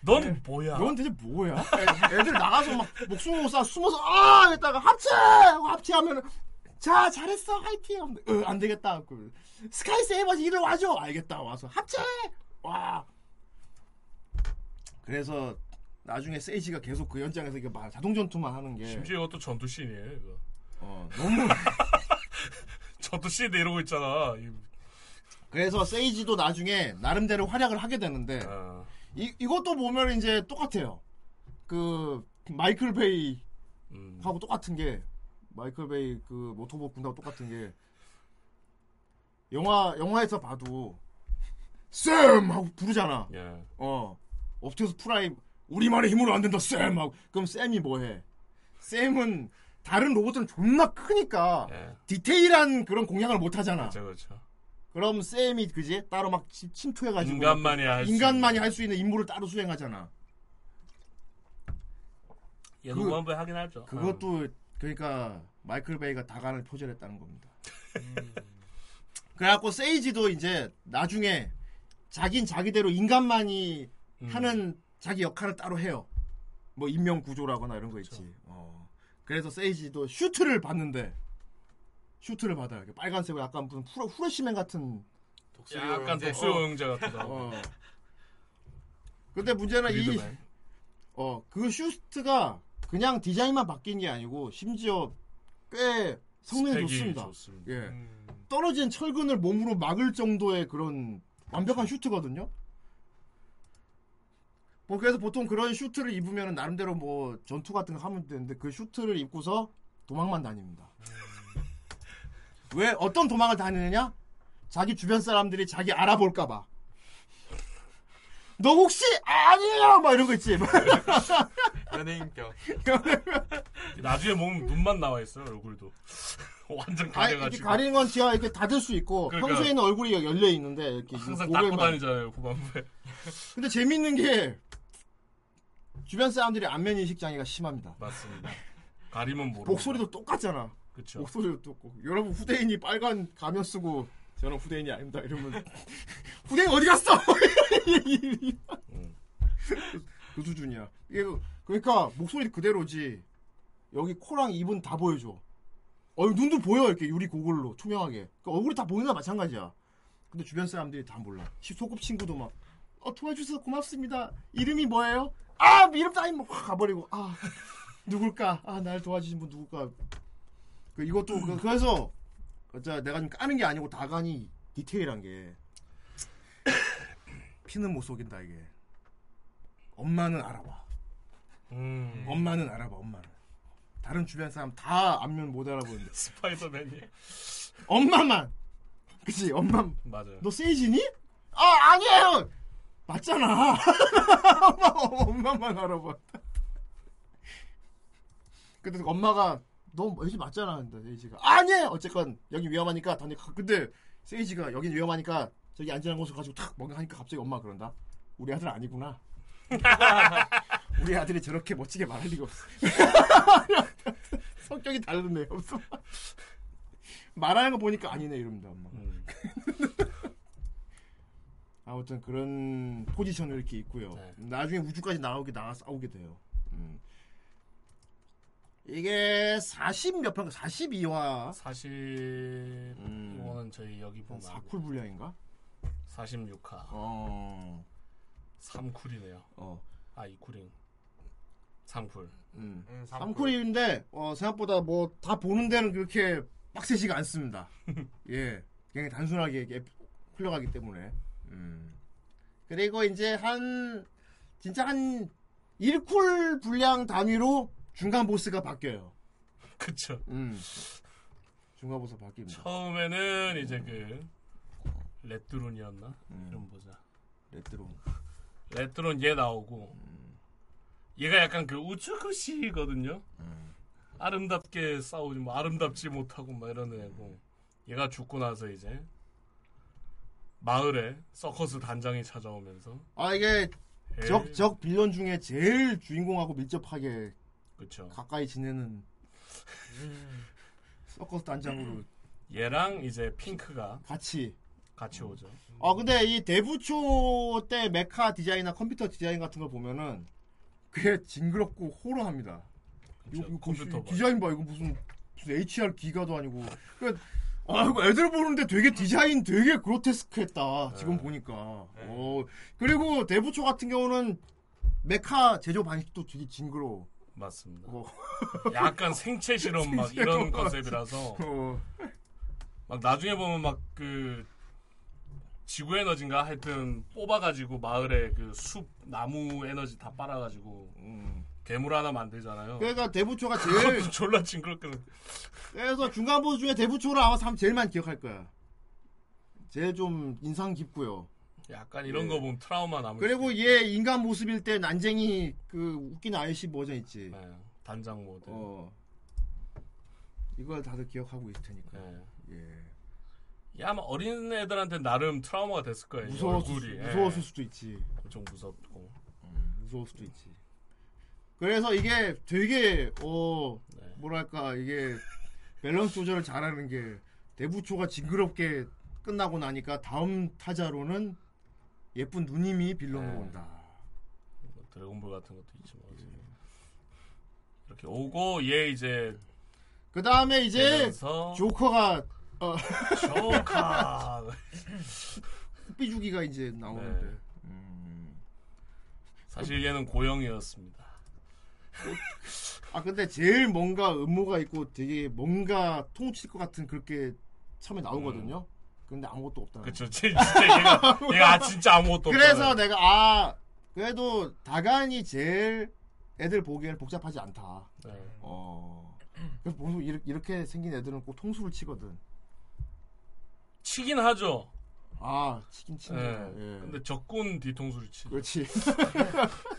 F: 넌 뭐야?
E: 넌 대체 뭐야? 애, 애들 나가서 막 목숨 못쏴 숨어서 아! 했다가 합체! 하고 합체하면은 자 잘했어 화이팅! 하면 어, 안 되겠다. 그 스카이 세이버즈 이리 와줘! 알겠다. 와서 합체! 와! 그래서 나중에 세이지가 계속 그 연장에서 이게 막 자동 전투만 하는 게
F: 심지어 이것도 전투 씬이에요, 이거.
E: 어, 너무
F: 전투 씬인데 이러고 있잖아. 이-
E: 그래서 세이지도 나중에 나름대로 활약을 하게 되는데
F: 어,
E: 이 이것도 보면 이제 똑같아요. 그 마이클 베이
F: 음,
E: 하고 똑같은 게 마이클 베이 그 오토봇 군하고 똑같은 게 영화 영화에서 봐도 쌤 하고 부르잖아.
F: 예.
E: 어 옵티머스 프라임 우리만의 힘으로 안 된다 쌤 하고 그럼 쌤이 뭐해? 쌤은 다른 로봇들은 존나 크니까
F: 예.
E: 디테일한 그런 공략을 못 하잖아.
F: 그렇죠, 그렇죠.
E: 그럼 쌤이 그지 따로 막 침- 침투해가지고
F: 인간만이 할수
E: 인간만이. 할 수 있는 임무를 따로 수행하잖아.
F: 얘도
E: 그-
F: 무한배 하긴 하죠.
E: 그것도 그러니까 마이클 베이가 다간을 표절했다는 겁니다. 그래갖고 세이지도 이제 나중에 자긴 자기대로 인간만이
F: 음.
E: 하는 자기 역할을 따로 해요. 뭐 인명 구조라거나 이런 거 있지. 어. 그래서 세이지도 슈트를 받는데 슈트를 받아요. 빨간색으로 약간 무슨 후레, 후레시맨 같은.
F: 약간 독수용자 같기도 하고.
E: 어. 근데 문제는 이. 어, 그 슈트가 그냥 디자인만 바뀐 게 아니고 심지어 꽤 성능이 좋습니다.
F: 좋습니다.
E: 예.
G: 음.
E: 떨어진 철근을 몸으로 막을 정도의 그런 완벽한 슈트거든요. 뭐 그래서 보통 그런 슈트를 입으면 나름대로 뭐 전투 같은 거 하면 되는데 그 슈트를 입고서 도망만 다닙니다. 왜 어떤 도망을 다니느냐? 자기 주변 사람들이 자기 알아볼까 봐. 너 혹시 아니에요 막 이런 거 있지
G: 연예인병.
F: 나중에 보면 눈만 나와 있어요 얼굴도 완전 가려가지고
E: 가리는 건 제가 이렇게 닫을 수 있고
F: 그러니까.
E: 평소에는 얼굴이 열려 있는데 이렇게
F: 항상. 닦고 다니잖아요 후반부에
E: 근데 재밌는 게 주변 사람들이 안면 인식 장애가 심합니다.
F: 맞습니다 가리면 모르고
E: 목소리도 똑같잖아.
F: 그쵸
E: 목소리도 똑고 여러분 후대인이 빨간 가면 쓰고 저는 후대인이 아닙니다 이러면 후대인 어디 갔어?
F: 음.
E: 그 수준이야. 이게 그- 그러니까 목소리 그대로지. 여기 코랑 입은 다 보여줘. 어 눈도 보여 이렇게 유리 고글로 투명하게. 그러니까 얼굴이 다 보이는 거 마찬가지야. 근데 주변 사람들이 다 몰라. 시- 소꿉 친구도 막 어, 도와주셔서 고맙습니다. 이름이 뭐예요? 아 이름 따위 뭐확 가버리고 아 누굴까? 아 날 도와주신 분 누굴까? 그 이것도 그, 그래서 진짜 내가 좀 까는 게 아니고 다간이 디테일한 게 피는 못 속인다 이게. 엄마는 알아봐.
F: 음.
E: 엄마는 알아봐. 엄마는. 다른 주변 사람 다 안면 못 알아보는데
F: 스파이더맨이
E: 엄마만. 그치 엄마.
F: 맞아요
E: 너 세이지니? 아 아니에요. 맞잖아. 엄마, 엄마만 알아봐. 근데 엄마가 너 세이지 맞잖아. 근데 세이지가 아니에요. 어쨌건 여기 위험하니까 다니. 근데 세이지가 여긴 위험하니까 저기 안전한 곳을 가지고 탁 뭔가 하니까 갑자기 엄마 가 그런다. 우리 아들 아니구나. 우리 아들이 저렇게 멋지게 말할 리가 없어. 성격이 다르네. 없어. 말하는 거 보니까 아니네 이럽니다 엄마.
F: 음.
E: 아무튼 그런 포지션을 이렇게 있고요.
F: 네.
E: 나중에 우주까지 나오게 나가 싸우게 돼요. 음. 이게 40몇 편, 42화
F: 사실
E: 음.
F: 이거는 저희 여기 보면
E: 4쿨 분량인가?
F: 46화
E: 어,
F: 3쿨이네요
E: 어,
F: 아 2쿨인 3쿨
E: 음.
G: 음, 삼
E: 3쿨인데 어, 생각보다 뭐 다 보는 데는 그렇게 빡세지가 않습니다. 예, 그냥 단순하게 이렇게 흘러가기 때문에. 음. 그리고 이제 한 진짜 한 1쿨 분량 단위로 중간 보스가 바뀌어요.
F: 그쵸
E: 음. 중간 보스 바뀝니다.
F: 처음에는 이제 그 레트론이었나
E: 음.
F: 이름 보자
E: 레트로.
F: 레트론 얘 나오고 얘가 약간 그 美し거든요
E: 음.
F: 아름답게 싸우지 뭐 아름답지 못하고 막 이런 애고 얘가 죽고 나서 이제 마을에 서커스 단장이 찾아오면서
E: 아 이게
F: 에이,
E: 적적 빌런 중에 제일 주인공하고 밀접하게
F: 그쵸
E: 가까이 지내는 서커스 단장으로
F: 얘랑 이제 핑크가
E: 같이
F: 같이 오죠
E: 아 근데 이 대부초 때 메카 디자인이나 컴퓨터 디자인 같은 걸 보면은 꽤 징그럽고 호러합니다. 이거,
F: 컴퓨터
E: 이거
F: 봐.
E: 디자인 봐 이거 무슨 무슨 HR 기가도 아니고. 그, 아 이거 애들 보는데 되게 디자인 되게 그로테스크했다 지금
F: 네.
E: 보니까.
G: 네.
E: 어 그리고 대부초 같은 경우는 메카 제조 방식도 되게 징그러워.
F: 맞습니다
E: 어.
F: 약간 생체 실험 막 이런. 컨셉이라서
E: 어.
F: 막 나중에 보면 막 그 지구 에너지인가 하여튼 뽑아가지고 마을에 그 숲 나무 에너지 다 빨아가지고
E: 음.
F: 괴물 하나 만들잖아요.
E: 그러니까 대부초가 제일
F: 졸라 징그럽게
E: 그래서 중간 보스 중에 대부초를 아마 사람 제일 많이 기억할 거야. 제일 좀 인상 깊고요.
F: 약간 이런
E: 예.
F: 거 보면 트라우마 남을
E: 그리고 얘 인간 모습일 때 난쟁이 그 웃긴 아이씨 버전 있지.
F: 네, 단장 모드.
E: 어. 이걸 다들 기억하고 있을 테니까.
F: 네.
E: 예.
F: 이 아마 어린 애들한테 나름 트라우마가 됐을 거예요. 이
E: 무서웠을. 수,
F: 예.
E: 무서웠을 수도 있지.
F: 엄청 무섭고.
E: 음, 무서울 수도 있지. 그래서 이게 되게 어
F: 네.
E: 뭐랄까 이게 밸런스 조절을 잘하는 게 대부초가 징그럽게 끝나고 나니까 다음 타자로는 예쁜 누님이 빌런으로
F: 네.
E: 온다.
F: 뭐 드래곤볼 같은 것도 있지만 이렇게 오고 얘 이제
E: 그 다음에 이제
F: 되면서
E: 조커가 어,
F: 조카
E: 삐죽이가 이제 나오는데.
F: 네.
E: 음.
F: 사실 얘는 고영이었습니다.
E: 아 근데 제일 뭔가 음모가 있고 되게 뭔가 통칠 것 같은 그렇게 처음에 나오거든요. 근데 아무것도 없다.
F: 그쵸 진짜 얘가 얘가 진짜 아무것도
E: 그래서
F: 없잖아요.
E: 내가 아 그래도 다간이 제일 애들 보기에는 복잡하지 않다.
F: 네.
E: 어. 그래서 보통 이렇게, 생긴 애들은 꼭 통수를 치거든.
F: 치긴 하죠.
E: 아 치긴 치네.
F: 예.
E: 예.
F: 근데 적군 뒤통수를 치.
E: 그렇지.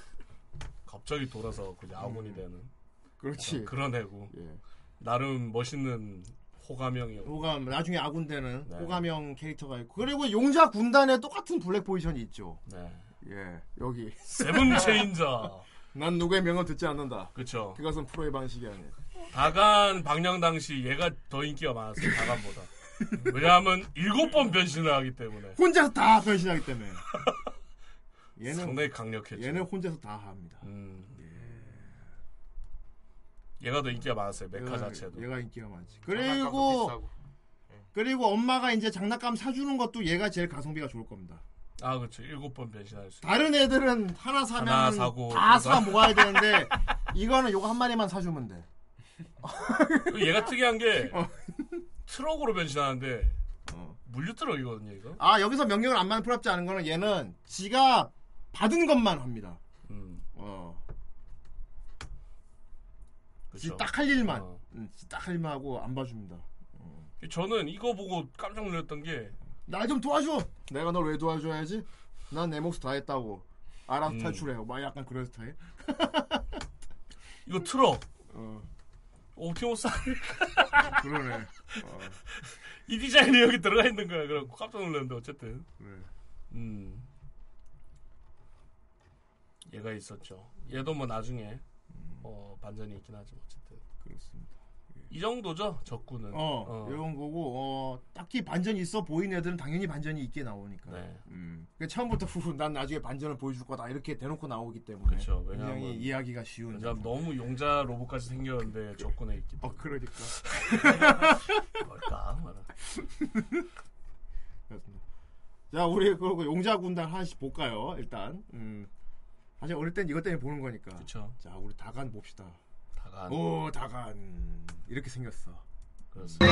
F: 갑자기 돌아서 그냥 아군이 되는.
E: 그렇지.
F: 어, 그런 애고.
E: 예.
F: 나름 멋있는 호감형이요.
E: 호감 나중에 아군 되는
F: 네.
E: 호감형 캐릭터가 있고 그리고 용자 군단에 똑같은 블랙 포지션이 있죠.
F: 네.
E: 예 여기
F: 세븐 체인자.
E: 난 누구의 명은 듣지 않는다.
F: 그쵸.
E: 그것은 프로의 방식이 아니야.
F: 다간 방영 당시 얘가 더 인기가 많았어요. 다간보다. 왜냐하면 일곱 번 변신을 하기 때문에.
E: 혼자서 다 변신하기 때문에. 얘는
F: 상당히 강력했죠.
E: 얘는 혼자서 다 합니다.
F: 음. 얘가 더 인기가 많았어요. 메카
E: 얘가-
F: 자체도.
E: 얘가 인기가 많지. 그리고
G: 비싸고.
E: 그리고 엄마가 이제 장난감 사주는 것도 얘가 제일 가성비가 좋을 겁니다.
F: 아 그렇죠. 일곱 번 변신할 수.
E: 다른 애들은 하나 사면
F: 하나 사고
E: 다사
F: 그거
E: 모아야 되는데 이거는 요거 한 마리만 사주면 돼.
F: 얘가 특이한 게
E: 어.
F: 트럭으로 변신하는데 물류 트럭이거든요. 이거.
E: 아 여기서 명령을 안 받는 프랍지 않은 거는 얘는 지가 받은 것만 합니다.
F: 음.
E: 어.
F: 그쵸.
E: 딱할 일만,
F: 어.
E: 딱할 일만 하고 안 봐줍니다.
F: 저는 이거 보고 깜짝 놀랐던
E: 게날좀 도와줘. 내가 널 왜 도와줘야지? 난 내 몫을 다 했다고. 알아서
F: 음.
E: 탈출해. 막 약간 그런 스타일.
F: 이거 트럭.
E: 어.
F: 옵티머스
E: 그러네. 어.
F: 이 디자인이 여기 들어가 있는 거야. 그래서 깜짝 놀랐는데 어쨌든.
E: 그래.
F: 음. 얘가 있었죠. 얘도 뭐 나중에 어, 반전이 있긴 하지만 어쨌든.
E: 그렇습니다.
F: 이 정도죠. 적군은.
E: 어,
F: 어.
E: 이런 거고, 어, 딱히 반전이 있어 보이는 애들은 당연히 반전이 있게 나오니까.
F: 네.
E: 음. 그 처음부터 후후 난 나중에 반전을 보여줄 거다 이렇게 대놓고 나오기 때문에.
F: 그렇죠.
E: 굉장히 이해하기가 쉬운.
F: 왜냐면 너무 용자 로봇까지 생겼는데 적군에 있기
E: 어,
F: 때문에.
E: 그러니까.
F: 뭘까? 말아.
E: 자, 우리 그리고 용자 군단 하나씩 볼까요? 일단. 음. 사실 어릴 땐 이것 때문에 보는 거니까.
F: 그쵸.
E: 자, 우리 다간 봅시다.
F: 다간.
E: 오, 다간. 이렇게 생겼어.
F: 그렇습니다.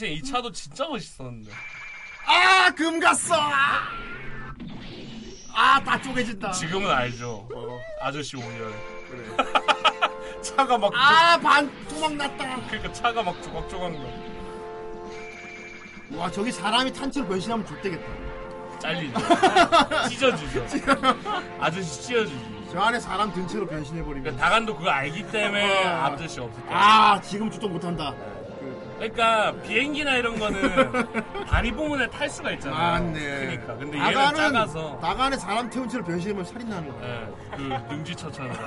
F: 당시에 이 차도 진짜 멋있었는데.
E: 아, 금 갔어. 아, 다 쪼개진다.
F: 지금은 알죠.
E: 어,
F: 아저씨 오열.
E: 그래.
F: 차가 막.
E: 아, 반 도망 났다.
F: 그러니까 차가 막 조각조각 나.
E: 와, 저기 사람이 탄치로 변신하면 좋대겠다.
F: 잘리죠. 찢어지죠. 아저씨 찢어지지.
E: 저 안에 사람 등치로 변신해버리면.
F: 그러니까 다간도 그거 알기 때문에
E: 어.
F: 아저씨 없을 때.
E: 아, 지금 주도 못한다.
F: 그러니까 비행기나 이런 거는 다리 부분에 탈 수가 있잖아요.
E: 맞네.
F: 그러니까. 근데 얘는
E: 나가는,
F: 작아서.
E: 나간에 사람 태운 채로 변신하면 살인 나는 거야.
F: 예, 그 능지처처럼.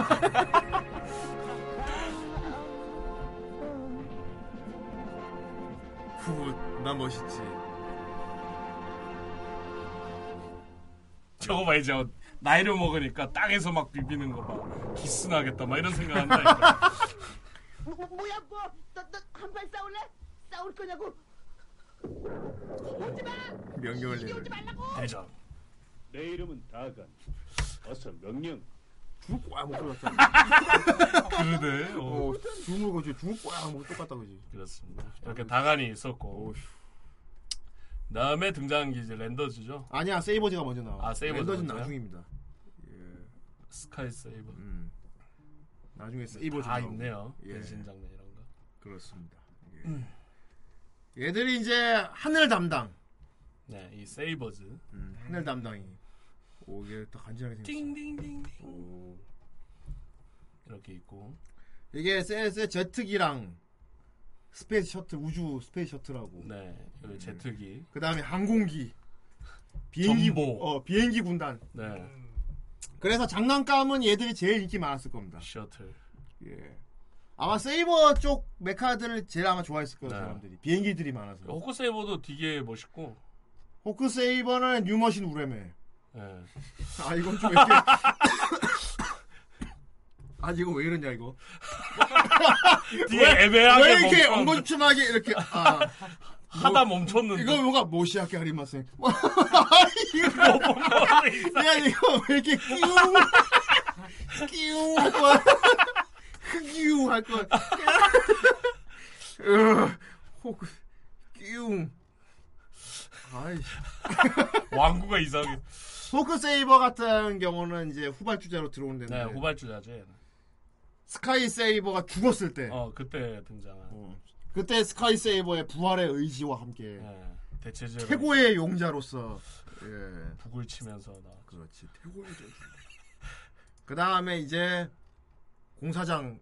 E: 후, 나 멋있지.
F: 저거 봐 이제 나이를 먹으니까 땅에서 막 비비는 거 봐. 기스 나겠다 막 이런 생각 한다니까.
L: 뭐, 뭐야 뭐? 너너한판 싸울래? 싸울 거냐고? 오지 마!
E: 명령을 내려.
L: 오지 말라고!
F: 대장.
M: 내 이름은 다간. 어서 명령.
E: 죽을 거야, 뭐 똑같다.
F: 그러네. 어.
E: 어, 죽을 거지. 죽을 거야, 뭐 똑같다, 그지.
F: 그렇습니다. 이렇게 다간이 있었고. 다음에 등장한 게 이제 랜더즈죠.
E: 아니야, 세이버즈가 먼저 나와.
F: 아, 세이버즈
E: 랜더즈는? 나중입니다.
F: 스카이 세이버.
E: 음. 나중에 세이버즈
F: 다
E: 나오고.
F: 있네요.
E: 예.
F: 변신 장면 이런 거.
E: 그렇습니다. 예. 얘들이 이제 하늘 담당.
F: 네, 이 세이버즈.
E: 음, 하늘 담당이. 오, 이게 또 간지나게 생겼어.
F: 띵띵띵띵.
E: 오.
F: 이렇게 있고.
E: 이게 셋의 제트기랑 스페이스 셔틀, 우주 스페이스 셔틀하고.
F: 네, 여기 제트기.
E: 그 다음에 항공기. 비행기,
F: 전보.
E: 어, 비행기 군단.
F: 네.
E: 그래서 장난감은 얘들이 제일 인기 많았을 겁니다.
F: 셔틀.
E: 예. 아마 세이버 쪽 메카들을 제일 아마 좋아했을 거예요
F: 네.
E: 사람들이 비행기들이 많아서
F: 호크 세이버도 되게 멋있고.
E: 호크 세이버는 뉴머신 우레메
F: 예.
E: 아 이건 좀 이렇게 아 이거 왜 이러냐 이거
F: 뒤에
E: 왜-
F: 애매하게
E: 왜 이렇게
F: 멈췄는데.
E: 엉거주춤하게 이렇게 아
F: 하다 멈췄는데.
E: 이거 뭐가 모시아케 하리마생
F: 뭐,
E: 이거 야 이거 왜 이렇게 끼웅 끼웅 할 거야 흑유 할 거야 으, 호크 끼웅 아이씨
F: 왕구가 이상해.
E: 호크 세이버 같은 경우는 이제 후발주자로 들어온다는데
F: 네, 후발주자죠. 얘는.
E: 스카이 세이버가 죽었을 때
F: 어, 그때 등장한.
E: 그때 스카이 세이버의 부활의 의지와 함께
F: 네, 대체제로
E: 최고의 용자로서 예.
F: 북을 치면서 나.
E: 그렇지 최고의 그 다음에 이제 공사장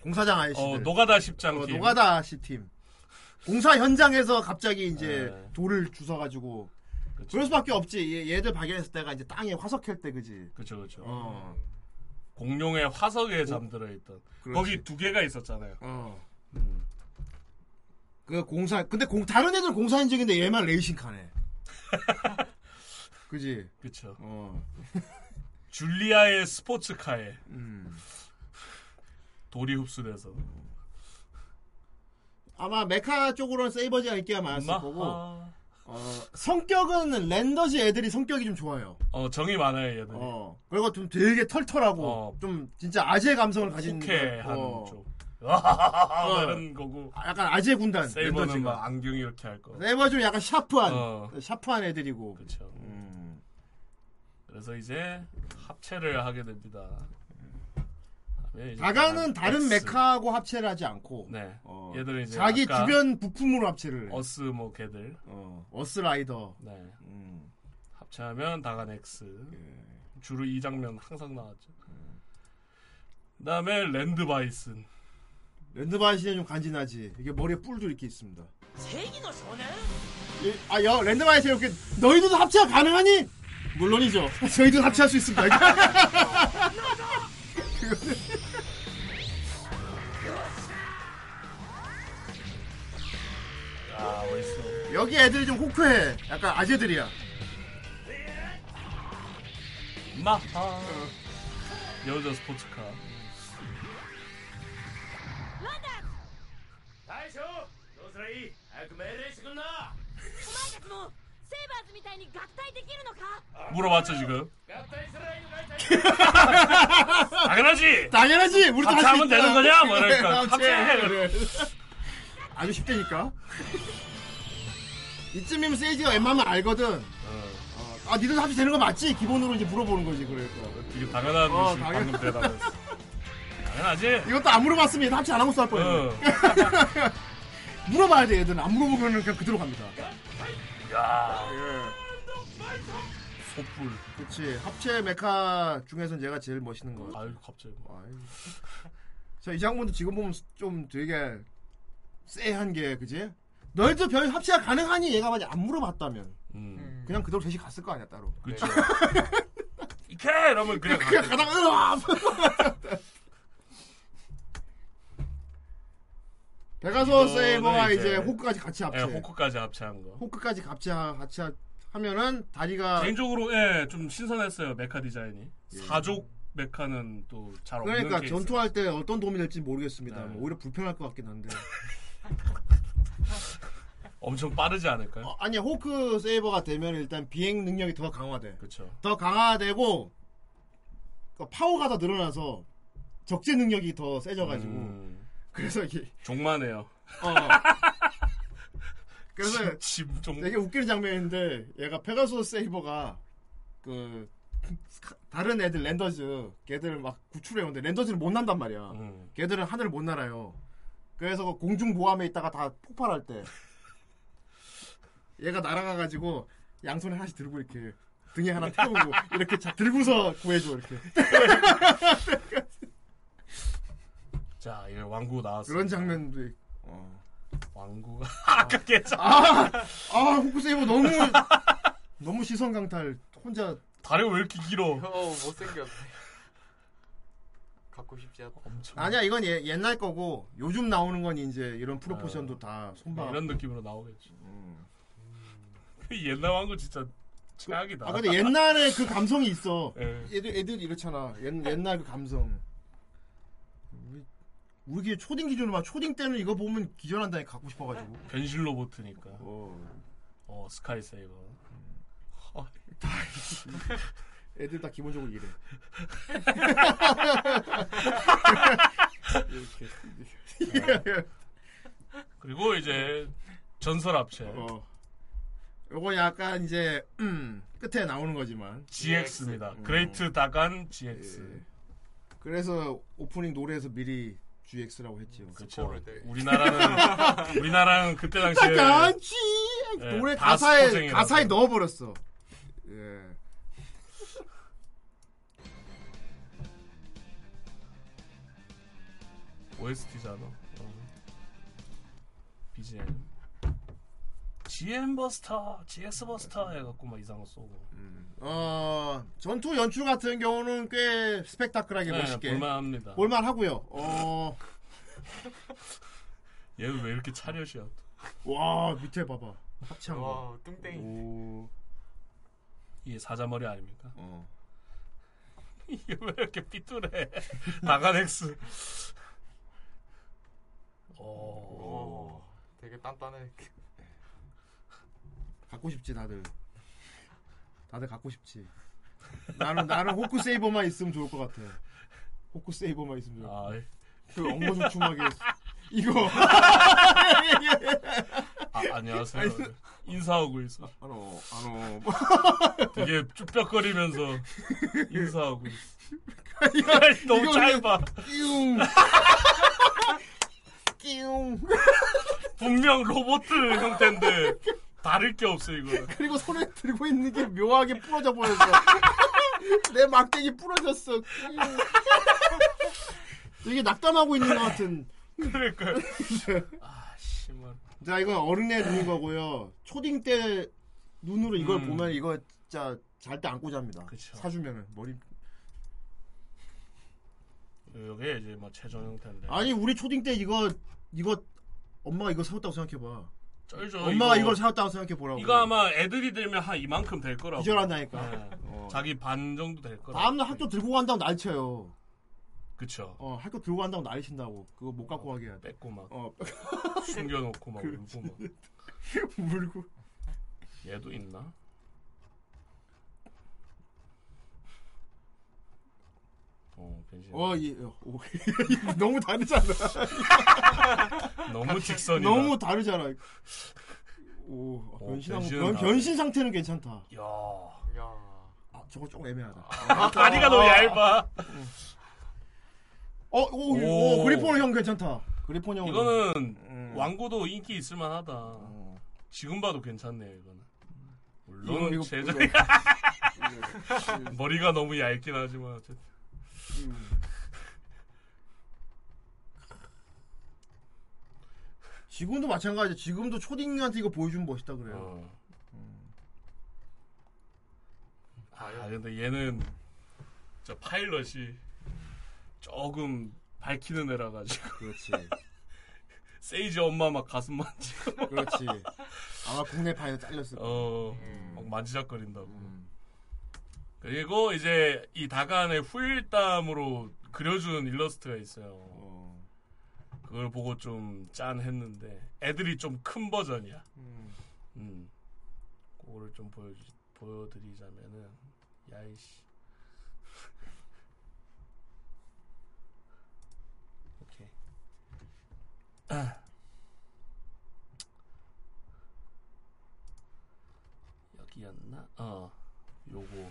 E: 공사장 아저씨들
F: 어, 노가다 십장
E: 어,
F: 팀.
E: 노가다 시팀 공사 현장에서 갑자기 이제
F: 네.
E: 돌을 주워 가지고 그럴 수밖에 없지 얘, 들 발견했을 때가 이제 땅에 화석 캘때 그지
F: 그렇죠, 그렇죠.
E: 어.
F: 공룡의 화석에 잠들어 있던
E: 그렇지.
F: 거기 두 개가 있었잖아요.
E: 어.
F: 음.
E: 그 공사 근데 공 다른 애들 공사 현장인데 얘만 레이싱카네 그지
F: 그렇죠.
E: 어.
F: 줄리아의 스포츠카에
E: 음.
F: 돌이 흡수돼서
E: 아마 메카 쪽으로는 세이버즈가 인기가 많았을
F: 마하.
E: 거고 어, 성격은 랜더즈 애들이 성격이 좀 좋아요.
F: 어 정이 많아요 얘들이.
E: 어 그리고 좀 되게 털털하고
F: 어.
E: 좀 진짜 아재 감성을 가진
F: 호쾌한
E: 어.
F: 쪽. 와
E: 어.
F: 이런 거고.
E: 약간 아재 군단
F: 세이버는. 막 안경 이렇게 할 거.
E: 세이버 좀 약간 샤프한
F: 어.
E: 샤프한 애들이고
F: 그렇죠.
E: 음.
F: 그래서 이제 합체를 하게 됩니다. 예,
E: 다강은 다른
F: X.
E: 메카하고 합체를 하지 않고
F: 네.
E: 어,
F: 얘들 이제
E: 자기 주변 부품으로 합체를
F: 어스 뭐 걔들
E: 어, 어스 라이더
F: 네.
E: 음.
F: 합체하면 다간 X
E: 예.
F: 주로 이 장면 항상 나왔죠. 음. 그다음에 랜드 바이슨.
E: 랜드 바이슨이 좀 간지나지. 이게 머리에 뿔도 이렇게 있습니다.
L: 세기도
E: 소네. 아, 여 랜드 바이슨 이렇게 너희들도 합체가 가능하니? 물론이죠. 저희도 합체할 수 있습니다 여기 애들이 좀 호쾌해. 약간 아재들이야.
F: 마하. 여자 스포츠카. 물어봤죠 지금?
L: 아,
F: 당연하지.
E: 당연하지. 우리도
F: 합하면 되는 거냐? 뭐랄까.
E: 합체. 아주 쉽다니까. 이쯤이면 세이지가 웬만하면 알거든. 어, 아, 니들 합체 되는 거 맞지? 기본으로 이제 물어보는 거지, 그러니까.
F: 되게 당연한
E: 어,
F: 듯이
E: 당연-
F: 방금 대답했어. 당연하지.
E: 이것도 안 물어봤으면 얘들 합체 안 하고 쌀 뻔했네.
F: 어.
E: 물어봐야 돼, 얘들은. 안 물어보면 그냥 그대로 갑니다.
F: 야.
E: 예.
F: 소뿔.
E: 그치. 합체 메카 중에서는 얘가 제일 멋있는 거 같아.
F: 아유 갑자기.
E: 아유. 자, 이 장면도 지금 보면 좀 되게 쎄한 게, 그지? 너희들 별 합체가 가능하니? 얘가 만약 안 물어봤다면.
F: 음.
E: 그냥 그대로 셋이 갔을 거 아니야, 따로.
F: 그렇죠. 이케 이러면 그냥
E: 그냥
F: 가.
E: 가다가, 으아! 베가소 세이버가
F: 이제-
E: 이제 호크까지 같이 합체.
F: 예, 호크까지 합체한 거.
E: 호크까지 같이, 하- 같이 하- 하면은 다리가.
F: 개인적으로 예, 좀 신선했어요 메카 디자인이. 사족 메카는 또 잘 없는
E: 예. 그러니까
F: 케이스.
E: 전투할 때 어떤 도움이 될지 모르겠습니다.
F: 네.
E: 오히려 불편할 것 같긴 한데.
F: 엄청 빠르지 않을까요?
E: 어, 아니 호크 세이버가 되면 일단 비행 능력이 더 강화돼.
F: 그렇죠.
E: 더 강화되고 그 파워가 더 늘어나서 적재 능력이 더 세져가지고
F: 음,
E: 그래서 이게
F: 종만해요.
E: 어. 그래서
F: 짐좀
E: 되게 웃기는 장면인데 얘가 페가소 세이버가 그 다른 애들 랜더즈 걔들 막 구출해 오는데 랜더즈는 못 난단 말이야.
F: 음.
E: 걔들은 하늘을 못 날아요. 그래서 그 공중 보함에 있다가 다 폭발할 때 얘가 날아가가지고 양손에 하나씩 들고 이렇게 등에 하나 태우고 이렇게 자, 들고서 구해줘 이렇게
F: 자, 이거 왕구 나왔어.
E: 그런 장면도 있- 어.
F: 왕구가 깨자.
E: 아, 아 호크세이버 너무 너무 시선 강탈 혼자
F: 다리가 왜 이렇게 길어?
G: 어 못생겼네. 갖고 싶지 않다.
F: 엄청
E: 아니야 이건 예, 옛날 거고 요즘 나오는 건 이제 이런 프로포션도 다 손봐.
F: 이런 느낌으로 나오겠지. 옛날 왕국 진짜 최악이다.
E: 아 근데 옛날에 그 감성이 있어.
F: 예.
E: 애들 애들 이렇잖아. 옛, 옛날 그 감성. 우리 우리 기 초딩 기준으로 막 초딩 때는 이거 보면 기절한다니 갖고 싶어가지고.
F: 변신 로봇이니까.
E: 어.
F: 어 스카이세이버. 어,
E: 애들 다 기본적으로 이래. 이렇게.
F: 그리고 이제 전설 합체.
E: 어. 요거 약간 이제 음, 끝에 나오는 거지만
F: GX입니다.
E: 음.
F: 그레이트 다간 GX.
E: 예. 그래서 오프닝 노래에서 미리 GX라고 했지요.
F: 그렇죠. 우리나라는 우리나라는 그때 당시에
E: 다간 GX
F: 예,
E: 노래
F: 다
E: 가사에. 가사에 넣어버렸어. 예.
F: OST잖아. 어. BGM. GM 버스터, GX 버스터 해갖고 막 이상한 거 쏘고.
E: 어 전투 연출 같은 경우는 꽤 스펙타클하게
F: 네,
E: 멋있게
F: 볼만합니다.
E: 볼만하고요. 어.
F: 얘는 왜 이렇게 차렷이야?
E: 와 밑에 봐봐 합창
G: 와, 뚱땡이.
E: 오.
F: 이게 사자머리 아닙니까?
E: 어.
F: 이게 왜 이렇게 삐뚤해? 다가넥스. 오.
G: 오, 되게 단단해.
E: 갖고 싶지 다들. 다들 갖고 싶지. 나는 나는 호크 세이버만 있으면 좋을 것 같아. 호크 세이버만 있으면 좋을 것 같아. 그 엉거주춤하게 이거.
F: 아, 안녕하세요. 인사하고 있어.
E: 안어, 안어.
F: 되게 쭈뼛거리면서 인사하고 있어.
E: 이거-
F: 너무 짧아.
E: 끼웅. 끼웅.
F: 분명 로봇 형태인데 다를 게 없어 이거.
E: 그리고 손에 들고 있는 게 묘하게 부러져 보여서 내 막대기 부러졌어. 되게 낙담하고 있는 것 같은.
F: 그러니까. 아 심한.
E: 자, 이건 어른의 눈인 거고요. 초딩 때 눈으로 이걸
F: 음.
E: 보면 이거 진짜 잘 때 안고 잡니다.
F: 그쵸.
E: 사주면은 머리.
F: 이게 이제 뭐 최종 형태인데.
E: 아니 우리 초딩 때 이거 이거 엄마가 이거 사줬다고 생각해봐.
F: 쩔죠.
E: 엄마가
F: 이거-
E: 이걸 사줬다고 생각해 보라고.
F: 이거 아마 애들이 들면 한 이만큼 될 거라고.
E: 기절한다니까.
F: 네.
E: 어.
F: 자기 반 정도 될 거라고.
E: 다음날 학교 들고 간다고 난리쳐요.
F: 그쵸.
E: 어, 학교 들고 간다고 난리친다고. 그거 못 갖고 가게 해야 돼.
F: 뺏고 막
E: 어.
F: 숨겨놓고 막
E: 그렇지.
F: 울고 막.
E: 물고.
F: 얘도 있나? 어 변신.
E: 어, 이, 어, 오, 너무 다르잖아.
F: 너무 직선이다.
E: 너무 다르잖아. 오, 아,
F: 어,
E: 변신한
F: 변신은
E: 변. 변신 상태는 괜찮다.
F: 야.
G: 야.
E: 아, 저거 조금 애매하다.
F: 아, 다리가 너무 얇아.
E: 어, 오, 오, 그리폰 형 괜찮다. 그리폰 형.
F: 이거는
E: 음.
F: 왕고도 인기 있을 만하다. 지금 봐도 괜찮네요, 이거는. 물론
E: 이거- 이거-
F: 제작이
E: 이거-
F: 머리가 너무 얇긴 하지만 어쨌든.
E: 지금도 마찬가지야. 지금도 초딩한테 이거 보여주면 멋있다 그래요.
F: 어. 아 근데 얘는 저 파일럿이 조금 밝히는 애라 가지고.
E: 그렇지.
F: 세이지 엄마 막 가슴 만지고.
E: 그렇지. 아마 국내 파일은 잘렸을 거야.
F: 어, 막 만지작거린다고. 그리고 이제 이 다간의 후일담으로 그려준 일러스트가 있어요. 그걸 보고 좀 짠했는데 애들이 좀 큰 버전이야. 음. 그거를 좀 보여주 보여드리자면은 야이씨. 오케이. 여기였나? 어. 요거.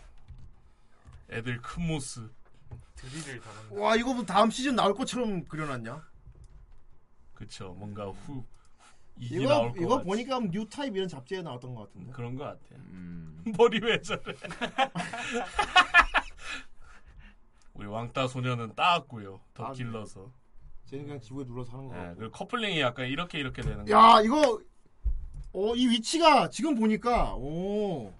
F: 애들 큰 모습.
G: 드릴을 다는
E: 와, 이거 뭐 다음 시즌 나올 것처럼 그려놨냐?
F: 그쵸. 뭔가 후 이게
E: 이거
F: 나올 거
E: 이거
F: 같지.
E: 보니까 뉴 타입 이런 잡지에 나왔던 것 같은데.
F: 그런 거 같아.
E: 음.
F: 머리 왜 저래? 우리 왕따 소녀는 따왔고요. 더
E: 아,
F: 길러서.
E: 쟤는 그냥 지구에 눌러서 하는 거
F: 네,
E: 같고.
F: 그리고 커플링이 약간 이렇게 이렇게 되는 거.
E: 야, 이거 어, 이 위치가 지금 보니까 오.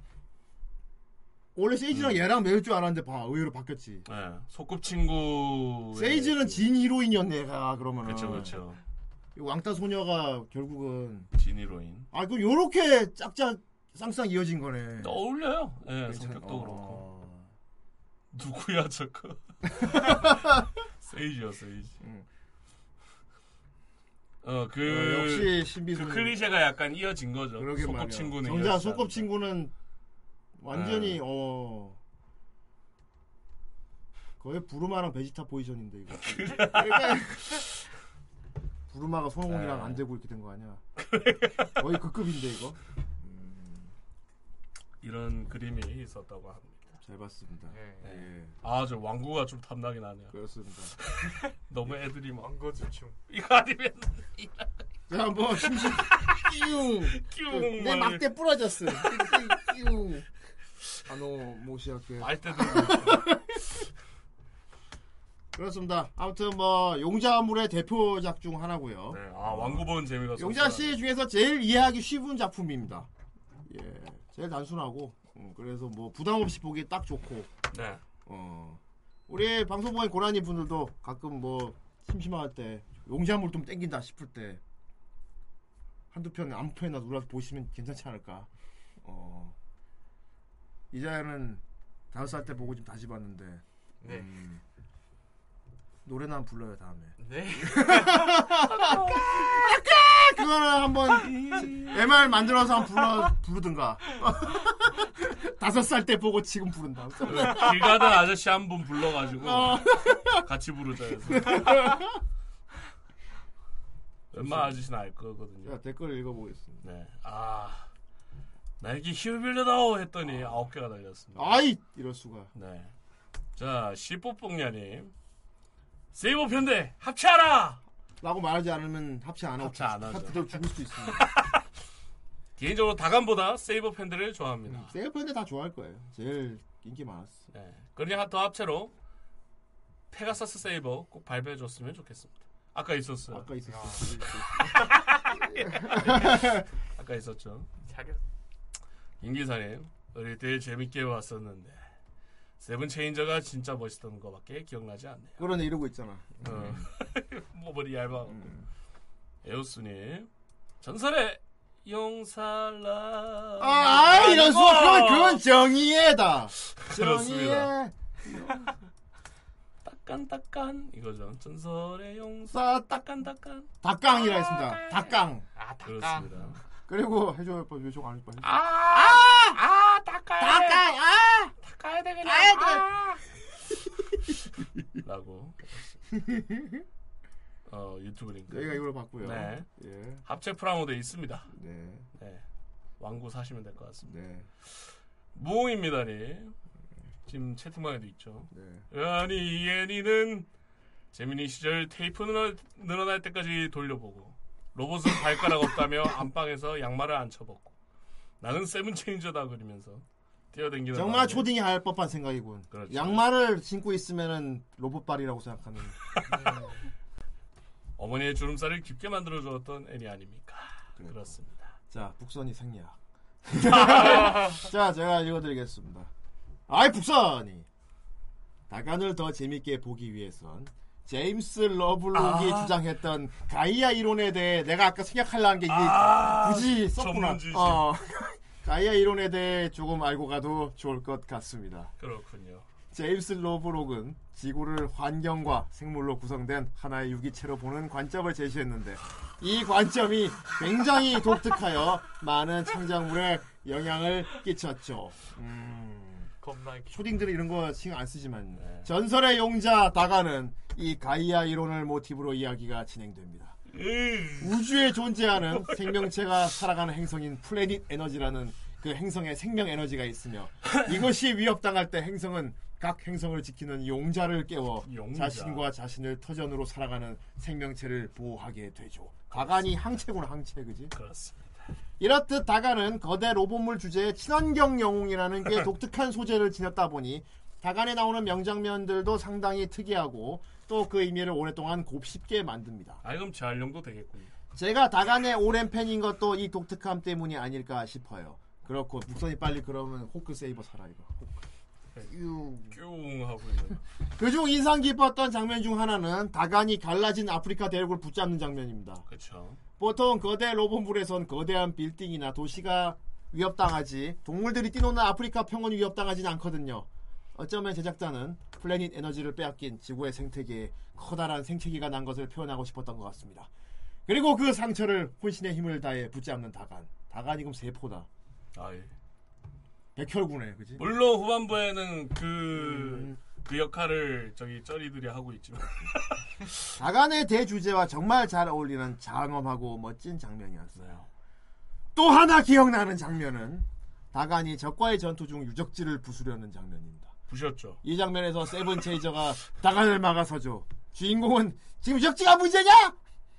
E: 원래 세이지랑 얘랑 매울 줄 알았는데 봐 의외로 바뀌었지.
F: 네, 소꿉친구.
E: 세이지는 진 히로인이었네 얘가 그러면은.
F: 그렇죠, 그렇죠.
E: 이 왕따 소녀가 결국은
F: 진 히로인.
E: 아그 요렇게 짝짝 쌍쌍 이어진 거네.
F: 어울려요. 예,
E: 괜찮-
F: 성격도
E: 어.
F: 그렇고. 누구야 저거? 세이지요, 세이지. 어, 그
E: 어, 역시 신비
F: 그
E: 소녀.
F: 클리셰가 약간 이어진 거죠. 소꿉친구는
E: 정작 소꿉친구는 완전히
F: 네.
E: 어 거의 부르마랑 베지타 포지션인데 이거. 부르마가 손오공이랑
F: 네.
E: 안 되고 이렇게 된 거 아니야? 거의 그 급인데 이거.
F: 이런 그림이 있었다고 합니다.
E: 잘 봤습니다. 예.
F: 아, 저 왕구가 좀 탐나긴 하네요.
E: 그렇습니다.
F: 너무 애들이 막
G: 왕거주춤.
F: 이거 아니면
E: 자, 뭐 심심 끼웅
F: 끼웅 내막
E: 막대 부러졌어. 끼웅. 아노 모시할게.
F: 말대도
E: 그렇습니다. 아무튼 뭐 용자물의 대표작 중 하나고요.
F: 네, 아 왕구 보는 재미가
E: 용자. 씨 중에서 제일 이해하기 쉬운 작품입니다. 예, 제일 단순하고 음, 그래서 뭐 부담 없이 보기 딱 좋고.
F: 네.
E: 어, 우리 방송 보는 고라니 분들도 가끔 뭐 심심할 때 용자물 좀 땡긴다 싶을 때 한두 편 아무 편이나 눌러서 보시면 괜찮지 않을까. 어, 이자야는 다섯 살 때 보고 좀 다시 봤는데.
G: 네.
E: 음, 노래나 한번 불러요 다음에.
G: 네.
E: 그거는 한번 MR 만들어서 한번 불러 부르든가. 다섯 살 때 보고 지금 부른다.
F: 길 가던 아저씨 한 분 불러가지고
E: 어.
F: 같이 부르자 해서 웬만 아저씨는 알 거거든요.
E: 자, 댓글 읽어보겠습니다.
F: 네. 아 나에게 힘을 빌려다오 했더니 아홉 개가 달렸습니다.
E: 아이 이럴 수가.
F: 네. 자 시뽀뽕냐님 세이버 편대 합체하라.
E: 라고 말하지 않으면 합체 안 하고
F: 합체 안 하죠.
E: 그대로 죽을 수도 있습니다.
F: 개인적으로 다간보다 세이버 팬들을 좋아합니다.
E: 세이버인데 다 좋아할 거예요. 제일 인기 많았어.
F: 네. 그러니 더 합체로 페가사스 세이버 꼭 발표해줬으면 좋겠습니다. 아까 있었어요.
E: 아까 있었어.
F: 아까 있었죠.
G: 자격.
F: 인기사님 어릴 때 재밌게 봤었는데 세븐 체인저가 진짜 멋있던 거밖에 기억나지 않네요.
E: 그러네 이러고 있잖아.
F: 어. 뭐 머리 얇아. 에오스님 전설의 용살라.
E: 아, 이런 수 그건 그건 정의예다.
F: 그렇습니다.
E: 정의예.
F: 따깐따깐 이거죠. 전설의 용사 따깐따깐.
E: 닭강이라 했습니다. 닭강.
G: 아,
F: 그렇습니다.
E: 그리고 해줘요. 뭐 요청 안 해줘.
F: 아, 아, 돼.
E: 닭강. 아.
F: 닦아야 돼 그냥.
E: 돼.
F: 아. 라고. 어 유튜브 링크.
E: 저희가 이걸 봤고요.
F: 네.
E: 예.
F: 합체 프라모드에 있습니다.
E: 네.
F: 네. 완구 사시면 될 것 같습니다.
E: 네.
F: 무홍입니다니. 지금 채팅방에도 있죠.
E: 네.
F: 아니 이 애니는 재민이 시절 테이프 늘어, 늘어날 때까지 돌려보고 로봇은 발가락 없다며 안방에서 양말을 안 쳐벗고 나는 세븐 체인저다 그리면서 뛰어댕기는
E: 정말 초딩이 할 법한 생각이군.
F: 그렇죠.
E: 양말을 신고 있으면은 로봇발이라고 생각하는.
F: 어머니의 주름살을 깊게 만들어 주었던 애니 아닙니까? 그렇습니다.
E: 자, 북선이 생략. 자, 제가 읽어드리겠습니다. 아이, 북선이. 다간을 더 재밌게 보기 위해선 제임스 러블록이
F: 아.
E: 주장했던 가이아 이론에 대해 내가 아까 생각하려는 게 이게
F: 아,
E: 굳이 썼구나. 어. 가이아 이론에 대해 조금 알고 가도 좋을 것 같습니다.
F: 그렇군요.
E: 제임스 러브록은 지구를 환경과 생물로 구성된 하나의 유기체로 보는 관점을 제시했는데 이 관점이 굉장히 독특하여 많은 창작물에 영향을 끼쳤죠. 음. 초딩들은 이런 거 신경 안 쓰지만
F: 네.
E: 전설의 용자 다가는 이 가이아 이론을 모티브로 이야기가 진행됩니다. 우주에 존재하는 생명체가 살아가는 행성인 플래닛 에너지라는 그 행성에 생명 에너지가 있으며 이것이 위협당할 때 행성은 각 행성을 지키는 용자를 깨워
F: 용자.
E: 자신과 자신을 터전으로 살아가는 생명체를 보호하게 되죠. 가간이 항체구나 항체 그지?
F: 그렇습니다.
E: 이렇듯 다간은 거대 로봇물 주제에 친환경 영웅이라는 게 독특한 소재를 지녔다 보니 다간에 나오는 명장면들도 상당히 특이하고 또 그 의미를 오랫동안 곱씹게 만듭니다.
F: 아 그럼 재활용도 되겠군요.
E: 제가 다간의 오랜 팬인 것도 이 독특함 때문이 아닐까 싶어요. 그렇고 북선이 빨리 그러면 호크 세이버 사라 이거. 유.
F: 뀨 하고 있는.
E: 그중 인상 깊었던 장면 중 하나는 다간이 갈라진 아프리카 대륙을 붙잡는 장면입니다.
F: 그렇죠.
E: 보통 거대 로봇물에선 거대한 빌딩이나 도시가 위협당하지 동물들이 뛰노는 아프리카 평원이 위협당하진 않거든요. 어쩌면 제작자는 플래닛 에너지를 빼앗긴 지구의 생태계에 커다란 생태계가 난 것을 표현하고 싶었던 것 같습니다. 그리고 그 상처를 혼신의 힘을 다해 붙잡는 다간. 다간이 그럼 세포다.
F: 아 예.
E: 백혈구네, 그지?
F: 물론 후반부에는 그,
E: 음.
F: 그 역할을 저기 쩌리들이 하고 있지만.
E: 다간의 대주제와 정말 잘 어울리는 장엄하고 멋진 장면이었어요. 또 하나 기억나는 장면은 다간이 적과의 전투 중 유적지를 부수려는 장면입니다.
F: 부셨죠.
E: 이 장면에서 세븐 체인저가 다간을 막아서죠. 주인공은 지금 유적지가 문제냐?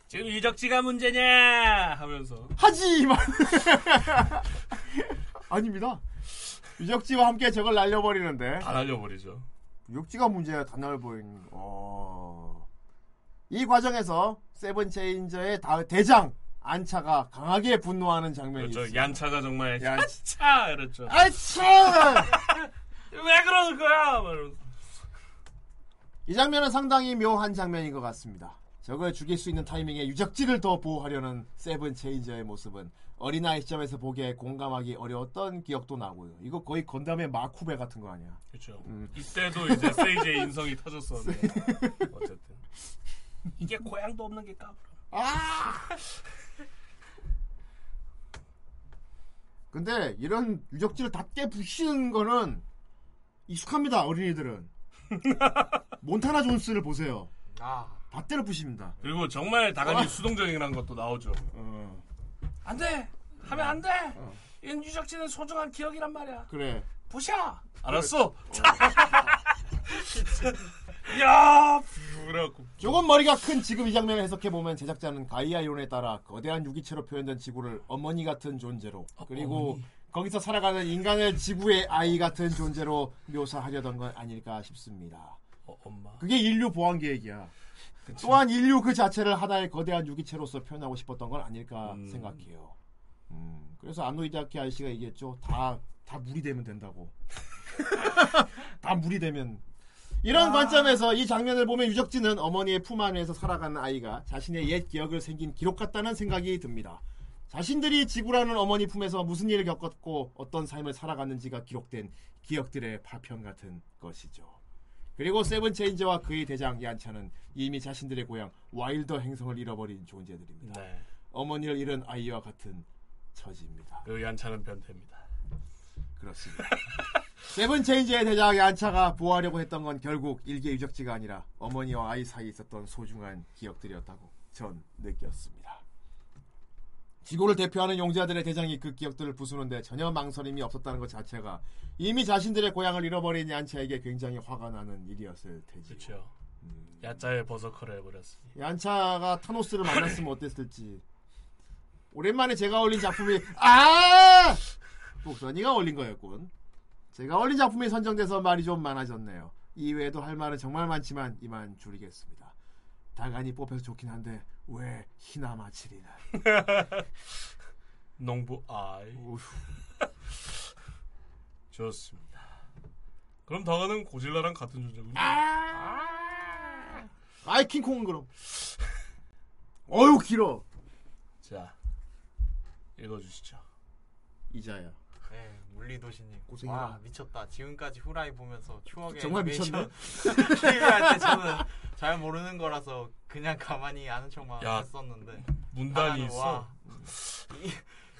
F: 지금 유적지가 문제냐 하면서
E: 하지만 아닙니다. 유적지와 함께 적을 날려버리는데
F: 다 날려버리죠.
E: 유적지가 문제야 다 날려버리는. 어... 이 과정에서 세븐 체인저의 다- 대장 안차가 강하게 분노하는 장면이
F: 그렇죠.
E: 있어요.
F: 얀차가 정말
E: 얀-
F: 얀차 이랬죠.
E: 안차!
F: 왜 그러는 거야? 이
E: 장면은 상당히 묘한 장면인 것 같습니다. 적을 죽일 수 있는 타이밍에 유적지를 더 보호하려는 세븐 체인저의 모습은 어린아이 시점에서 보기에 공감하기 어려웠던 기억도 나고요. 이거 거의 건담의 마쿠베 같은 거 아니야?
F: 그렇죠.
E: 음.
F: 이때도 이제 세이지의 인성이 터졌었는데 어쨌든 이게 고향도 없는 게 까불어.
E: 아! 근데 이런 유적지를 다 깨부시는 거는 익숙합니다. 어린이들은. 몬타나 존스를 보세요.
G: 아.
E: 다 때려 부십니다.
F: 그리고 정말 다간이
E: 어.
F: 수동적이라는 것도 나오죠.
E: 어,
F: 안 돼! 하면 안 돼! 이건 유적지는 소중한 기억이란 말이야.
E: 그래.
F: 부셔! 알았어! 야 그래갖고.
E: 조금 머리가 큰 지금 이 장면을 해석해보면 제작자는 가이아 이론에 따라 거대한 유기체로 표현된 지구를 어머니 같은 존재로 그리고
F: 어머니.
E: 거기서 살아가는 인간을 지구의 아이 같은 존재로 묘사하려던 건 아닐까 싶습니다.
F: 어, 엄마.
E: 그게 인류 보완 계획이야. 또한 인류 그 자체를 하나의 거대한 유기체로서 표현하고 싶었던 건 아닐까
F: 음.
E: 생각해요. 음, 그래서 안노 히데아키 아저씨가 얘기했죠. 다, 다 물이 되면 된다고. 다 물이 되면. 이런
F: 아.
E: 관점에서 이 장면을 보면 유적지는 어머니의 품 안에서 살아가는 아이가 자신의 옛 기억을 새긴 기록 같다는 생각이 듭니다. 자신들이 지구라는 어머니 품에서 무슨 일을 겪었고 어떤 삶을 살아갔는지가 기록된 기억들의 파편 같은 것이죠. 그리고 세븐 체인저와 그의 대장 얀차는 이미 자신들의 고향 와일더 행성을 잃어버린 존재들입니다.
F: 네.
E: 어머니를 잃은 아이와 같은 처지입니다.
F: 그 얀차는 변태입니다.
E: 그렇습니다. 세븐 체인저의 대장 얀차가 보호하려고 했던 건 결국 일개 유적지가 아니라 어머니와 아이 사이에 있었던 소중한 기억들이었다고 전 느꼈습니다. 지구를 대표하는 용자들의 대장이 그 기억들을 부수는데 전혀 망설임이 없었다는 것 자체가 이미 자신들의 고향을 잃어버린 얀차에게 굉장히 화가 나는 일이었을 테지.
F: 그렇죠. 야자의 버서커를 해버렸어.
E: 얀차가 타노스를 만났으면 어땠을지. 오랜만에 제가 올린 작품이 아! 복선이가 올린 거였군. 제가 올린 작품이 선정돼서 말이 좀 많아졌네요. 이외에도 할 말은 정말 많지만 이만 줄이겠습니다. 다간이 뽑혀서 좋긴 한데 왜 히나마치리는
F: 농부 아이. 좋습니다. 그럼 다가는 고질라랑 같은 존재군요.
E: 아이 킹콩은 그럼 어휴 길어
F: 자, 읽어주시죠.
E: 이자야
G: 네, 물리도시님.
E: 고생해라.
G: 와 미쳤다. 지금까지 후라이 보면서 추억의
E: 정말 미쳤네.
G: 리뷰할 때 저는 잘 모르는 거라서 그냥 가만히 아는 척만
F: 야,
G: 했었는데
F: 문단이
G: 하나는
F: 있어.
G: 와, 이,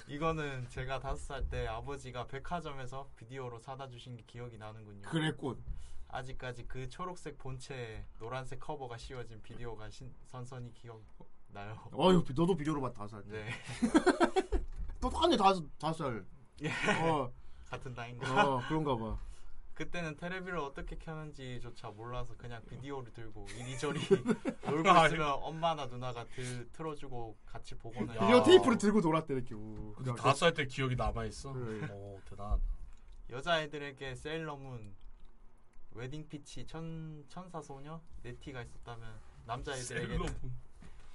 G: 이거는 제가 다섯 살 때 아버지가 백화점에서 비디오로 사다 주신 게 기억이 나는군요.
E: 그랬군
G: 아직까지 그 초록색 본체에 노란색 커버가 씌워진 비디오가 신, 선선히 기억나요.
E: 어휴 너도 비디오로 봤 다섯 살 때.
G: 네.
E: 똑같네 다섯 다섯 살
G: 예.
E: 어,
G: 같은 나이인가?
E: 어 그런가 봐
G: 그때는 테레비를 어떻게 켜는지조차 몰라서 그냥 비디오를 들고 이리저리 놀고
F: 아,
G: 있으면 엄마나 누나가 들, 틀어주고 같이 보고는
E: 비디오 테이프를 들고 놀았대 이렇게 우.
F: 근데 다섯 살 때 기억이 남아 있어.
E: 그래.
F: 오 대단하다.
G: 여자애들에게 세일러문 웨딩 피치 천 천사 소녀 네티가 있었다면 남자애들에게는
F: 셀러문.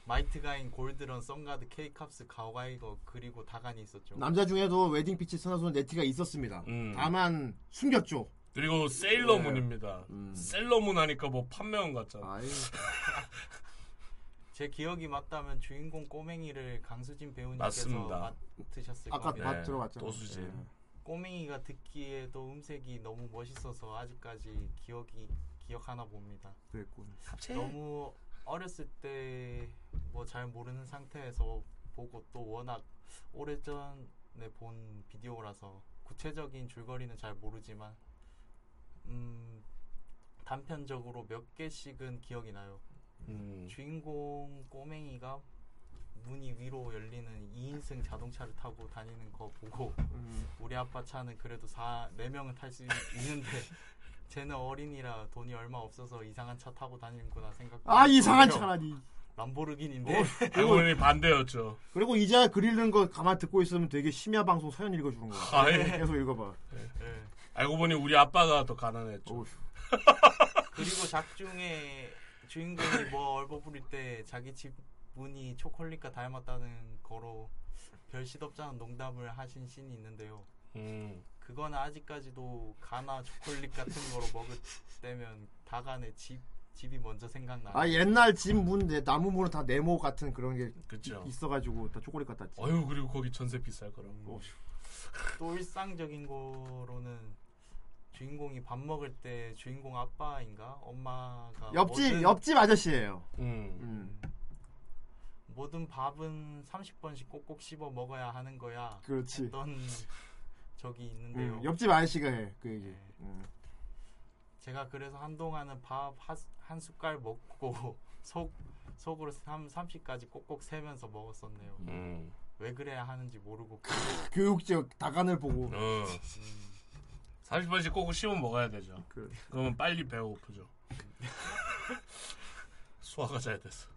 I: 마이트가인 골드런 썬가드 케이캅스 가오가이거 그리고 다간이 있었죠.
E: 남자 중에도 웨딩 피치 천사소녀 네티가 있었습니다.
F: 음.
E: 다만 숨겼죠.
F: 그리고 세일러문입니다.
E: 음.
F: 셀러문 하니까 뭐 판매원 같잖아.
I: 제 기억이 맞다면 주인공 꼬맹이를 강수진 배우님께서. 맡으셨을
E: 아까
I: 겁니다.
E: 밥 들어갔죠.
F: 도수진.
E: 네.
I: 꼬맹이가 듣기에도 음색이 너무 멋있어서 아직까지 기억이 기억하나 봅니다.
E: 그랬군.
I: 너무 어렸을 때 뭐 잘 모르는 상태에서 보고 또 워낙 오래전에 본 비디오라서 구체적인 줄거리는 잘 모르지만 음 단편적으로 몇 개씩은 기억이 나요.
F: 음.
I: 주인공 꼬맹이가 문이 위로 열리는 2인승 자동차를 타고 다니는 거 보고
E: 음.
I: 우리 아빠 차는 그래도 4, 4명은 탈 수 있는데 쟤는 어린이라 돈이 얼마 없어서 이상한 차 타고 다니는구나 생각
E: 아 이상한 차라니.
I: 람보르기니인데
E: 어,
F: 알고 보니 반대였죠.
E: 그리고 이제 글 읽는 거 가만 듣고 있으면 되게 심야 방송 사연 읽어주는 거야.
F: 아, 예.
E: 계속 읽어봐.
I: 예.
F: 알고 보니 우리 아빠가 더 가난했죠.
I: 그리고 작중에 주인공이 뭐 얼버 부릴 때 자기 집 문이 초콜릿과 닮았다는 거로 별 시덥잖은 농담을 하신 씬이 있는데요.
F: 음.
I: 그거는 아직까지도 가나 초콜릿 같은 거로 먹을 때면 다간의 집 집이 먼저 생각나.
E: 아 옛날 집 문, 나무 문은 다 네모 같은 그런 게
F: 그쵸.
E: 있어가지고 다 초콜릿 같았지.
F: 어휴 그리고 거기 전세 비쌀 거라고.
I: 또 일상적인 거로는 주인공이 밥 먹을 때 주인공 아빠인가 엄마가
E: 옆집
I: 뭐든-
E: 옆집 아저씨예요.
F: 음.
E: 음.
I: 모든 밥은 30번씩 꼭꼭 씹어 먹어야 하는 거야.
E: 그렇지.
I: 했던 적이 있는데요.
E: 음, 옆집 아저씨가 해 그 얘기. 음.
I: 제가 그래서 한동안은 밥 한 숟갈 먹고 속 속으로 3, 30까지 꼭꼭 세면서 먹었었네요.
F: 음.
I: 왜 그래야 하는지 모르고
E: 교육적 다간을 보고.
F: 어. 40번씩 꼭 씹어 먹어야 되죠.
E: 그.
F: 그러면 빨리 배가 고프죠. 소화가 잘 됐어.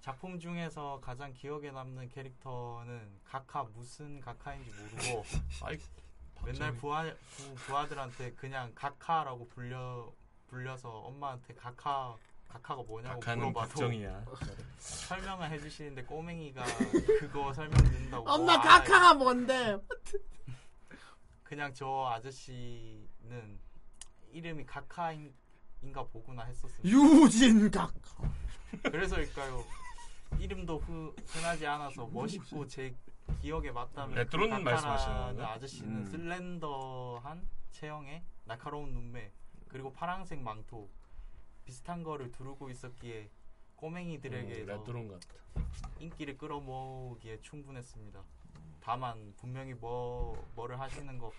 I: 작품 중에서 가장 기억에 남는 캐릭터는 각하 무슨 각하인지 모르고
F: 아이,
I: 맨날
F: 박정희.
I: 부하 부, 부하들한테 그냥 각하라고 불려 불려서 엄마한테 각하 각하가 뭐냐고
F: 각하는
I: 물어봐도
F: 박정희야.
I: 설명을 해주시는데 꼬맹이가 그거 설명 듣는다고
E: 엄마
I: 와,
E: 카카가 뭔데?
I: 그냥 저 아저씨는 이름이 각하인가 보구나 했었습니다.
E: 유진 각.
I: 그래서일까요? 이름도 흔, 흔하지 않아서 멋있고 제 기억에 맞다면
F: 레트로는
I: 그
F: 말씀하시는
I: 카카라는
F: 건가요?
I: 아저씨는
F: 음.
I: 슬렌더한 체형에 날카로운 눈매 그리고 파랑색 망토 비슷한 거를 두르고 있었기에 꼬맹이들에게도
F: 음.
I: 인기를 끌어모으기에 충분했습니다. 다만 분명히 뭐 뭐를 하시는 것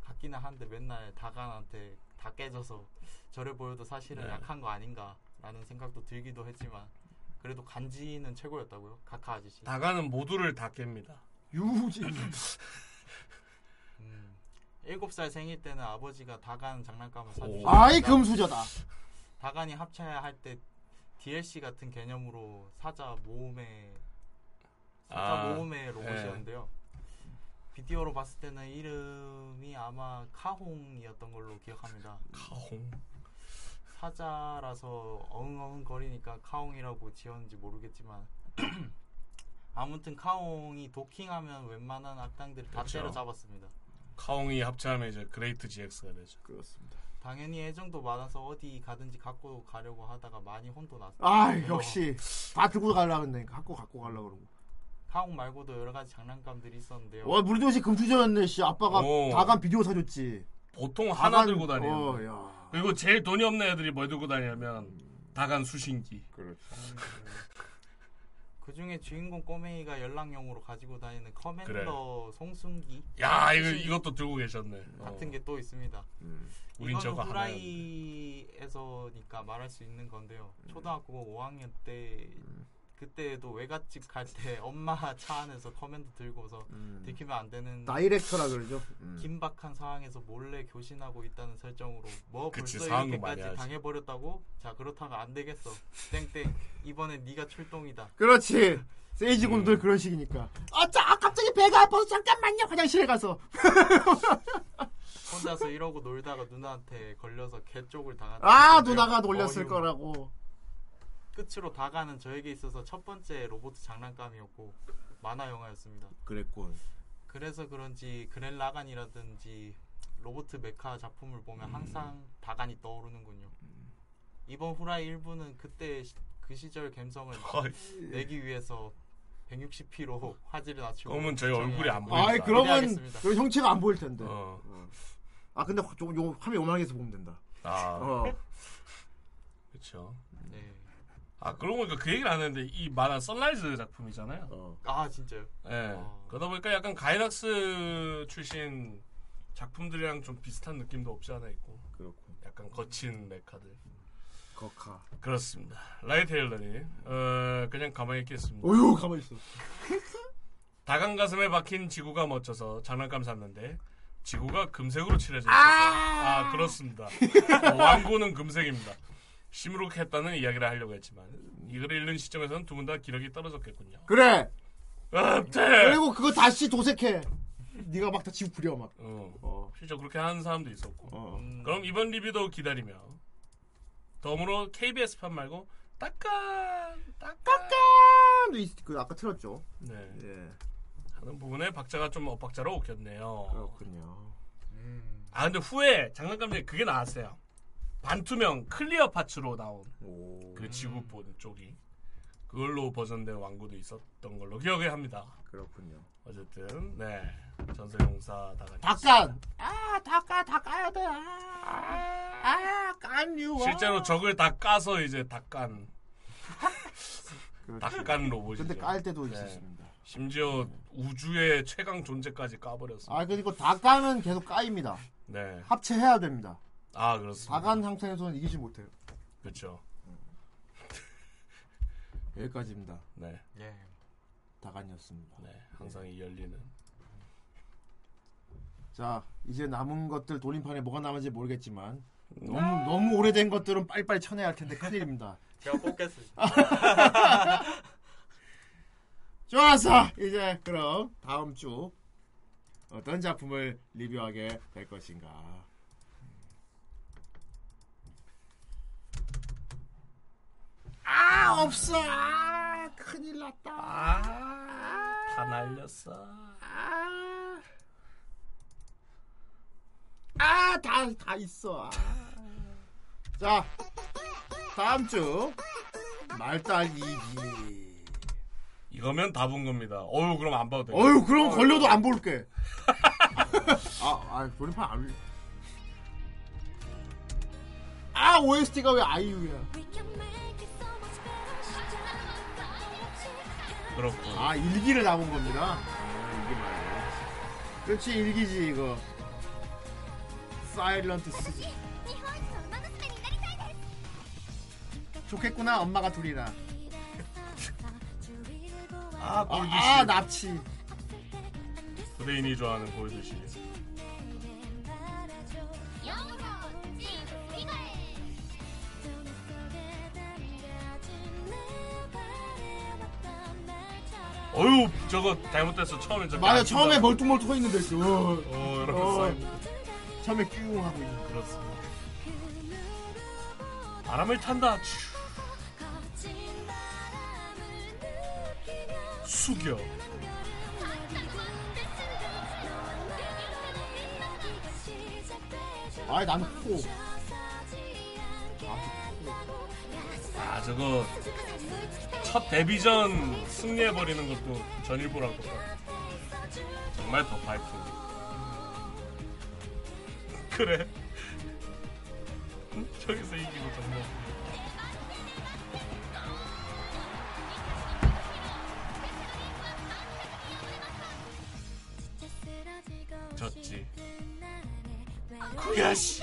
I: 같기는 한데 맨날 다간한테 다 깨져서 저를 보여도 사실은
F: 네.
I: 약한 거 아닌가라는 생각도 들기도 했지만 그래도 간지는 최고였다고요. 카카 아저씨.
F: 다가는 모두를 다 깹니다.
E: 유진.
I: 음, 7살 생일 때는 아버지가 다간 장난감을 사주셨습니다.
E: 아이 금수저다.
I: 다간이 합체할 때 DLC 같은 개념으로 사자 모양의 사자
F: 아,
I: 모양의 로봇이었는데요. 비디오로 봤을 때는 이름이 아마 카홍이었던 걸로 기억합니다.
F: 카홍.
I: 사자라서 어흥어흥 거리니까 카홍이라고 지었는지 모르겠지만 아무튼 카홍이 도킹하면 웬만한 악당들을 다
F: 그렇죠.
I: 때려잡았습니다.
F: 카옹이 합체하면 이제 그레이트 GX가 되죠.
E: 그렇습니다.
I: 당연히 애정도 많아서 어디 가든지 갖고 가려고 하다가 많이 혼도 났어요.
E: 아 역시 다 들고 가려고 그러니까 갖고 갖고 가려고 그러고.
I: 카홍 말고도 여러 가지 장난감들이 있었는데요.
E: 와 물도시 금수저였네 씨. 아빠가
F: 오.
E: 다간 비디오 사줬지.
F: 보통 하나
E: 다간-
F: 들고 다니는.
E: 어, 야.
F: 그리고 제일 돈이 없는 애들이 뭘 들고 다니냐면 다간 수신기.
E: 그렇죠.
I: 그 중에 주인공 꼬맹이가 연락용으로 가지고 다니는 커맨더
F: 그래.
I: 송수신기
F: 야 이거 이것도 들고 계셨네. 어.
I: 같은 게또 있습니다.
F: 우린
I: 이거는
F: 저거.
I: 후라이에서니까 말할 수 있는 건데요. 초등학교 5학년 때 그때도 외갓집 갈 때 엄마 차 안에서 커맨더 들고서 들키면 안 되는
E: 다이렉터라 그러죠. 음.
I: 긴박한 상황에서 몰래 교신하고 있다는 설정으로 뭐
F: 그치,
I: 벌써 이렇게까지. 당해버렸다고? 자 그렇다면 안 되겠어. 땡땡 이번엔 네가 출동이다.
E: 그렇지. 세이지 군들 그런 식이니까. 아, 짜, 아, 갑자기 배가 아파서 잠깐만요. 화장실에 가서.
I: 혼자서 이러고 놀다가 누나한테 걸려서 개 쪽을 당한.
E: 아, 누나가 놀렸을 거라고.
G: 끝으로 다가는 저에게 있어서 첫 번째 로봇 장난감이었고 만화 영화였습니다.
E: 그랬군.
G: 그래서 그런지 그랜 라간이라든지 로봇 메카 작품을 보면
E: 음.
G: 항상 다간이 떠오르는군요. 이번 후라이 1부는 그때 시- 그 시절 감성을 내기 위해서 160p로 화질을 낮추고
F: 그러면 저희 얼굴이 안. 보인다.
E: 아이 그러면. 그럼 형체가 안 보일 텐데.
F: 어.
E: 어. 아 근데 좀요 화면 요만하게 해서 보면 된다.
F: 아.
E: 어.
F: 그렇죠.
G: 네.
F: 아 그러고 보니까 그 얘기를 안 했는데 이 만화 선라이즈 작품이잖아요.
E: 어.
G: 아 진짜요?
F: 예. 그러다 보니까 약간 가이낙스 출신 작품들이랑 좀 비슷한 느낌도 없지 않아 있고.
E: 그렇군.
F: 약간 거친 메카들.
E: 거카.
F: 그렇습니다. 라이 테일러니 어 그냥 가만히 있겠습니다.
E: 어휴 가만 있어.
F: 다간 가슴에 박힌 지구가 멋져서 장난감 샀는데 지구가 금색으로 칠해져 있어서 아, 그렇습니다. 어, 완고는 금색입니다. 시무룩했다는 이야기를 하려고 했지만 이 글을 읽는 시점에서는 두 분 다 기력이 떨어졌겠군요.
E: 그래.
F: 네.
E: 그리고 그거 다시 도색해. 네가 막 다 지구 부려 막.
F: 어. 실제 그렇게 하는 사람도 있었고.
E: 어.
F: 그럼 이번 리뷰도 기다리며 덤으로 KBS판 말고 딱깐
E: 깜깜도 있- 그 아까 틀었죠.
F: 네.
E: 예.
F: 하는 부분에 박자가 좀 엇박자로 옥혔네요.
E: 그렇군요.
F: 아 근데 후에 장난감 중에 그게 나왔어요. 반투명 클리어 파츠로 나온 그 지구본 쪽이 그걸로 버전된 왕구도 있었던 걸로 기억을 합니다.
E: 그렇군요.
F: 어쨌든 네 전설용사 다가
E: 닭간. 아 닭가 닭가야 돼. 아 깐유.
F: 실제로 적을 다 까서 이제 닭간
E: 그렇죠.
F: 닭간 로봇이죠.
E: 근데 깔 때도
F: 네.
E: 있었습니다.
F: 심지어 우주의 최강 존재까지 까버렸습니다.
E: 아 그리고 닭간은 계속 까입니다.
F: 네.
E: 합체해야 됩니다.
F: 아 그렇습니다.
E: 닭간 상태에서는 이기지 못해요.
F: 그렇죠.
E: 여기까지입니다.
F: 네.
G: 예.
E: 다간이었습니다.
F: 네. 항상 이 열리는.
E: 자 이제 남은 것들 돌림판에 뭐가 남은지 모르겠지만 너무 너무 오래된 것들은 빨리빨리 쳐내야 할 텐데 큰일입니다.
G: 제가 뽑겠습니다.
E: 좋았어. 이제 그럼 다음 주 어떤 작품을 리뷰하게 될 것인가. 아 없어. 아, 큰일 났다.
F: 다 날렸어.
E: 아, 아, 다, 다 있어. 아. 자, 다음 주 말달 2기.
F: 이거면 다 본 겁니다. 어유 그럼 안 봐도 돼.
E: 어휴, 그럼 걸려도 안 볼게. 아, 아, 돌림판 안. 아, OST가 왜 아이유야?
F: 그렇고.
E: 아, 일기를 남은 겁니다. 아, 일기 말고. 그렇지, 일기지, 이거. 사일런트 스지. 좋겠구나, 엄마가 둘이라.
F: 아, 골드시.
E: 아, 아, 납치.
F: 브레인이 좋아하는 골드시. 어유 저거 잘못됐어 처음에 저기
E: 맞아,
F: 안
E: 처음에. 멀뚱멀뚱 서 있는데, 그, 어,
F: 어, 이렇게
E: 어, 처음에 끼웅 하고 있는.
F: 그렇습니다. 바람을 탄다. 츄. 숙여.
E: 아, 나는 코.
F: 아 저거 첫 데뷔전 승리해버리는 것도 똑같아. 정말 더 파이팅. 그래. 저기서 이기고 정말. 졌지. 구야씨.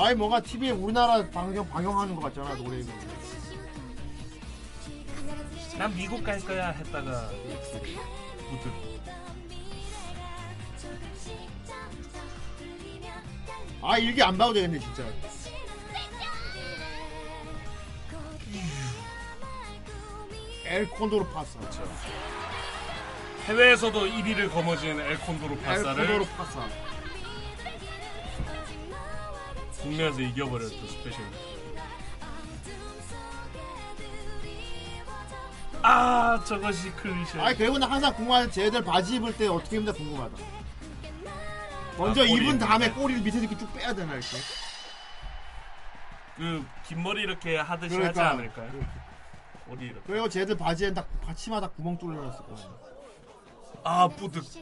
E: 아이, 뭔가 TV에 우리나라 방영, 방영하는 것 같잖아, 노래 이거.
F: 난 미국 갈 거야 했다가 무드.
E: 아, 일기 안 봐도 되겠네, 진짜. 엘 콘도르 파사.
F: 해외에서도 1위를 거머쥔 엘 콘도르 파사를
E: 엘 콘도르 파사.
F: 국내에서 이겨버렸죠 스페셜. 아 저것이 클리셰.
E: 아니 배우는 항상 궁금한 쟤들 바지 입을 때 어떻게 입는지 궁금하다. 먼저
F: 아,
E: 입은 다음에 꼬리를 밑에서 이렇게 쭉 빼야 되나 이렇게?
F: 그긴 머리 이렇게 하듯이
E: 그러니까.
F: 하지 않을까요? 머리 이렇게.
E: 그리고 쟤들 바지엔 다 받침마다 구멍 뚫려놨을 거야
F: 아 뿌듯.
A: 아,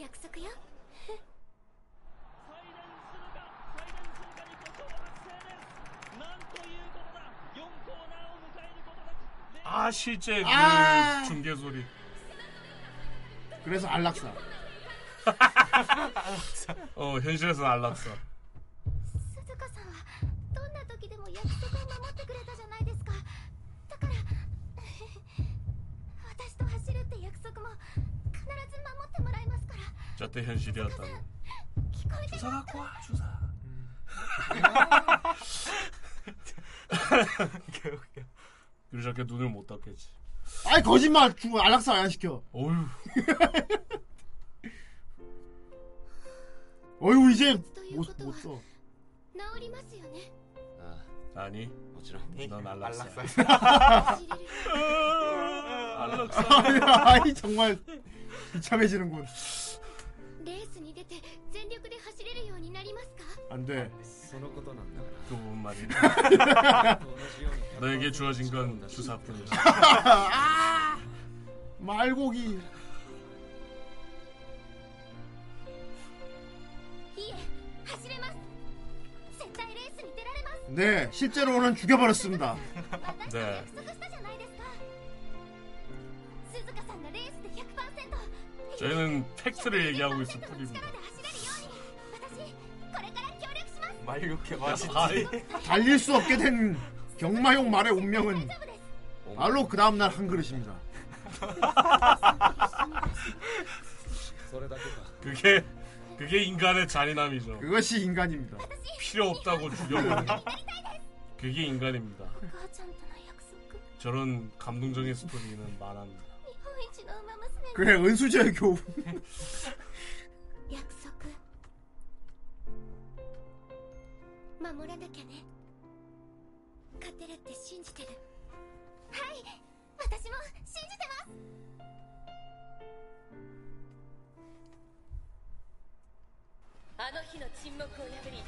A: 약속요
F: 아 실제 그
E: 아~ 그
F: 중계 소리.
E: 그래서 안락사.
F: 어 현실에서 안락사. 저때 현실이었다. 주사 갖고 와 주사. 개웃겨. 그래서 걔 눈을 못 닦겠지.
E: 아이 거짓말 중국 안락사 안 시켜.
F: 어휴.
E: 어휴 이제 못못 써.
F: 아니. 넌 안락사.
A: 안락사.
E: 아이 정말 비참해지는군. 안 돼.
F: 그 뭔 말이야.
M: 그
F: 너에게 주어진 건
E: 주사뿐이다. 말고기. 네, 실제로는 죽여버렸습니다.
F: 네. 저희는 팩트를 얘기하고 있을 뿐입니다.
G: 말륙해 마시지.
E: 달릴 수 없게 된 경마용 말의 운명은 바로 그 다음날 한 그릇입니다.
M: それだけか
F: 그게 그게 인간의 잔인함이죠.
E: 그것이 인간입니다.
F: 필요 없다고 죽여버리는. 그게 인간입니다.
A: お母ちゃんとの約束
F: 저런 감동적인 스토리는 만합니다.
A: 日本一の馬娘に
E: 그래 은수저의 교훈.
A: 約束守らなきゃね勝てるって 信じてるはい私も信じてます
L: あの日の沈黙を破り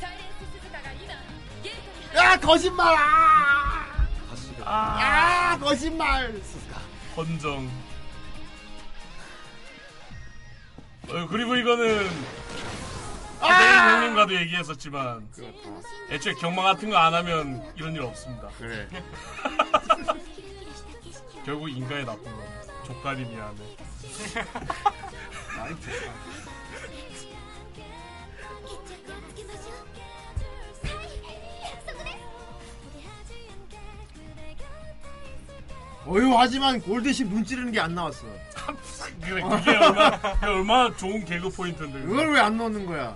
L: サイレンス鈴鹿が今ゲートに
E: 야 거짓말. 아,
M: 走る
E: 아 거짓말.
F: 헌정. 어, 그리고 이거는 아! 아, 기대인 형님과도 얘기했었지만 그 애초에 경마 같은 거 안 하면 이런 일 없습니다.
E: 그래.
F: 결국 인간의 나쁜 건 족가리 미안해.
A: 나이 좋다.
E: 어휴 하지만 골드십 눈 찌르는 게 안 나왔어.
F: 아, 그래 그게 얼마나, 얼마나 좋은 개그 포인트인데.
E: 이걸 왜 안 넣는 거야?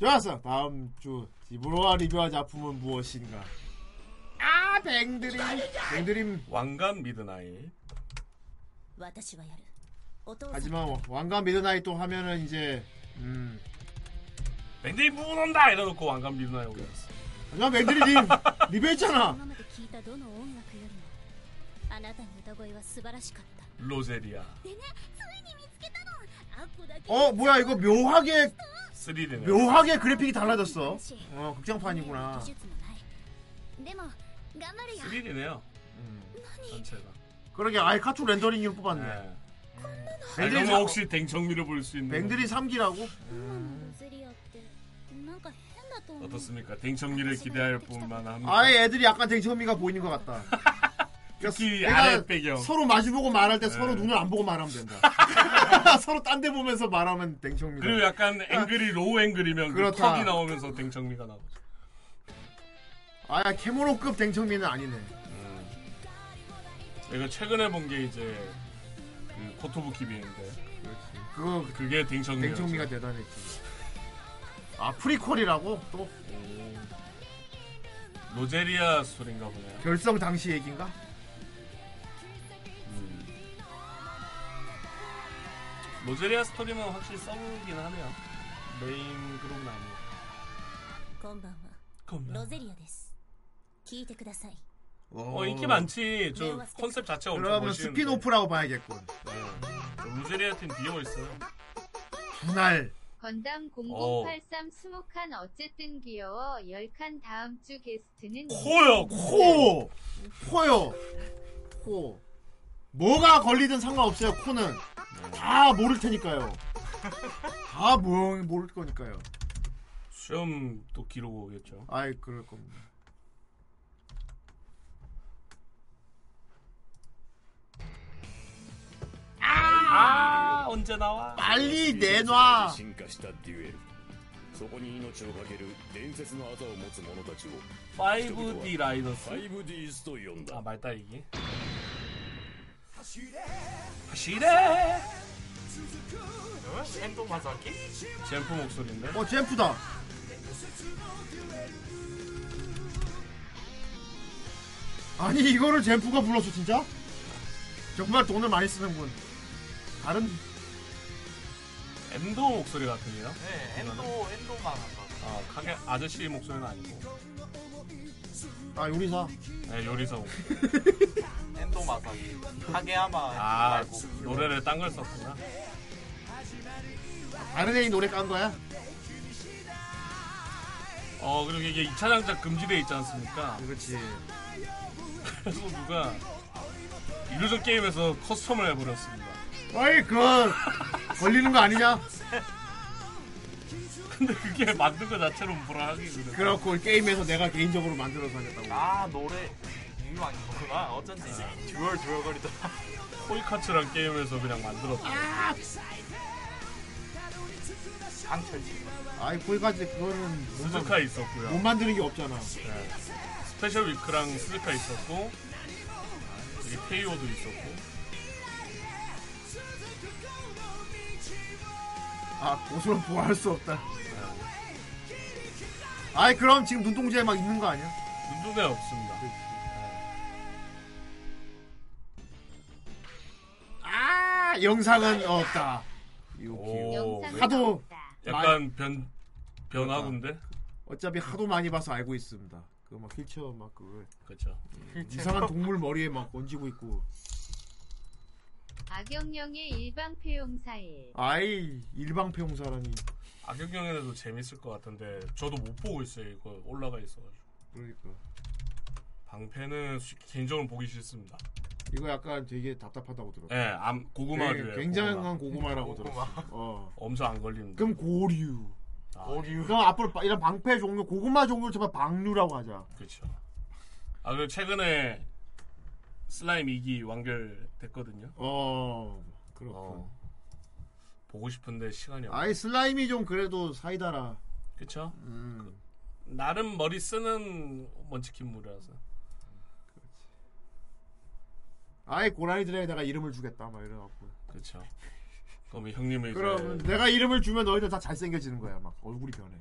E: 좋았어. 다음 주 디브로와 리뷰할 작품은 무엇인가? 아, 뱅드림. 뱅드림
F: 완간 미드나잇.
E: 하지만 완간 미드나잇 또 하면은 이제 음.
F: 뱅드림 부분 온다 이러놓고 완간 미드나잇 올렸어.
E: 하지만 뱅드림 지금 리뷰했잖아.
F: 로제리아.
E: 어 뭐야 이거 묘하게
F: 3D네.
E: 묘하게 그래픽이 달라졌어. 어, 극장판이구나.
F: 3D네요.
E: 음,
F: 전체가.
E: 그러게 아예 카툰 렌더링으로 뽑았네.
F: 네.
E: 음.
F: 아, 너무
E: 아,
F: 혹시 댕청미를 볼 수 있는.
E: 뱅들이 3기라고?
A: 음.
F: 어떻습니까? 댕청미를 기대할 뿐만 합니다.
E: 아예 애들이 약간 댕청미가 보이는 것 같다.
F: 특히 아래 배경.
E: 서로 마주보고 말할 때 서로
F: 네.
E: 눈을 안 보고 말하면 된다. 서로 딴 데 보면서 말하면 댕청미다.
F: 그리고 약간 앵글이 low angle이면 그. 턱이 나오면서 댕청미가 나오죠.
E: 아, 케모노급 댕청미는 아니네.
F: 이거 최근에 본 게 이제 그 코토부키 비인데
E: 그거
F: 그게 댕청미.
E: 댕청미가 대단했지. 아, 프리퀄이라고? 또?
F: 로제리아 스토리인가 보네요.
E: 결성 당시 얘기인가?
F: 로제리아 스토리는 확실히 써보긴 하네요. 메인 그룹은 아니고.
A: こんばんは
F: こんばんは
A: ロゼリアです聞いてください
F: 어 인기 많지. 저 컨셉 자체가 엄청
E: 그러면
F: 멋있는데.
E: 스피노프라고 봐야겠군.
F: 네. 로제리아 팀 비어 있어요.
E: 분할.
H: 건담
F: 어.
H: 0083 20칸 어쨌든 귀여워 10칸 다음 주 게스트는
F: 코요,
E: 코! 코요! 코. 뭐가 걸리든 상관없어요, 코는. 다 모를 테니까요. 다 뭐, 모를 거니까요.
F: 수염 또 기르고 오겠죠.
E: 아이, 그럴 겁니다.
F: 아, 언제 나와?
E: 빨리 내놔!
M: 進化したデュエルそこに命をかける伝説の技を持つ者たちを
F: 5D 라이더스
M: 5Ds と呼んだ
F: 아 말따이기 하시래
G: 엔도 마사키?
F: 젠프 목소리인데
E: 어, 젠프다. 아니, 이거를 젠프가 불렀어, 진짜? 정말 돈을 많이 쓰는군. 다른,
F: 엔도 목소리 같은데요?
G: 네, 엔도 엔도만 한다.
F: 아 카게 아저씨 목소리는 아니고
E: 아, 요리사.
F: 네 요리사
G: 엔도 마사키. 하게야마
F: 아
G: 말고
F: 노래를 딴 걸 썼구나
E: 다른 애이 노래 깐 거야?
F: 어 그리고 이게 2차 장작 금지돼 있지 않습니까?
E: 그렇지
F: 그래서 누가 일루전 게임에서 커스텀을 해버렸습니다
E: 어이, 그, 걸리는 거 아니냐?
F: 근데 그게 만든 거 자체로 불안하기 그래
E: 그렇고, 게임에서 내가 개인적으로 만들어서 하겠다고.
G: 아 노래 유명한 거구나. 어쩐지 듀얼 듀얼 거리더라.
F: 호이카츠란 게임에서 그냥 만들었다
G: 강철지.
E: 아이, 거기까지 그거는. 못
F: 스즈카
E: 만-
F: 있었고요
E: 못 만드는 게 없잖아.
F: 네. 스페셜 위크랑 스즈카 있었고 여기 테이오도 있었고
E: 아, 고소는 보호할 수 없다. 아이, 그럼 지금 눈동자에 막 있는 거 아니야?
F: 눈동자에 없습니다
E: 아, 영상은 없다.
F: 오,
H: 영상은
E: 하도
H: 없다.
F: 약간 변 변화군데
E: 어차피 하도 많이 봐서 알고 있습니다. 그막 휠체어 막 그걸
F: 그렇죠
E: 이상한 동물 머리에 막 얹고 있고.
H: 악영영의 일방패용사일
E: 아이 일방패용사라니.
F: 악역영에도 재밌을 것 같은데 저도 못 보고 있어요 이거 올라가 있어가지고
E: 그러니까
F: 방패는 솔직히 개인적으로 보기 싫습니다
E: 이거 약간 되게 답답하다고 들었어.
F: 예, 암 고구마류예요
E: 굉장한
F: 고구마.
E: 고구마라고 들었어. 어.
F: 엄청 안 걸립니다
E: 그럼 고류.
F: 아,
G: 고류.
E: 그럼 앞으로 바- 이런 방패 종류, 고구마 종류 정말 방류라고 하자.
F: 그렇죠 아 그리고 최근에 슬라임 2기 완결됐거든요
E: 어, 그렇군.
F: 어, 보고 싶은데 시간이 없
E: 아이 슬라임이 좀 그래도 사이다라.
F: 그쵸
E: 음.
F: 나름 머리 쓰는 먼치킨물이라서
E: 아이 고라니들에다가 이름을 주겠다 막 이래갖고.
F: 그쵸 그럼 형님은 이제
E: 그럼 내가 이름을 주면 너희들 다 잘생겨지는 거야. 막 얼굴이 변해.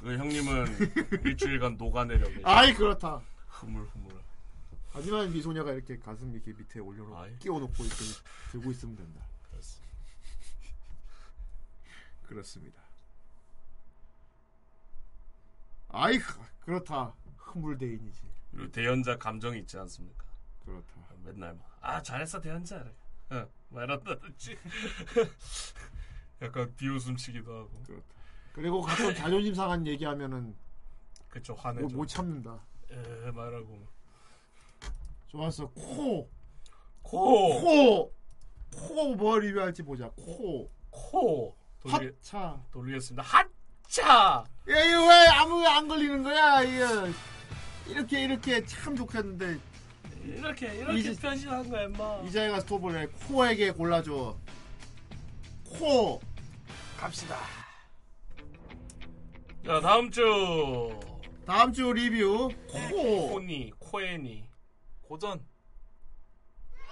F: 그 형님은 일주일간 녹아내려
E: 아이 그렇다.
F: 흐물흐물
E: 하지만 미소녀가 이렇게 가슴 이렇게 밑에 올려놓고. 끼워놓고 이렇게 들고 있으면 된다.
F: 그렇습니다.
E: 아이 그렇다. 흐물대인이지.
F: 그리고 대연자 감정이 있지 않습니까
E: 그렇다.
F: 맨날 막, 아 잘했어 대연자. 어, 막 이런다든지 약간 비웃음치기도 하고
E: 그렇다. 그리고 가끔 자존심 상한 얘기하면은
F: 그쵸
E: 못,
F: 화내죠
E: 못 참는다.
F: 에 말하고
E: 좋았어. 코.
F: 코.
E: 코. 코뭐 리뷰할지 보자. 코.
F: 코 돌리,
E: 하차.
F: 돌리겠습니다 하차
E: 야, 이거 왜 아무 안 걸리는 거야? 이거 이렇게 이렇게 참 좋겠는데
F: 이렇게 이렇게
E: 이제-
F: 변신한 거야 임마
E: 이자이가 스톱을 해. 코에게 골라줘. 코.
G: 갑시다.
F: 자 다음 주
E: 다음 주 리뷰 코.
F: 코니 코에니
G: 고전.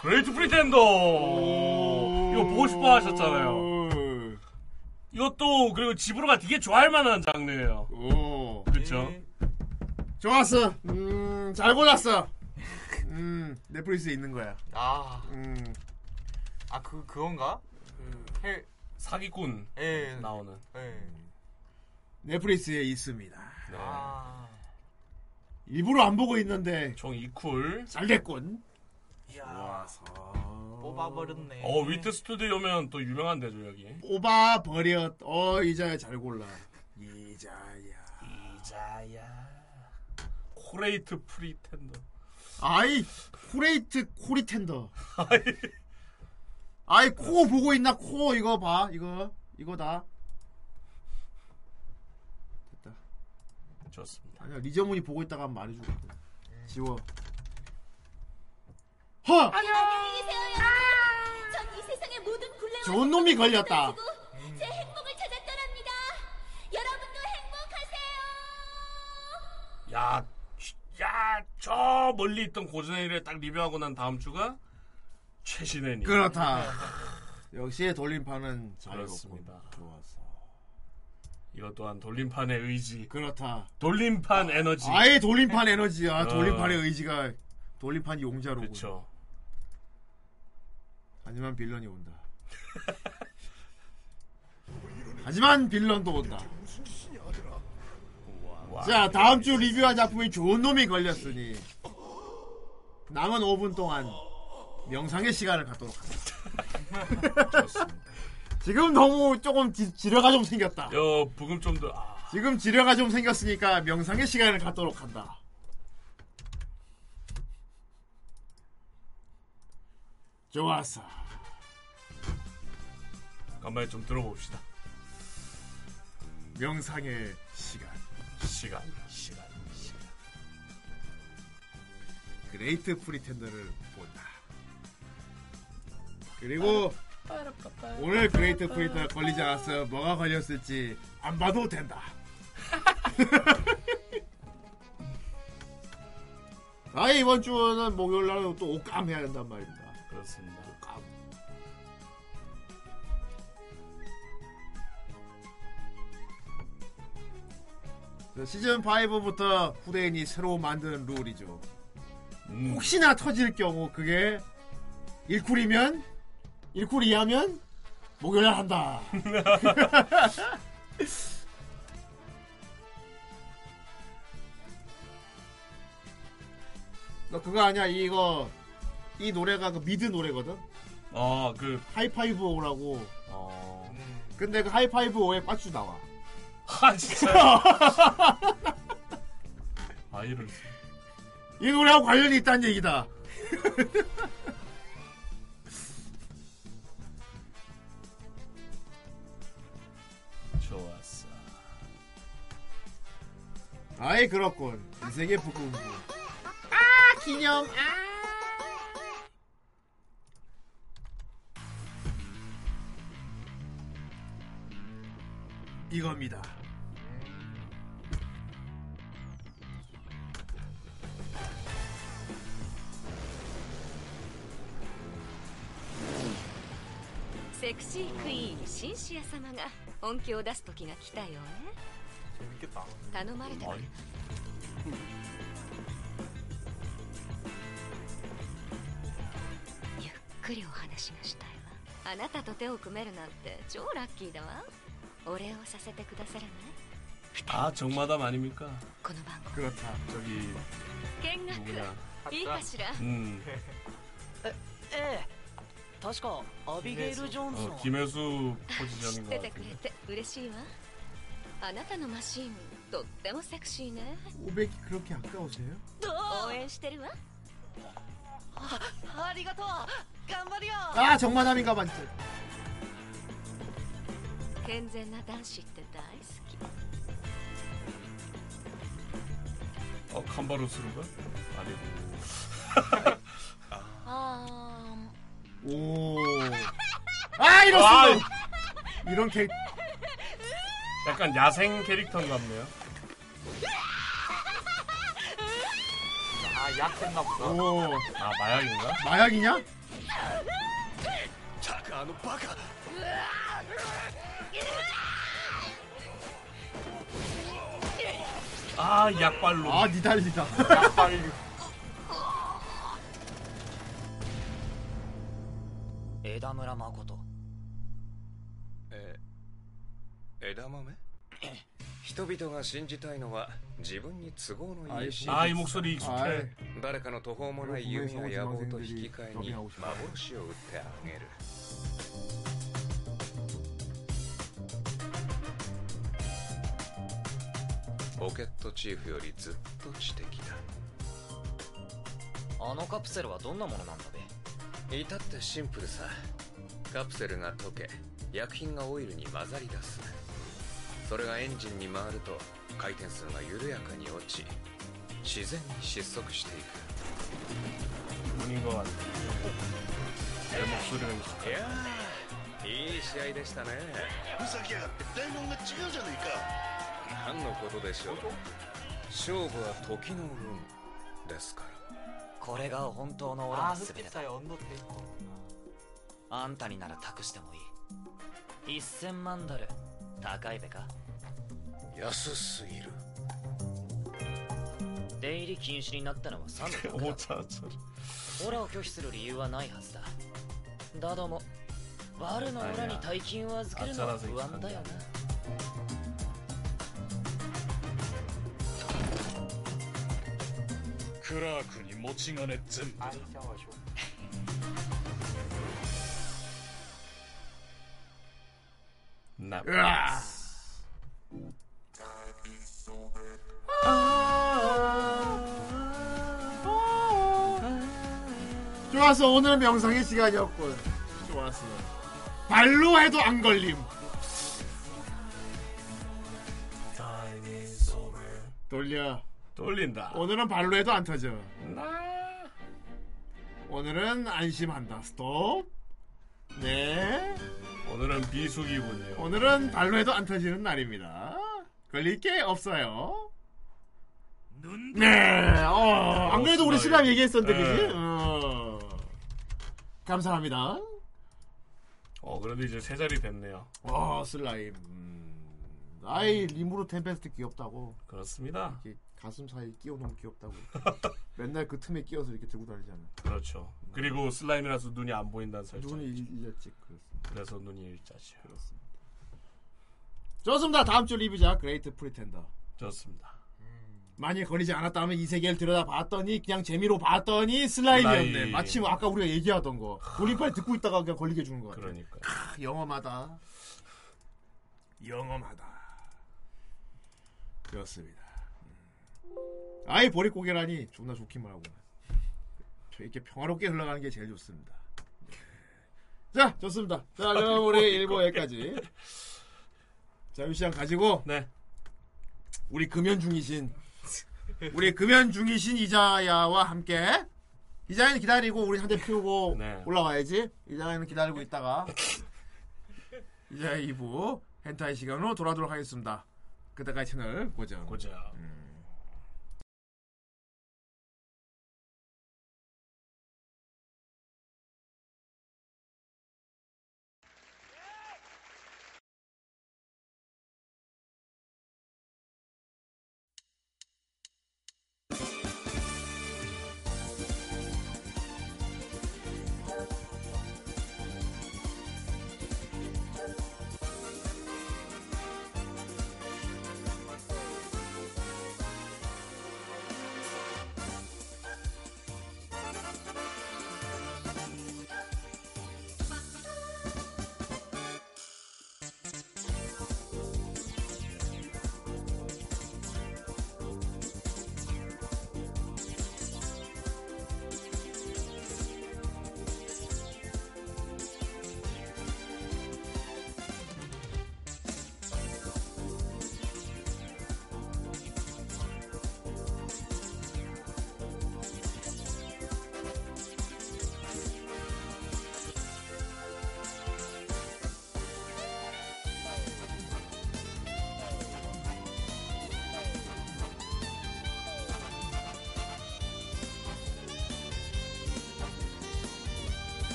F: 그레이트 프리텐더 이거 보고 싶어 하셨잖아요. 이것도 그리고 집으로 가 되게 좋아할 만한 장르예요.
E: 오.
F: 그렇죠.
E: 좋았어. 음, 잘 골랐어. 음, 넷플릭스에 있는 거야.
G: 아.
E: 음.
G: 아, 그, 그건가? 그, 헬,
F: 사기꾼
G: 예.
F: 나오는.
G: 예.
E: 넷플릭스에 있습니다.
F: 네.
G: 아.
E: 일부러 안 보고 있는데
F: 총 2쿨.
E: 잘 됐군.
G: 좋아서. 뽑아버렸네.
F: 어 위트 스튜디오면 또 유명한 데죠 여기.
E: 뽑아 버렸. 어 이자야 잘 골라. 이자야.
F: 이자야. 코레이트 프리텐더.
E: 아이 코레이트 코리텐더. 아이 코 보고 있나 코 이거 봐 이거 이거다. 됐다.
F: 좋습니다.
E: 아니야 리저문이 보고 있다가 한번 말해주거든. 지워. 허.
A: 안녕히 계세요 여러분 전 이 세상의 모든 굴레와
E: 좋은 놈이 걸렸다.
A: 제 행복을 찾아 떠납니다 여러분도 행복하세요
F: 야, 야, 저 멀리 있던 고전애를 딱 리뷰하고 난 다음 주가 최신애니.
E: 그렇다. 역시 돌림판은 잘
F: 그렇습니다.
E: 익었군. 좋았어.
F: 이것 또한 돌림판의 의지.
E: 그렇다.
F: 돌림판 에너지.
E: 아예 돌림판 에너지야.
F: 어.
E: 돌림판의 의지가 돌림판 용자로군.
F: 그렇죠.
E: 하지만 빌런이 온다. 하지만 빌런도 온다. 자, 다음 주 리뷰한 작품이 좋은 놈이 걸렸으니 남은 5분 동안 명상의 시간을 갖도록 하겠습니다. 지금 너무 조금 지, 지뢰가 좀 생겼다.
F: 여 부금 좀 더. 아,
E: 지금 지뢰가 좀 생겼으니까 명상의 시간을 갖도록 한다. 좋았어.
F: 간만에 좀 들어봅시다.
E: 명상의 시간.
F: 시간, 시간, 시간.
E: 그레이트 프리텐더를 본다. 그리고 오늘 그레이트 프리텐더 걸리지 않았어. 뭐가 걸렸을지 안 봐도 된다. 아 이번 주는 목요일 날은 또 옷감 해야 된단 말입니다.
F: 그렇습니다.
E: 시즌 5부터 후대인이 새로 만드는 룰이죠.
F: 음.
E: 혹시나 터질 경우 그게 1쿨이면 1쿨 이하면 목요일 한다. 너 그거 아니야 이거 이 노래가 그 미드 노래거든.
F: 어, 그,
E: 하이파이브 오라고.
F: 어.
E: 근데 그 하이파이브 오에 빠추 나와.
F: 아, 진짜. 아, 이럴 수.
E: 이 노래하고 관련이 있다는 얘기다.
F: 좋았어.
E: 아이 그렇군. 인생의 부금부. 아 기념. 아. 이겁니다.「
N: セクシークイーンシンシア様が本気を出す時が来たよね
G: 재밌겠다.
N: 頼まれてるゆっくりお話がしたいわあなたと手を組めるなんて超ラッキーだわお礼をさせてくださらない
F: 아, 정마담 아닙니까?
N: この番号
E: 그렇다.
F: 저기,
N: 見学
F: 누구냐.
N: いいかしら
F: 음,
O: ええ 確かアビゲイル・ジョーンズ
F: 어,
O: の
F: 김혜수
N: 知
F: 포지션인
N: っ
F: 것
N: ててく
F: 같은데.
N: れて嬉しいわあなたのマシーンとってもセクシーね
E: 500이 그렇게 아까우세요?
N: 応援してるわ
O: あありがとう頑張るよ
E: 아 정만함인가 봐. 진짜.
N: 健全な男子って大好き
F: 어, 칸바루스루가? 아니고.
E: 오. 아
F: 이런
E: 수. 이런 캐릭.
F: 약간 야생 캐릭터인 것 같네요.
G: 아 약했나 보다.
E: 오.
F: 아 마약인가?
E: 마약이냐?
M: 자카노 바카.
F: 아 약발로.
E: 아 니달리다.
G: 약발.
O: 枝村誠。
P: え枝豆？人々が信じたいのは自分に都合のいい真実。誰かの途方もない夢や野望と引き換えに幻を売ってあげる。ポケットチーフよりずっと知的だ。
O: あのカプセルはどんなものなんだべ？
P: 至ってシンプルさ。カプセルが溶け薬品がオイルに混ざり出す。それがエンジンに回ると回転数が緩やかに落ち自然に失速していく。
F: 何がある？でもそれ
P: い。やいい試合でしたね。
M: ふざけやがって大門が違うじゃないか。
P: 何のことでしょう。勝負は時の運ですから。
O: これが本当の俺の全てだ。あんたになら託してもいい。1000万ドル。高いべか？
P: 安すぎる。
O: 出入り禁止になったのはサムだ。オラを拒否する理由はないはずだ。だども悪の裏に大金を預けるのは不安だよな。
M: クラークに。
G: 모칭하네 쯤. 안
F: 나.
E: 좋아서 오늘은 명상의 시간이었군. 좋았어. 발로 해도 안 걸림. 돌려.
F: 돌린다.
E: 오늘은 발로 해도 안 터져 오늘은 안심한다 스톱 네
F: 오늘은 비수기군요.
E: 오늘은 발로 해도 안 터지는 날입니다 걸릴 게 없어요 네, 어, 안 그래도 우리 신랑 얘기했었는데, 그지?
F: 네.
E: 어. 감사합니다.
F: 어 그래도 이제 세 자리 됐네요.
E: 와, 슬라임. 음, 아이, 리무르 템페스트 귀엽다고.
F: 그렇습니다.
E: 이렇게 가슴 사이 끼워 놓으면 귀엽다고. 맨날 그 틈에 끼워서 이렇게 들고 다니잖아.
F: 그렇죠. 그리고 슬라임이라서 눈이 안 보인다는 설정.
E: 눈이 일- 일렸지. 그렇습니다.
F: 그래서 눈이 일자죠.
E: 그렇습니다. 좋습니다. 다음 주 리뷰작, 그레이트 프리텐더.
F: 좋습니다.
E: 많이 걸리지 않았다면 이 세계를 들여다 봤더니 그냥 재미로 봤더니 슬라임이었네.
F: 슬라임.
E: 마침 아까 우리가 얘기하던 거. 돌림판 듣고 있다가 그냥 걸리게 주는 거 같아.
F: 그러니까.
E: 크, 영험하다. 영험하다. 그렇습니다. 음. 아이 보릿고개라니 존나 좋기만 하고. 이렇게 평화롭게 흘러가는 게 제일 좋습니다. 자, 좋습니다. 자, 그럼 우리 1부 여기까지. 자, 유시장 가지고
F: 네.
E: 우리 금연 중이신 우리 금연 중이신 이자야와 함께 이자야는 기다리고 우리 한 대 피우고
F: 네.
E: 올라와야지. 이자야는 기다리고 있다가 이자야 2부 hentai 시간으로 돌아오도록 하겠습니다. 그때까지 채널 고정.
F: 고정.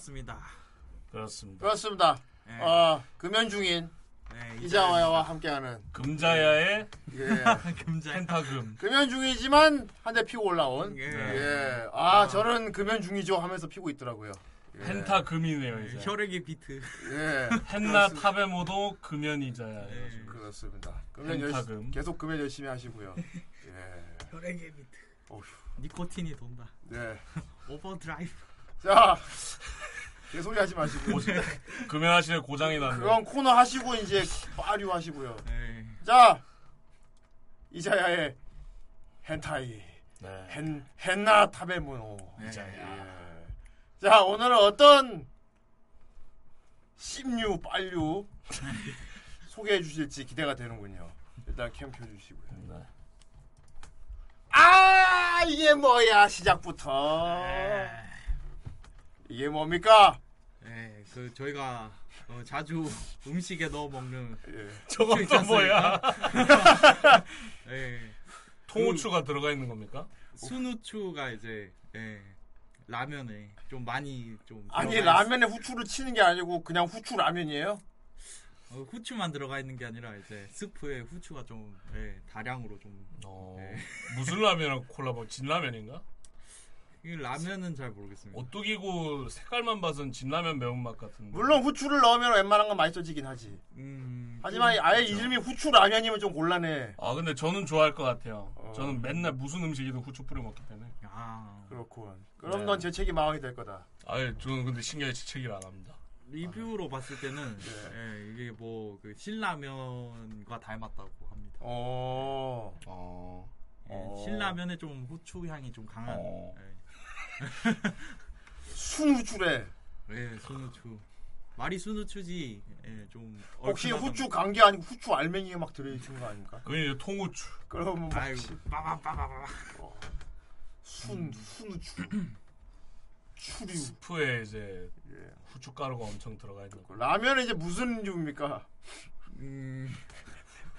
I: 맞습니다.
F: 그렇습니다.
E: 그렇습니다.
I: 네.
E: 어, 금연 중인
I: 네,
E: 이자와야와 함께하는
F: 금자야의
E: 예.
I: 금자
F: 펜타금.
E: 금연 중이지만 한 대 피고 올라온.
I: 예.
E: 예. 아, 저는 금연 중이죠 하면서 피고 있더라고요. 예.
F: 펜타금이네요 이제.
I: 혈액의 비트.
E: 예.
F: 헨나 타베모도 금연이자야.
I: 네.
E: 그렇습니다. 금연
F: 펜타금.
E: 계속 금연 열심히 하시고요. 예.
I: 혈액의 비트.
E: 어휴.
I: 니코틴이 돈다.
E: 네.
I: overdrive.
E: 자, 개소리 하지 마시고.
F: 금연하시는 고장이 났네.
E: 그건 코너 하시고 이제 빠류 하시고요.
I: 네.
E: 자, 이자야의 変態.
F: 네.
E: 헨, 헨나 타베모노.
F: 이자야.
E: 예. 자, 오늘은 어떤 씹류, 빨류 소개해 주실지 기대가 되는군요. 일단 캠 켜주시고요.
F: 네.
E: 아, 이게 뭐야, 시작부터. 이게 뭡니까?
I: 네, 그 저희가 어, 자주 음식에 넣어 먹는
F: 또
I: 있지
F: 뭐야?
I: 예.
F: 통후추가 들어가 있는 겁니까?
I: 순후추가 이제 예, 라면에 좀 많이 좀
E: 아니,
I: 들어가
E: 라면에 후추를 치는 게 아니고 그냥 후추 라면이에요?
I: 어, 후추만 들어가 있는 게 아니라 이제 스프에 후추가 좀 예, 다량으로 좀
F: 어,
I: 예.
F: 무슨 라면이랑 콜라보? 진라면인가?
I: 이 라면은 잘 모르겠습니다.
F: 오뚜기고 색깔만 봐선 진라면 매운맛 같은데.
E: 물론 후추를 넣으면 웬만한 건 맛있어지긴 하지.
I: 음,
E: 하지만 아예 이름이 후추 라면이면 좀 곤란해.
F: 아 근데 저는 좋아할 것 같아요.
E: 어.
F: 저는 맨날 무슨 음식이든 후추 뿌려 먹기 때문에.
I: 아,
E: 그렇군. 그럼
F: 네.
E: 넌제 책이 망하게 될 거다.
F: 아예 저는 근데 신기하게 지책을 안 합니다.
I: 리뷰로 봤을 때는
E: 네.
I: 예, 이게 뭐 그 신라면과 닮았다고 합니다.
E: 어.
F: 어.
I: 예,
E: 어.
I: 신라면에 좀 후추 향이 좀 강한.
F: 어.
I: 예.
E: 순후추래.
I: 예, 순후추. 말이 순후추지. 예, 좀
E: 혹시 후추 간 게 아니고 후추 알맹이가 막 들어있는 거 아닙니까?
F: 그게 이제 통후추.
E: 그러면 뭐
I: 아이고, 빠바빠바바.
E: 순 순후추. 추류.
F: 스프에 이제
E: 예.
F: 후춧가루가 엄청 들어가 있는 거.
E: 라면은 이제 무슨 류입니까?
I: 음,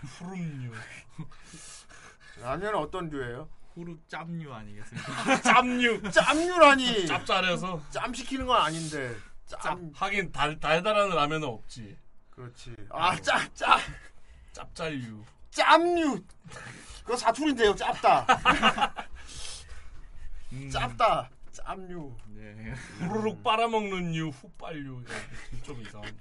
F: 푸름류.
E: 라면은 어떤 류예요?
I: 후루 짭류 아니겠습니까?
F: 짭류.
E: 짭류라니.
F: 짭짤해서.
E: 짬 시키는 건 아닌데.
F: 짭.
E: 짬.
F: 하긴 달, 달달한 라면은 없지.
E: 그렇지. 아, 짭, 짭.
F: 짭짤류.
E: 짭류. 그거 사투리인데요. 짭다. 짭다. 짭류.
I: 네.
F: 후루룩 빨아먹는 류, 후빨류. 좀 이상한.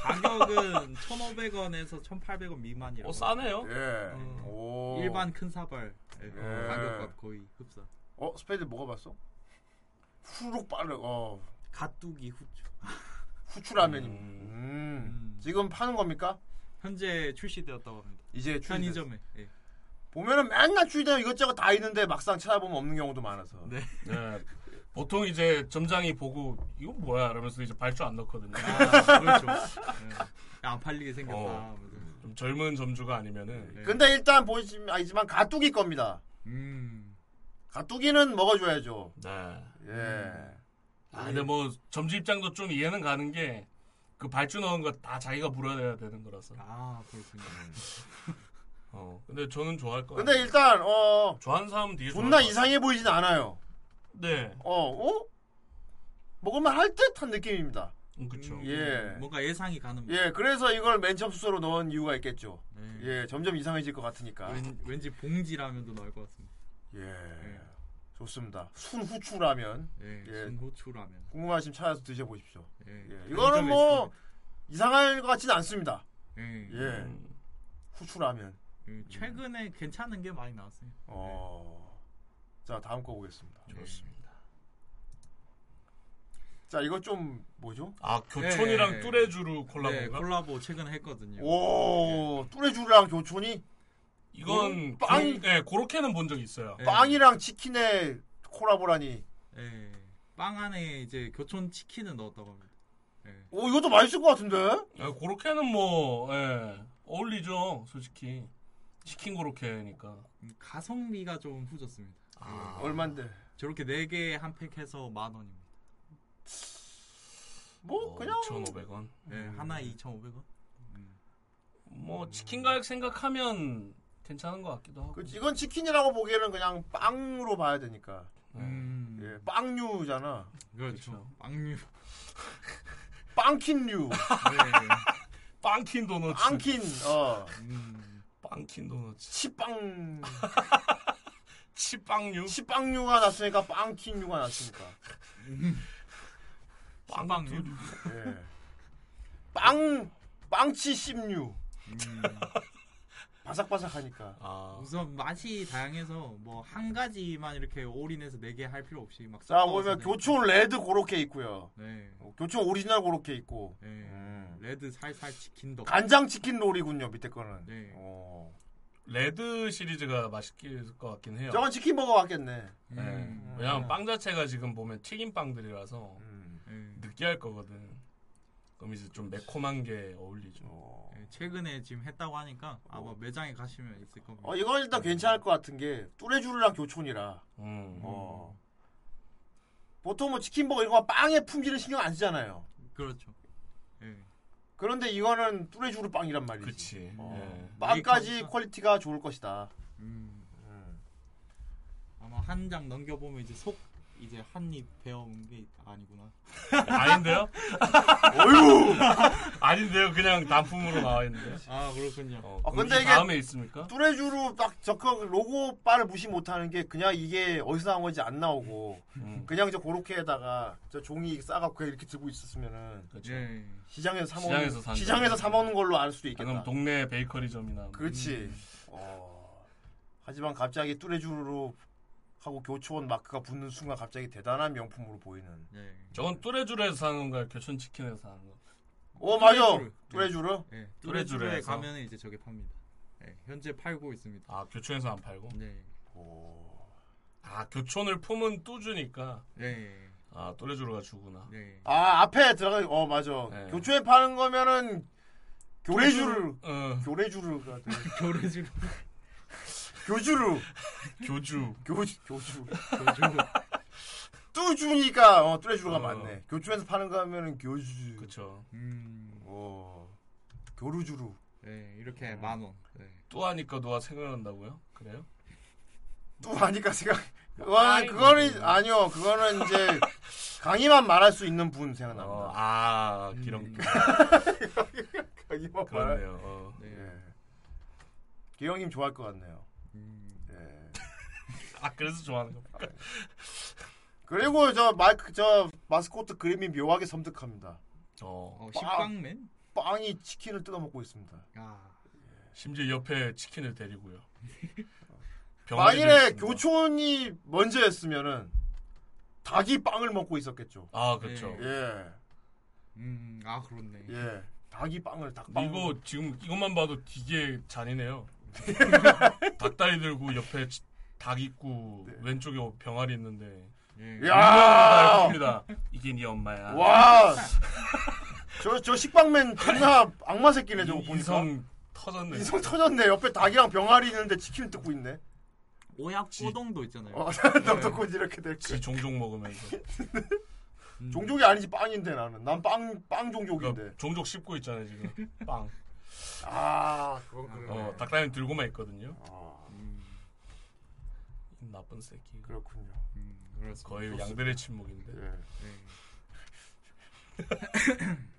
I: 가격은 1,500원에서 1,800원 미만이라고.
F: 어, 싸네요.
E: 예.
I: 어,
E: 오.
I: 일반 큰 사발 예,
E: 예.
I: 가격과 거의 흡사.
E: 어, 스페이드 먹어봤어? 후룩 빠르. 어.
I: 가뚜기 후추.
E: 후추 라면입니다. 음. 지금 파는 겁니까?
I: 현재 출시되었다고 합니다.
E: 이제
I: 편의점에. 예.
E: 보면은 맨날 출시되면 이것저것 다 있는데 막상 찾아보면 없는 경우도 많아서.
I: 네.
F: 네. 보통 이제 점장이 보고 이거 뭐야 이러면서 이제 발주 안 넣거든요.
I: 아, 그렇죠. 예. 안 팔리게 생겼다.
F: 어, 좀 젊은 점주가 아니면은
I: 네.
E: 근데 일단 보시면 알지만 가뚜기 겁니다.
I: 음.
E: 가뚜기는 먹어줘야죠.
F: 네.
E: 예.
F: 아, 근데 뭐 점주 입장도 좀 이해는 가는 게 그 발주 넣은 거 다 자기가 물어내야 되는 거라서.
I: 아 그렇군요.
F: 어, 근데 저는 좋아할 거.
E: 근데 일단 어
F: 좋아하는 사람은 되게
E: 존나 이상해 보이진 않아요.
F: 네.
E: 어, 어? 먹을만 할 듯한 느낌입니다.
F: 음, 그쵸.
E: 예.
I: 뭔가 예상이 가는.
E: 예, 그래서 이걸 맨 처음 숙소로 넣은 이유가 있겠죠.
I: 네.
E: 예, 점점 이상해질 것 같으니까.
I: 왠, 왠지 봉지라면도 나올 것 같습니다.
E: 예. 좋습니다. 순후추 라면.
I: 예,
E: 예.
I: 순후추 라면.
E: 궁금하시면 찾아서 드셔보십시오.
I: 예.
E: 예. 이거는 뭐 이상할 것 같지는 않습니다.
I: 예.
E: 예. 후추 라면.
I: 예, 최근에 괜찮은 게 많이 나왔어요.
E: 어. 자, 다음 거 보겠습니다.
F: 좋습니다.
E: 자, 이거 좀 뭐죠?
F: 아, 교촌이랑
I: 예.
F: 뚜레쥬르 콜라보인가?
I: 네, 콜라보 최근에 했거든요.
E: 오, 뚜레쥬르랑 교촌이
F: 이건
E: 빵이-
F: 그, 네, 그렇게는 본적 있어요.
I: 예.
E: 빵이랑 치킨의 콜라보라니.
I: 예. 빵 안에 이제 교촌 치킨을 넣었다고 합니다. 예.
E: 오, 이것도 맛있을 것 같은데?
F: 예, 그렇게는 뭐 예, 어울리죠, 솔직히. 치킨 고로케니까.
I: 가성비가 좀 후졌습니다.
F: 아.
E: 얼만데?
I: 저렇게 4개 한 팩 해서 만 원입니다.
E: 뭐 그냥
F: 2,500원.
I: 예, 하나에 2,500원?
F: 뭐 치킨 가격 생각하면 괜찮은 것 같기도 하고.
E: 그 이건 치킨이라고 보기에는 그냥 빵으로 봐야 되니까.
I: 음.
E: 예. 예, 빵류잖아.
I: 그렇죠. 빵류.
E: 빵킨류.
F: 빵킨 도넛.
E: 빵킨. 어.
F: 빵킨 도넛.
E: 치빵.
F: 치빵류.
E: 치빵류가 났으니까 빵킨류가 났으니까.
F: 빵빵류.
E: 예. 빵 빵치 씹류. 바삭바삭하니까.
F: 아.
I: 우선 맛이 다양해서 뭐 한 가지만 이렇게 올인해서 네 개 할 필요 없이 막
E: 자 보면
I: 내-
E: 교촌 레드 고로케 있고요.
I: 네.
E: 어, 교촌 오리지널 고로케 있고.
I: 네.
E: 음.
I: 레드 살살 치킨 덕.
E: 간장 치킨 롤이군요 밑에 거는.
I: 네.
E: 어.
F: 레드 시리즈가 맛있을 것 같긴 해요.
E: 저건 치킨 버거 같겠네.
F: 네.
I: 음.
F: 왜냐면 빵 자체가 지금 보면 튀김 빵들이라서
E: 음.
F: 느끼할 거거든. 그럼 이제 좀 매콤한 게 어울리죠.
I: 네, 최근에 지금 했다고 하니까 아마 매장에 가시면 있을 겁니다.
E: 어 이건 일단 괜찮을 것 같은 게 뚜레쥬르랑 교촌이라.
F: 음.
E: 어. 보통 뭐 치킨 버거 이런 거 빵에 품질을 신경 안 쓰잖아요.
I: 그렇죠. 예.
E: 그런데 이거는 뚜레쥬르 빵이란 말이지.
F: 그치.
E: 어.
F: 예.
E: 빵까지 quality가 좋을 것이다.
I: 음. 아마 한 장 넘겨보면 이제 속 이제 한입 배워온 게 아니구나.
F: 아닌데요?
E: 어휴!
F: 아닌데요? 그냥 단품으로 나와 있는데.
I: 아 그렇군요.
F: 어,
E: 아,
F: 그럼
E: 근데
F: 이
E: 이게
F: 다음에 있습니까?
E: 뚜레쥬르 딱 적혀 로고 바를 무시 못하는 게 그냥 이게 어디서 나온 건지 안 나오고
F: 음.
E: 그냥 저 고로케에다가 저 종이 싸갖고 이렇게 들고 있었으면은
F: 그렇죠.
I: 예.
E: 시장에서 사
F: 시장에서
E: 먹는
F: 산
E: 시장에서
F: 거죠.
E: 사 먹는 걸로 알 수도 있겠다.
F: 방금 동네 베이커리점이나. 뭐.
E: 그렇지. 어. 하지만 갑자기 뚜레쥬르로 하고 교촌 마크가 붙는 순간 갑자기 대단한 명품으로 보이는.
I: 네.
F: 저건 뚜레쥬르에서 사는 건가요? 교촌 치킨에서 사는 거?
E: 오 맞아.
I: 뚜레쥬르. 예.
F: 뚜레쥬르에서.
I: 뚜레쥬르에 가면 이제 저게 팝니다. 예. 현재 팔고 있습니다.
F: 아 교촌에서 안 팔고?
I: 네.
F: 아 교촌을 품은 뚜주니까.
I: 네.
F: 아 뚜레쥬르가 주구나.
I: 네.
E: 아 앞에 들어가. 어 맞아.
F: 네.
E: 교촌에 파는 거면은 교레주르.
F: 어.
E: 돼.
I: 교레주르.
E: 교주르.
F: 교주.
E: 교 교주.
I: 교주.
E: 뚜주니까 어 뚜레주르가
F: 어.
E: 맞네. 교촌에서 파는 거 하면은 교주.
F: 그쵸.
I: 음.
E: 어. 교루주루.
I: 네. 이렇게 만 원. 네.
F: 또 하니까 누가 생각난다고요? 그래요?
E: 또 하니까 생각. 그거는 그거는 아니요. 그거는 이제 강의만 말할 수 있는 분 생각납니다.
F: 어, 아 기령.
E: 음. 강의만.
F: 그렇네요. 어.
E: 예. 기영님 좋아할 것 같네요.
I: 음.
E: 예.
F: 아 그래서 좋아하는 겁니까?
E: 그리고 저 마이크 저 마스코트 그림이 묘하게 섬뜩합니다.
F: 어.
I: 어, 식빵맨?
E: 빵이 치킨을 뜯어 먹고 있습니다.
I: 아.
F: 심지어 옆에 치킨을 데리고요.
E: 만일에. 교촌이 먼저였으면은 닭이 빵을 먹고 있었겠죠.
F: 아 그렇죠.
E: 예.
I: 음. 아 그렇네.
E: 예. 닭이 빵을 닭빵.
F: 이거 지금 이것만 봐도 되게 잔인해요. 닭다리 들고 옆에 치- 닭 있고 왼쪽에 병아리 있는데.
I: 예.
E: 야!
F: 입니다. 이게 네 엄마야.
E: 와. 저 저 식빵맨 존나 악마 새끼네 저거
F: 이-
E: 보니까.
F: 이성 터졌네.
E: 이성 터졌네. 옆에 닭이랑 병아리 있는데 치킨을 뜯고 있네.
I: 오약 꼬동도 있잖아요.
E: 어,
F: 네.
E: 너도 곧 이렇게
F: 될지 종종 먹으면서.
I: 음.
E: 종족이 아니지 빵인데 나는. 난빵빵 종족인데.
F: 그러니까 종족 씹고 있잖아요 지금. 빵.
E: 아, 그건 그러네.
F: 어, 닭다리 들고만 있거든요.
E: 아,
F: 이 나쁜 새끼.
E: 그렇군요.
I: 음, 그렇습니다.
F: 거의 양들의 침묵인데.
E: 예.
I: 네.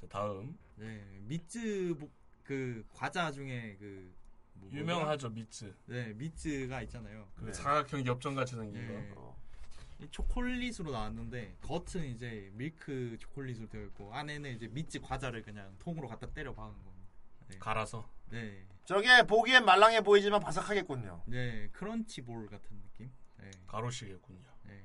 F: 자, 다음
I: 네. 미츠 뭐- 그 과자 중에 그 뭐-?
F: 유명하죠 미츠.
I: 네, 미츠가 있잖아요.
F: 그 사각형 엽전 같이 생긴
I: 네.
F: 거.
I: 이 초콜릿으로 나왔는데 겉은 이제 밀크 초콜릿으로 되어 있고 안에는 이제 미츠 과자를 그냥 통으로 갖다 때려 박은 겁니다. 네.
F: 갈아서.
I: 네.
E: 저게 보기엔 말랑해 보이지만 바삭하겠군요.
I: 네, 크런치 볼 같은 느낌. 네.
F: 가로시겠군요.
I: 네.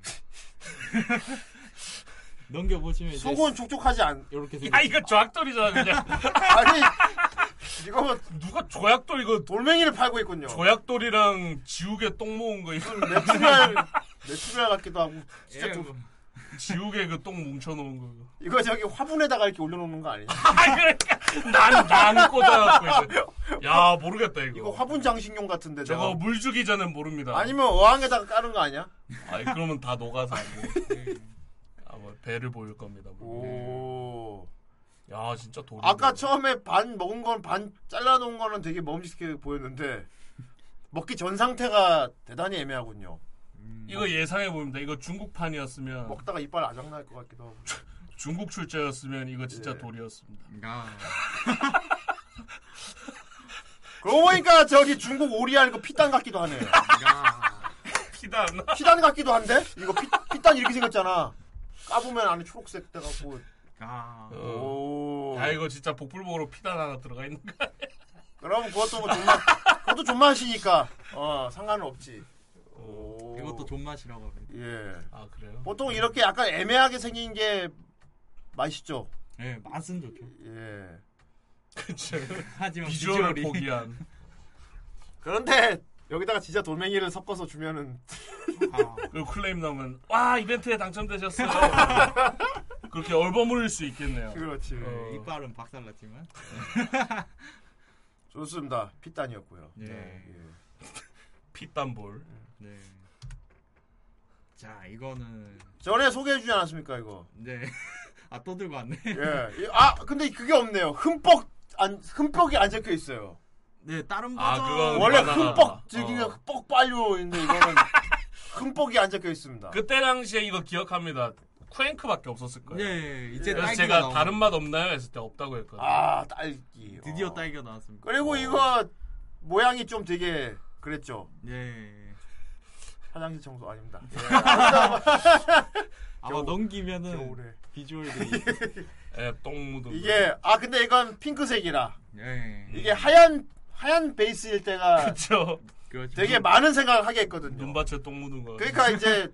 I: 넘겨보시면 이제
E: 속은 촉촉하지 않.
I: 이렇게
F: 야 이거 조약돌이잖아 그냥.
E: 아니 이거
F: 누가 조약돌 이거
E: 돌멩이를 팔고 있군요.
F: 조약돌이랑 지우개 똥 모은 거 이거
E: 메추리알 메추리알 같기도 하고 진짜
I: 예,
E: 좀
I: 뭐.
F: 지우개 그똥 뭉쳐놓은 거.
E: 이거 저기 화분에다가 이렇게 올려놓는 거 아니야?
F: 아 그러니까 난난 꽂아갖고 이거. 야 모르겠다 이거.
E: 이거 화분 장식용 같은데
F: 저거
E: 저거
F: 물 주기 전엔 모릅니다.
E: 아니면 어항에다가 까는 거 아니야?
F: 아니 그러면 다 녹아서 안 돼. 아뭐 배를 보일 겁니다. 뭐.
E: 오.
F: 야 진짜 돌이.
E: 아까 처음에 반 먹은 건 반 잘라놓은 거는 되게 먹음직스럽게 보였는데 먹기 전 상태가 대단히 애매하군요.
F: 이거 예상해 봅니다. 이거 중국판이었으면
E: 먹다가 이빨 아작날 것 같기도 하고.
F: 중국 출제였으면 이거 진짜
E: 예.
F: 돌이었습니다.
I: 아.
E: 그러고 보니까 저기 중국 오리알 이거 피단 같기도 하네.
F: 피단.
E: 피단 같기도 한데? 이거 피, 피단 이렇게 생겼잖아. 까보면 안에 초록색 돼갖고.
I: 아.
E: 오.
F: 야 이거 진짜 복불복으로 피단 하나 들어가 있는 거 아니야?
E: 그럼 그것도 뭐 존맛, 그것도 존맛이니까. 어, 상관은 없지. 오.
I: 이것도 존맛이라고 합니다.
E: 예.
F: 아 그래요?
E: 보통 이렇게 약간 애매하게 생긴 게 맛있죠.
I: 예, 맛은 좋죠.
E: 예.
F: 그쵸.
I: 하지만
F: 비주얼을 포기한.
E: 그런데 여기다가 진짜 돌멩이를 섞어서 주면은
F: 그리고 클레임 나오면 와 이벤트에 당첨되셨어요. 그렇게 얼버무릴 수 있겠네요.
E: 그렇지.
F: 어.
I: 이빨은 박살났지만.
E: 좋습니다. 피단이었고요.
I: 예.
F: 피단볼.
I: 네. 자, 이거는
E: 전에 소개해 주지 않았습니까 이거?
I: 네. 아, 또 들고 왔네.
E: 예. 이- 아 근데 그게 없네요. 흠뻑 안 흠뻑이 안 적혀 있어요.
I: 네, 다른
F: 아,
I: 버전
F: 그건
E: 원래
F: 바나나.
E: 흠뻑 저기
F: 어.
E: 흠뻑 빨류인데 이거는 흠뻑이 안 적혀 있습니다.
F: 그때 당시에 이거 기억합니다. 쿠앤크밖에 없었을 거예요.
I: 예, 이제
F: 그래서
I: 딸기가
F: 제가
I: 나오네.
F: 다른 맛 없나요? 했을 때 없다고 했거든요.
E: 아 딸기.
I: 드디어
E: 어.
I: 딸기가 나왔습니다.
E: 그리고 이거 모양이 좀 되게 그랬죠.
I: 예.
E: 화장실 청소 아닙니다.
I: 아마 넘기면은
E: 겨울에.
I: 비주얼들이
F: 예, 똥 묻은.
E: 이게 아 근데 이건 핑크색이라
I: 예.
E: 이게 하얀 하얀 베이스일 때가
F: 그렇죠.
I: 그렇죠.
E: 되게 많은 생각을 하게 했거든요.
F: 눈밭에 똥 묻은 거.
E: 그러니까 이제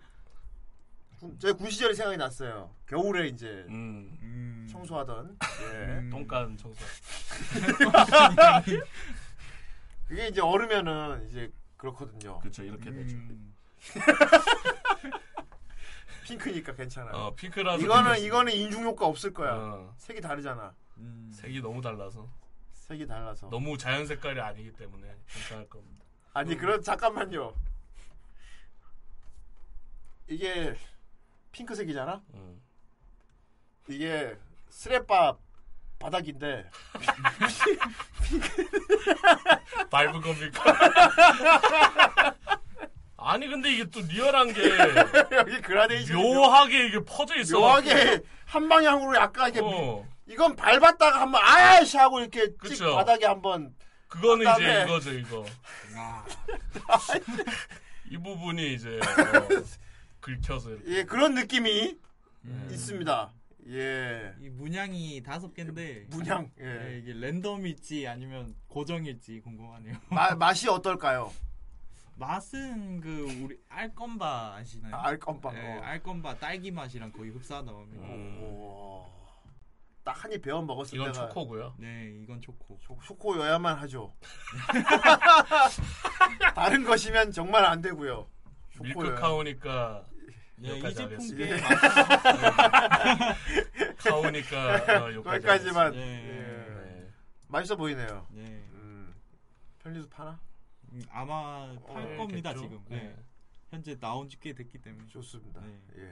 E: 제군 시절이 생각이 났어요. 겨울에 이제
F: 음.
I: 음.
E: 청소하던 예.
I: 음.
F: 똥간 청소.
E: 그게 이제 얼으면은 이제 그렇거든요.
F: 그렇죠. 이렇게 되죠.
I: 음.
E: 핑크니까 괜찮아요.
F: 어, 핑크라서
E: 이거는
F: 괜찮습니다.
E: 이거는 인중 효과 없을 거야.
F: 어,
E: 색이 다르잖아.
I: 음.
F: 색이 너무 달라서.
E: 색이 달라서.
F: 너무 자연 색깔이 아니기 때문에 괜찮을 겁니다.
E: 아니 그런 잠깐만요. 이게 핑크색이잖아.
F: 음.
E: 이게 스레바 바닥인데
F: 밟은 겁니까? 아니 근데 이게 또 리얼한 게
E: 여기 그라데이션
F: 묘하게 이게 퍼져 있어.
E: 묘하게 한 방향으로 약간 이렇게
F: 어.
E: 이건 밟았다가 한번 아이씨 하고 이렇게 찍
F: 그쵸.
E: 바닥에 한번
F: 그거는 이제
E: 그다음에-
F: 이거죠 이거.
I: 아.
F: 이 부분이 이제 어, 긁혀서 이렇게.
E: 예 그런 느낌이
I: 음.
E: 있습니다. 예
I: 이 문양이 다섯 개인데
E: 문양 예.
I: 예, 이게 랜덤일지 아니면 고정일지 궁금하네요.
E: 마, 맛이 어떨까요?
I: 맛은 그 우리 알건바 아시나요?
E: 아, 알건바,
I: 예,
E: 어.
I: 알건바 딸기 맛이랑 거의 흡사하다고 합니다.
E: 딱한입 베어 먹었을
F: 이건
E: 때가
F: 초코고요.
I: 네, 이건 초코.
E: 초코여야만 하죠. 다른 것이면 정말 안 되고요.
F: 밀크
E: 초코여야.
F: 카오니까
I: 예, 이
F: 여기까지
I: 제품 꽤
F: 하겠습니다. 카오니까 어, 여기까지
E: 거기까지만
F: 하겠습니다.
E: 예.
F: 네.
E: 맛있어 보이네요.
I: 네.
E: 음, 편리도 파나?
I: 음, 아마 팔
F: 네,
I: 겁니다
F: 겠죠?
I: 지금.
F: 네.
I: 네. 현재 나온 지 꽤 됐기 때문에.
E: 좋습니다.
I: 네.
E: 예.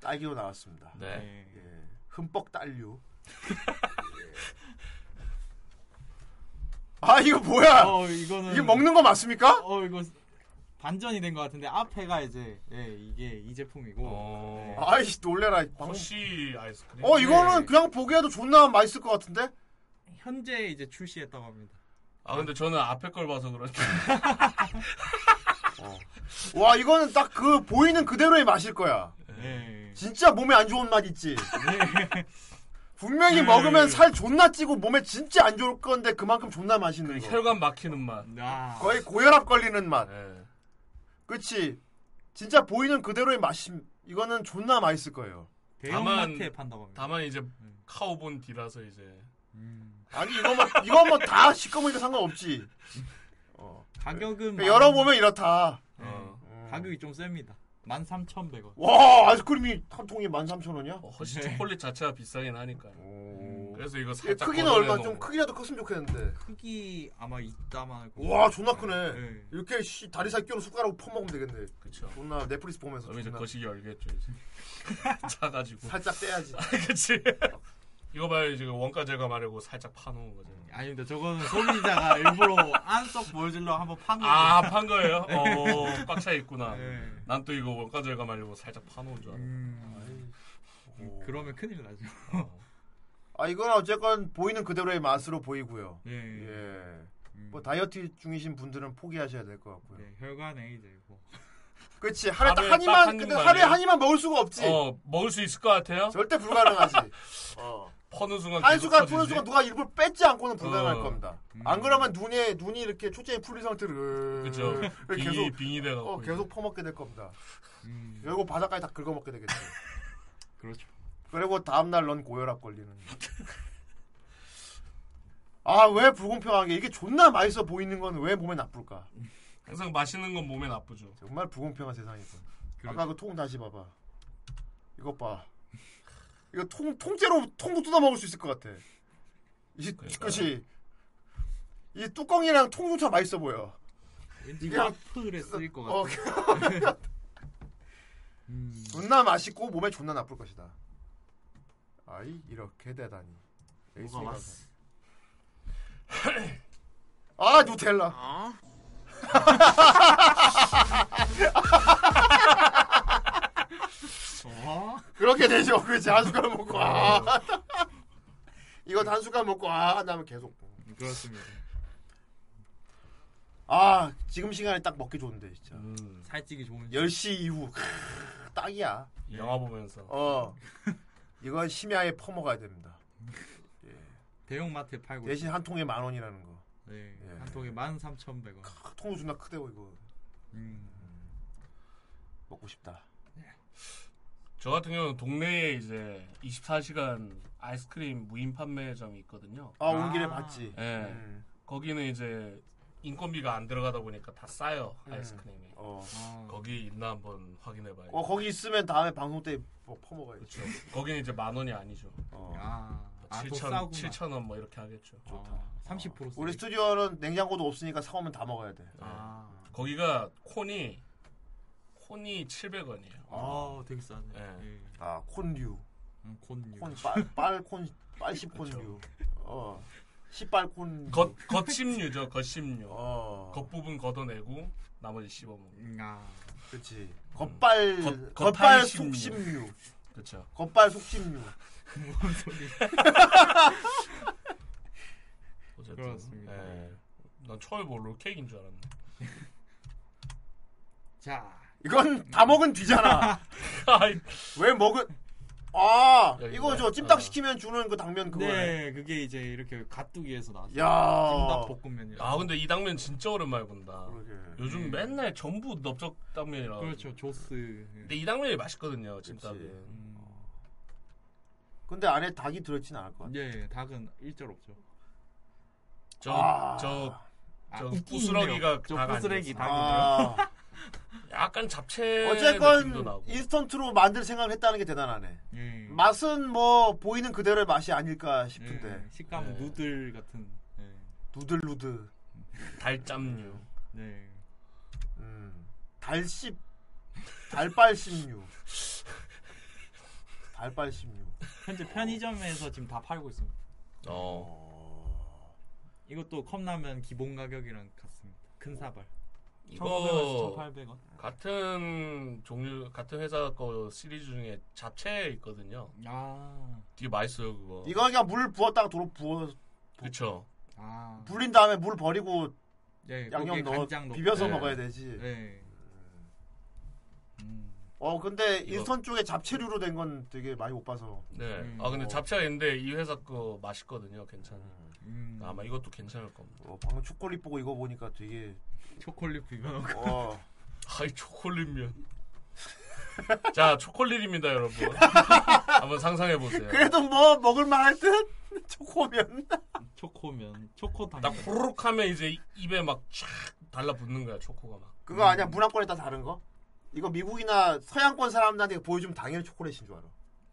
E: 딸기로 나왔습니다.
F: 네.
I: 네.
E: 예. 흠뻑 딸류. 아 이거 뭐야?
I: 어 이거는
E: 이게 먹는 거 맞습니까?
I: 어 이거 반전이 된 것 같은데 앞에가 이제 예, 이게 이 제품이고.
F: 어.
I: 네.
E: 아이씨 놀래라. 방-
F: 허쉬 아이스크림.
E: 어 이거는
I: 네.
E: 그냥 보기에도 존나 맛있을 것 같은데?
I: 현재 이제 출시했다고 합니다.
F: 아 근데 저는 앞에 걸 봐서 그런지.
E: 와 이거는 딱 그 보이는 그대로의 맛일 거야.
I: 네.
E: 진짜 몸에 안 좋은 맛 있지.
I: 네.
E: 분명히
F: 네.
E: 먹으면 살 존나 찌고 몸에 진짜 안 좋을 건데 그만큼 존나 맛있는 거.
F: 혈관 막히는 맛.
I: 아.
E: 거의 고혈압 걸리는 맛.
F: 네.
E: 그치? 진짜 보이는 그대로의 맛이 이거는 존나 맛있을 거예요.
I: 대형마트에 판다고 합니다.
F: 다만 이제 카오본 D라서 이제
I: 음.
E: 아니 이거 뭐 이거 뭐다 시꺼머니까 상관없지. 어.
I: 가격은
E: 그러니까 열어보면 이렇다.
F: 어.
E: 음.
I: 가격이 좀 셉니다. 13,100원.
E: 와 아이스크림이 한 통이 13,000원이야?
F: 어, 허쉬
I: 네.
F: 초콜릿 자체가 비싸긴 하니까. 그래서 이거
E: 얘
F: 살짝
E: 크기는 얼마 좀 크기라도 컸으면 좋겠는데.
I: 크기 아마 이따만
E: 와 존나 크네.
I: 네.
E: 이렇게 씨, 다리 살 끼로 숟가락으로 퍼먹으면 되겠네.
F: 그쵸.
E: 존나 넷플릭스 보면서
F: 그럼 이제
E: 존나
F: 거시기 열겠죠 이제. 차가지고.
E: 살짝 떼야지.
F: 그치. 이거 봐요 지금 원가 제거하려고 살짝 파놓은 거죠.
I: 아닙니다. 저거는 소비자가 일부러 안쪽 보여주려고 한번 판 거예요.
F: 아, 판 거예요? 어, 꽉차 있구나.
I: 네.
F: 난또 이거 원가 절감하려고 살짝 파놓은 줄 알아.
I: 음, 그러면 큰일 나죠.
E: 아 이건 어쨌건 보이는 그대로의 맛으로 보이고요.
I: 예.
E: 예. 뭐 다이어트 중이신 분들은 포기하셔야 될 것 같고요.
I: 네, 혈관에 이제 뭐
E: 그렇지 하루에
F: 딱한딱
E: 입만
F: 한
E: 근데? 하루에 한 입만 먹을 수가 없지.
F: 어, 먹을 수 있을 것 같아요?
E: 절대 불가능하지. 어.
F: 퍼는 순간
E: 한
F: 계속
E: 숟갈
F: 퍼지지?
E: 푸는 순간 누가 일부러 뺏지 않고는 불가능할
F: 어.
E: 겁니다. 안 그러면 눈에 눈이 이렇게 초점이 풀린 상태로
F: 그죠. 빙이-
E: 계속
F: 빙이 돼갖고
E: 어, 계속 퍼먹게 될 겁니다. 그리고 바닥까지 다 긁어먹게 되겠죠.
I: 그렇죠.
E: 그리고 다음 날 넌 고혈압 걸리는. 아 왜 불공평하게 이게 존나 맛있어 보이는 건 왜 몸에 나쁠까?
F: 항상 맛있는 건 몸에 나쁘죠.
E: 정말 불공평한 세상이군. 아까 그 통 다시 봐봐. 이것 봐. 이거 통 통째로 통도 뜯어 먹을 수 있을 것 같아. 이 그것이 이 뚜껑이랑 통조차 맛있어 보여.
I: 왠지 와플에 쓰일 것
E: 어,
I: 같아.
E: 존나 맛있고 몸에 존나 나쁠 것이다. 아이 이렇게 대단히.
I: 뭐가 왔어?
E: 아 누텔라.
I: 어?
E: 그렇게 되죠. 그렇지 한 숟갈 먹고 아. 이거 한 숟갈 먹고 아 하면 계속.
I: 그렇습니다.
E: 아 지금 시간에 딱 먹기 좋은데 진짜.
I: 살찌기 좋은
E: 10시 이후 크, 딱이야.
F: 영화 보면서.
E: 어. 이건 심야에 퍼먹어야 됩니다.
I: 대형마트에 팔고
E: 대신. 한 통에 만 원이라는 거.
I: 네,
E: 예.
I: 한 통에 13,100원.
E: 통도 존나 크대고 이거.
I: 음.
E: 먹고 싶다.
F: 저 같은 경우는 동네에 이제 24시간 아이스크림 무인 판매점이 있거든요.
E: 아, 온 길에 봤지.
F: 예.
E: 음.
F: 거기는 이제 인건비가 안 들어가다 보니까 다 싸요
E: 음.
F: 아이스크림이.
E: 어.
F: 거기 있나 한번 확인해 봐요.
E: 어, 거기 있으면 다음에 방송 때 뭐 퍼먹어야지.
F: 그렇죠. 거기는 이제 만 원이 아니죠.
E: 어.
I: 아, 아, 더
F: 7천
I: 싸구나.
F: 7천 원뭐 이렇게 하겠죠.
I: 좋다. 30%
E: 우리 스튜디오는 냉장고도 없으니까 사오면 다 먹어야 돼.
I: 아.
F: 거기가 콘이 콘이 700원이에요.
I: 아, 되게 싸네.
F: 예.
E: 아 콘류.
I: 음, 콘류.
E: 콘 빨 빨콘 빨십 콘류. 어. 시빨 콘.
F: 겉 겉심류죠. 겉심류.
E: 어.
F: 겉부분 걷어내고 나머지 씹어 먹는.
I: 음, 아.
E: 그렇지. 겉발
F: 음. 겉-
E: 겉발
F: 겉발 심류.
E: 속심류.
F: 그렇죠.
E: 겉발 속심류.
I: 뭔 소리?
F: 어쨌든.
I: 그렇습니다.
F: 예. 난 처음에 뭐 롤케이크인 줄 알았네.
I: 자,
E: 이건 다 먹은 뒤잖아. 왜 먹은? 아
F: 여기가?
E: 이거죠. 찜닭 시키면 주는 그 당면 그거네.
I: 네, 그게 이제 이렇게 가뚜기에서 나왔어요.
E: 야.
I: 찜닭 볶음면이.
F: 아 근데 이 당면 진짜 오랜만에 본다.
E: 그러게.
F: 요즘 맨날 전부 넓적 당면이라.
I: 그렇죠, 조스.
F: 근데 이 당면이 맛있거든요, 찜닭은.
I: 음.
E: 근데 안에 닭이 들어있진 않을 것 같아.
I: 예, 닭은 일절 없죠.
F: 저,
E: 아.
F: 저,
I: 아,
F: 저 부스러기가. 저닭
I: 부스러기
F: 아니었어.
E: 아.
F: 약간 잡채
E: 어쨌건
F: 나고.
E: 인스턴트로 만들 생각을 했다는 게 대단하네.
I: 예.
E: 맛은 뭐 보이는 그대로의 맛이 아닐까 싶은데.
I: 예, 식감은
F: 네.
I: 누들 같은. 예.
E: 누들누드.
F: 달짬류.
I: 네.
E: 음. 달씹. 달빨씹류. 달빨씹류.
I: 현재 편의점에서 지금 다 팔고 있습니다.
F: 어.
I: 이것도 컵라면 기본 가격이랑 같습니다. 큰 사발.
F: 이거
I: 1,500원, 1,800원.
F: 같은 종류 같은 회사 거 시리즈 중에 잡채 있거든요.
I: 아.
F: 되게 맛있어요 그거.
E: 이거 그냥 물 부었다가 도로 부어
F: 그쵸.
I: 아.
E: 불린 다음에 물 버리고
I: 예,
E: 양념 넣어. 비벼서
F: 네.
E: 먹어야 되지.
I: 예. 음.
E: 어 근데
F: 이거-
E: 인스턴 쪽에 잡채류로 된 건 되게 많이 못 봐서.
F: 네.
I: 음.
F: 아 근데
E: 어.
F: 잡채가 있는데 이 회사 거 맛있거든요. 괜찮아.
I: 음.
F: 아마 이것도 괜찮을 겁니다.
E: 어, 방금 초콜릿 보고 이거 보니까 되게
I: 초콜릿 비벼놓고.
E: 어
F: 아이 초콜릿면. 자 초콜릿입니다 여러분. 한번 상상해 보세요.
E: 그래도 뭐 먹을 만할 듯 초코면.
I: 초코면. 초코 당.
F: 딱 후루룩 하면 이제 입에 막쫙 달라붙는 거야 초코가 막.
E: 그거 아니야 문화권에 따라 다른 거? 이거 미국이나 서양권 사람들한테 보여주면 당연히 초콜릿인 줄 알아.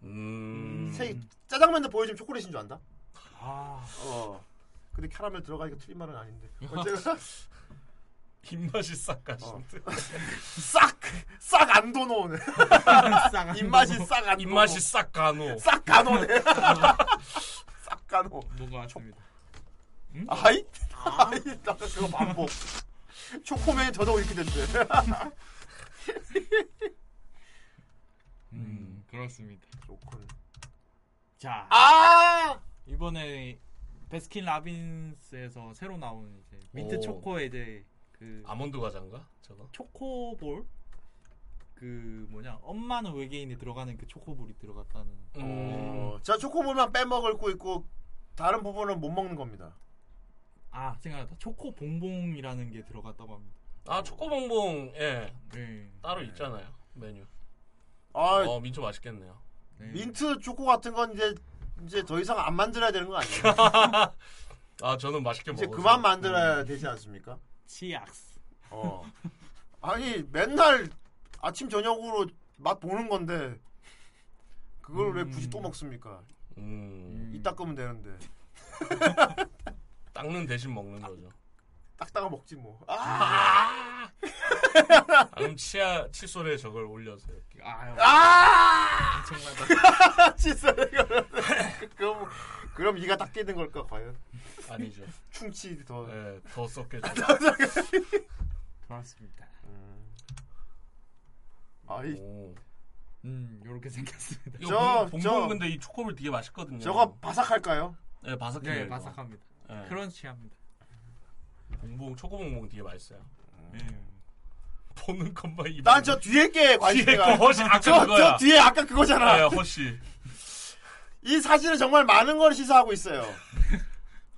F: 음.
E: 새 짜장면도 보여주면 초콜릿인 줄 안다?
I: 아.
E: 어. 근데 캐러멜 들어가니까 틀린 말은 아닌데. 어쨌든
F: 입맛이 싹 가시는데.
E: 싹! 싹 안 도노네.
I: 안
E: 입맛이. 싹안 도노.
F: 입맛이 싹 가노.
E: 싹 가노네. 싹 가노.
I: 뭔가 같습니다.
E: 아이? 아이, 나 그거 반복. 초코맨이 더더욱 이렇게 된대.
I: 음, 그렇습니다.
E: 좋군.
I: 자,
E: 아!
I: 이번에 베스킨 라빈스에서 새로 나온 이제 민트
F: 오.
I: 초코에 이제 그
F: 아몬드 과자인가? 저거?
I: 초코볼 그 뭐냐 엄마는 외계인이 들어가는 그 초코볼이 들어갔다는.
E: 어, 저 초코볼만 빼먹을 거 있고 다른 부분은 못 먹는 겁니다.
I: 아 생각났다. 초코 봉봉이라는 게 들어갔다고 합니다.
F: 아 초코 봉봉 예
I: 네.
F: 따로 있잖아요 메뉴.
E: 아,
F: 어 민초 맛있겠네요.
E: 민트 초코 같은 건 이제 이제 더 이상 안 만들어야 되는 거 아니에요?
F: 아 저는 맛있게
E: 이제
F: 먹어서.
E: 그만 만들어야 되지 않습니까?
I: 치약스.
E: 어. 아니 맨날 아침 저녁으로 맛 보는 건데 그걸 왜 굳이 또 먹습니까?
F: 음.
E: 이 닦으면 되는데
F: 닦는 대신 먹는 거죠.
E: 닦다가 먹지 뭐. 아,
F: 아, 그럼 치아 칫솔에 저걸 올려서 이렇게.
I: 아유.
E: 아!
I: 엄청나다.
E: 칫솔에 이거를. 그럼 그럼 이가 닦이는 걸까 과연?
F: 아니죠.
E: 충치 더.
F: 네, 더 썩게.
I: 그렇습니다.
E: 아이.
I: 음, 요렇게 생겼습니다.
E: 저-
F: 봉, 봉봉 근데 이 초코물 되게 맛있거든요.
E: 저거 바삭할까요?
F: 네, 바삭해요.
I: 네. 바삭합니다.
F: 네.
I: 크런치합니다.
F: 봉봉 초코봉봉 되게 맛있어요.
I: 네.
F: 보는 것만 이.
E: 난저 뒤에 게 관심이
F: 뒤에 거
E: 가.
F: 허시 아까
E: 저,
F: 그거야.
E: 저 뒤에 아까 그거잖아.
F: 네, 허시.
E: 이 사진은 정말 많은 걸 시사하고 있어요.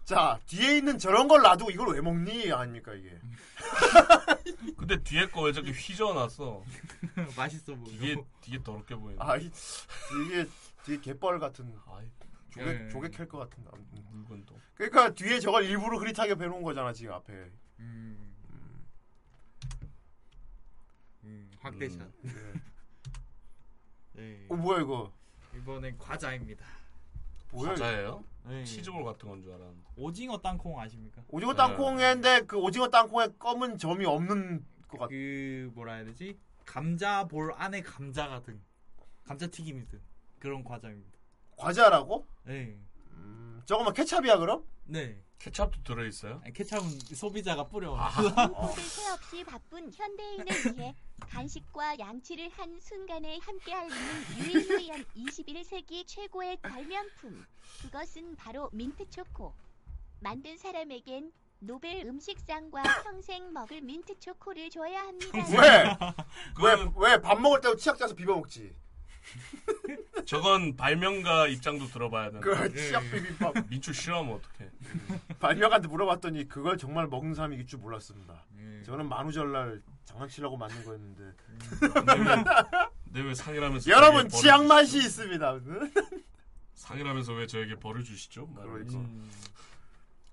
E: 자, 뒤에 있는 저런 걸 놔두고 이걸 왜 먹니? 아닙니까, 이게.
F: 근데 뒤에 거 왜 저렇게 휘저어놨어?
I: 맛있어 보여.
F: 뒤에 뒤에 더럽게 보이네.
E: 아이, 이게 뒤에 개뻘 같은.
F: 아이,
E: 조개,
I: 네.
E: 조개 캘 것 같은. 아무튼.
F: 물건도.
E: 그러니까 뒤에 저걸 일부러 흐릿하게 배놓은 거잖아, 지금 앞에.
I: 음. 음, 확대샷.
E: 음,
I: 네.
E: 어, 뭐야, 이거?
I: 이번엔 과자입니다.
E: 뭐야,
F: 과자예요?
I: 네.
F: 치즈볼 같은 건 줄 알았는데.
I: 오징어 땅콩 아십니까?
E: 오징어 땅콩인데 그 오징어 땅콩에 검은 점이 없는 것 같아.
I: 그 뭐라 해야 되지? 감자 볼 안에 감자 같은 감자 튀김이 든 그런 과자입니다.
E: 과자라고?
I: 네.
E: 음, 저거 뭐 케찹이야, 그럼?
I: 네.
F: 케찹도 들어있어요?
I: 아니, 케찹은 소비자가 뿌려.
A: 모든 새 없이 바쁜 현대인을 위해 간식과 양치를 한 순간에 함께할 있는 유일무이한 21세기 최고의 발명품. 그것은 바로 민트 초코. 만든 사람에겐 노벨 음식상과 평생 먹을 민트 초코를 줘야 합니다.
E: 왜? 왜, 왜 밥 먹을 때 치약 짜서 비벼 먹지?
F: 저건 발명가 입장도 들어봐야 되는.
E: 그 치약 비빔밥.
F: 민초 싫어하면 어떡해.
E: 발명한테 물어봤더니 그걸 정말 먹는 사람이 있을 줄 몰랐습니다.
I: 네.
E: 저는 만우절날 장난치려고 만든 거였는데.
F: 근데 왜 상이라면서
E: 여러분 치약 맛이
F: 주시죠?
E: 있습니다.
F: 상이라면서 왜 저에게 벌을 주시죠?
E: 그러니까.
I: 음,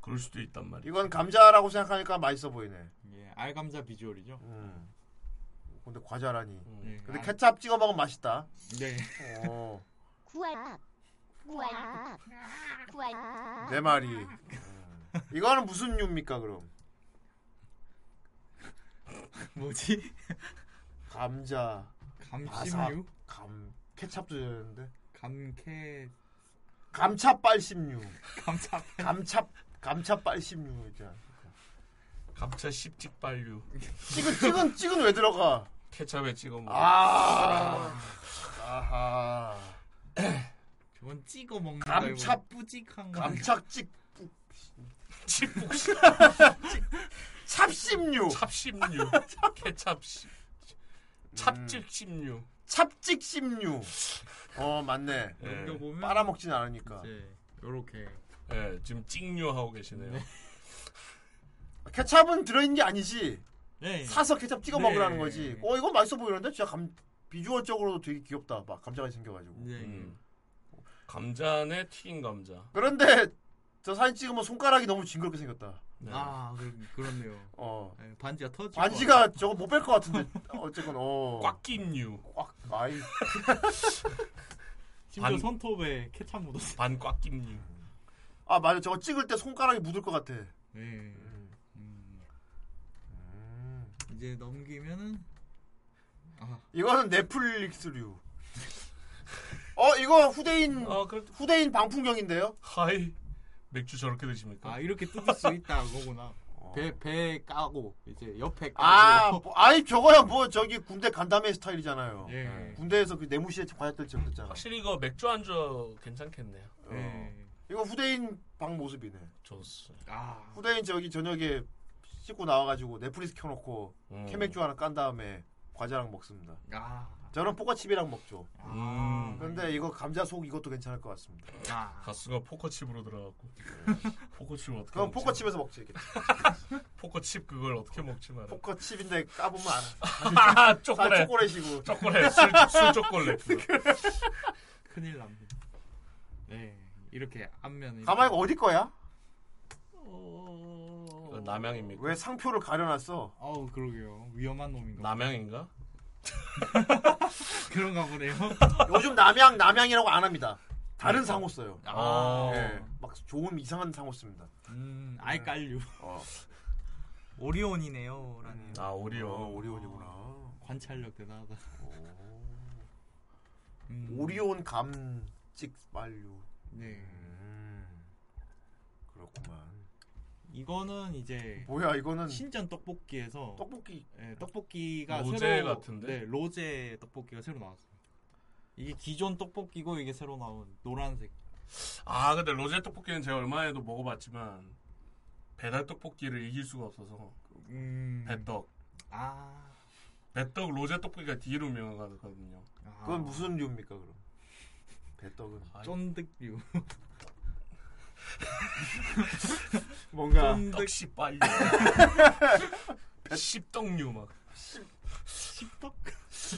F: 그럴 수도 있단 말이야.
E: 이건 감자라고 생각하니까 맛있어 보이네.
I: 예, 알감자 비주얼이죠.
E: 음. 근데 과자라니.
I: 네.
E: 근데
I: 아,
E: 케찹 찍어 먹으면 맛있다.
I: 네.
E: 어,
A: 구악. 구악. 구악.
E: 내 말이. 음. 이거는 무슨 류입니까 그럼?
I: 뭐지?
E: 감자. 바삭, 감 케찹도 되는데.
I: 감캐
E: 감찹 빨심류.
I: 감찹
E: 감찹 감찹 빨심류 있잖아.
F: 감차 십직 발류.
E: 찍은 찍은 찍은 왜 들어가?
F: 케찹에 찍어 먹어.
E: 아. 아하.
I: 저건 찍어 먹는
E: 감찹
I: 뿌직한 거.
E: 감착 찍
F: 칩북
E: 찹심류.
F: 찹십류. 케찹 십. 찹찍 십류.
E: 찹찍심류. 어 맞네.
F: 예.
E: 빨아먹진 않으니까.
I: 이제 요렇게
F: 예, 지금 찍류 하고 계시네요.
E: 케찹은 들어있는 게 아니지.
I: 네.
E: 사서 케찹 찍어
I: 네.
E: 먹으라는 거지. 어 이건 맛있어 보이는데 진짜 감 비주얼적으로도 되게 귀엽다. 막 감자가 생겨가지고.
I: 네.
F: 음. 감자네 튀긴 감자.
E: 그런데 저 사진 찍으면 손가락이 너무 징그럽게 생겼다.
F: 네.
I: 아 그, 그렇네요.
E: 어
I: 네, 반지가 터지.
E: 반지가 저거 못 뺄 것 같은데 어쨌건 어.
F: 꽉낀류.
E: 꽉 아이
I: 심지어
F: 반-
I: 손톱에 케찹 묻었어.
F: 반 꽉낀류.
E: 아 맞아 저거 찍을 때 손가락이 묻을 것 같아.
I: 네. 음. 이제 넘기면은 아,
E: 이거는 넷플릭스류. 어 이거 후대인 후대인 방풍경인데요?
F: 하이 맥주 저렇게 드십니까?
I: 아 이렇게 뜯을 수 있다 거구나. 배배 까고 이제 옆에 까고.
E: 아, 뭐, 아니 저거야 뭐 저기 군대 간담회 스타일이잖아요.
I: 예.
E: 군대에서 그 내무실에 과였들 적었잖아.
F: 확실히 이거 맥주 안주 괜찮겠네요.
E: 어. 이거 후대인 방 모습이네.
F: 좋스.
I: 아.
E: 후대인 저기 저녁에 씻고 나와가지고 넷플릭스 켜놓고
F: 음.
E: 캐맥주 하나 깐 다음에 과자랑 먹습니다.
I: 아.
E: 저는 포커칩이랑 먹죠.
F: 음.
E: 근데 이거 감자 속 이것도 괜찮을 것 같습니다.
F: 가수가 포커칩으로 들어갔고 포커칩 어떻게
E: 그럼
F: 먹지?
E: 포커칩에서 먹지. 이렇게.
F: 포커칩 그걸 어떻게 먹지 말아.
E: 포커칩인데 까보면
F: 아,
E: 알아.
F: 초콜릿.
E: 살 초콜릿이고.
F: 초콜릿, 술, 술 초콜릿.
I: 큰일 납니다. 네 이렇게 앞면
E: 가만 이거 어디 거야?
F: 어, 남양입니까?
E: 왜 상표를 가려놨어?
I: 어우 그러게요 위험한 놈인가.
F: 남양인가?
I: 그런가 보네요.
E: 요즘 남양 남양이라고 안 합니다. 다른 상호 써요.
I: 아.
E: 예, 막 좋은 이상한 상호 씁니다.
I: 음 알깔류.
E: 어.
I: 오리온이네요. 라는.
F: 아 오리온.
E: 어, 오리온이구나.
I: 관찰력 대단하다. 음.
E: 오리온 감찍발류.
I: 네.
E: 음, 그렇구만.
I: 이거는 이제
E: 뭐야, 이거는
I: 신전 떡볶이에서
E: 떡볶이
I: 예, 떡볶이가
F: 로제
I: 새로
F: 같은데?
I: 네, 로제 떡볶이가 새로 나왔어요. 이게 기존 떡볶이고 이게 새로 나온 노란색.
F: 아 근데 로제 떡볶이는 제가 얼마 전에도 먹어봤지만 배달 떡볶이를 이길 수가 없어서
I: 음.
F: 배떡.
I: 아.
F: 배떡 로제 떡볶이가 뒤로 유명하거든요.
E: 그건 무슨 류입니까 그럼? 배떡은
I: 쫀득류.
E: 뭔가
F: 떡시 빨리. 씹떡류 막.
I: 씹떡?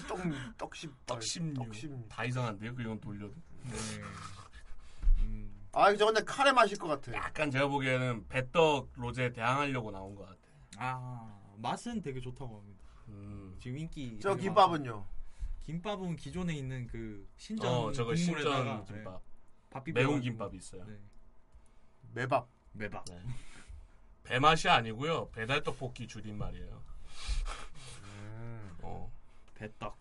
E: 떡 떡십
F: 떡십류.
E: 떡십류.
F: 다 이상한데요? 그건 돌려도.
I: 네.
E: 아저 근데 카레 맛일 것 같아.
F: 약간 제가 보기에는 배떡 로제 대항하려고 나온 것 같아.
I: 아 맛은 되게 좋다고 합니다.
F: 음.
I: 지금 인기.
E: 저 김밥은요?
I: 김밥은 기존에 있는 그 신전
F: 어, 저거
I: 국물에다가
F: 신전 김밥.
I: 네, 밥
F: 매운. 김밥이 있어요.
I: 네.
E: 매밥.
I: 매밥.
F: 네. 배 맛이 아니고요. 배달 떡볶이 줄임말이에요. 어.
I: 배떡.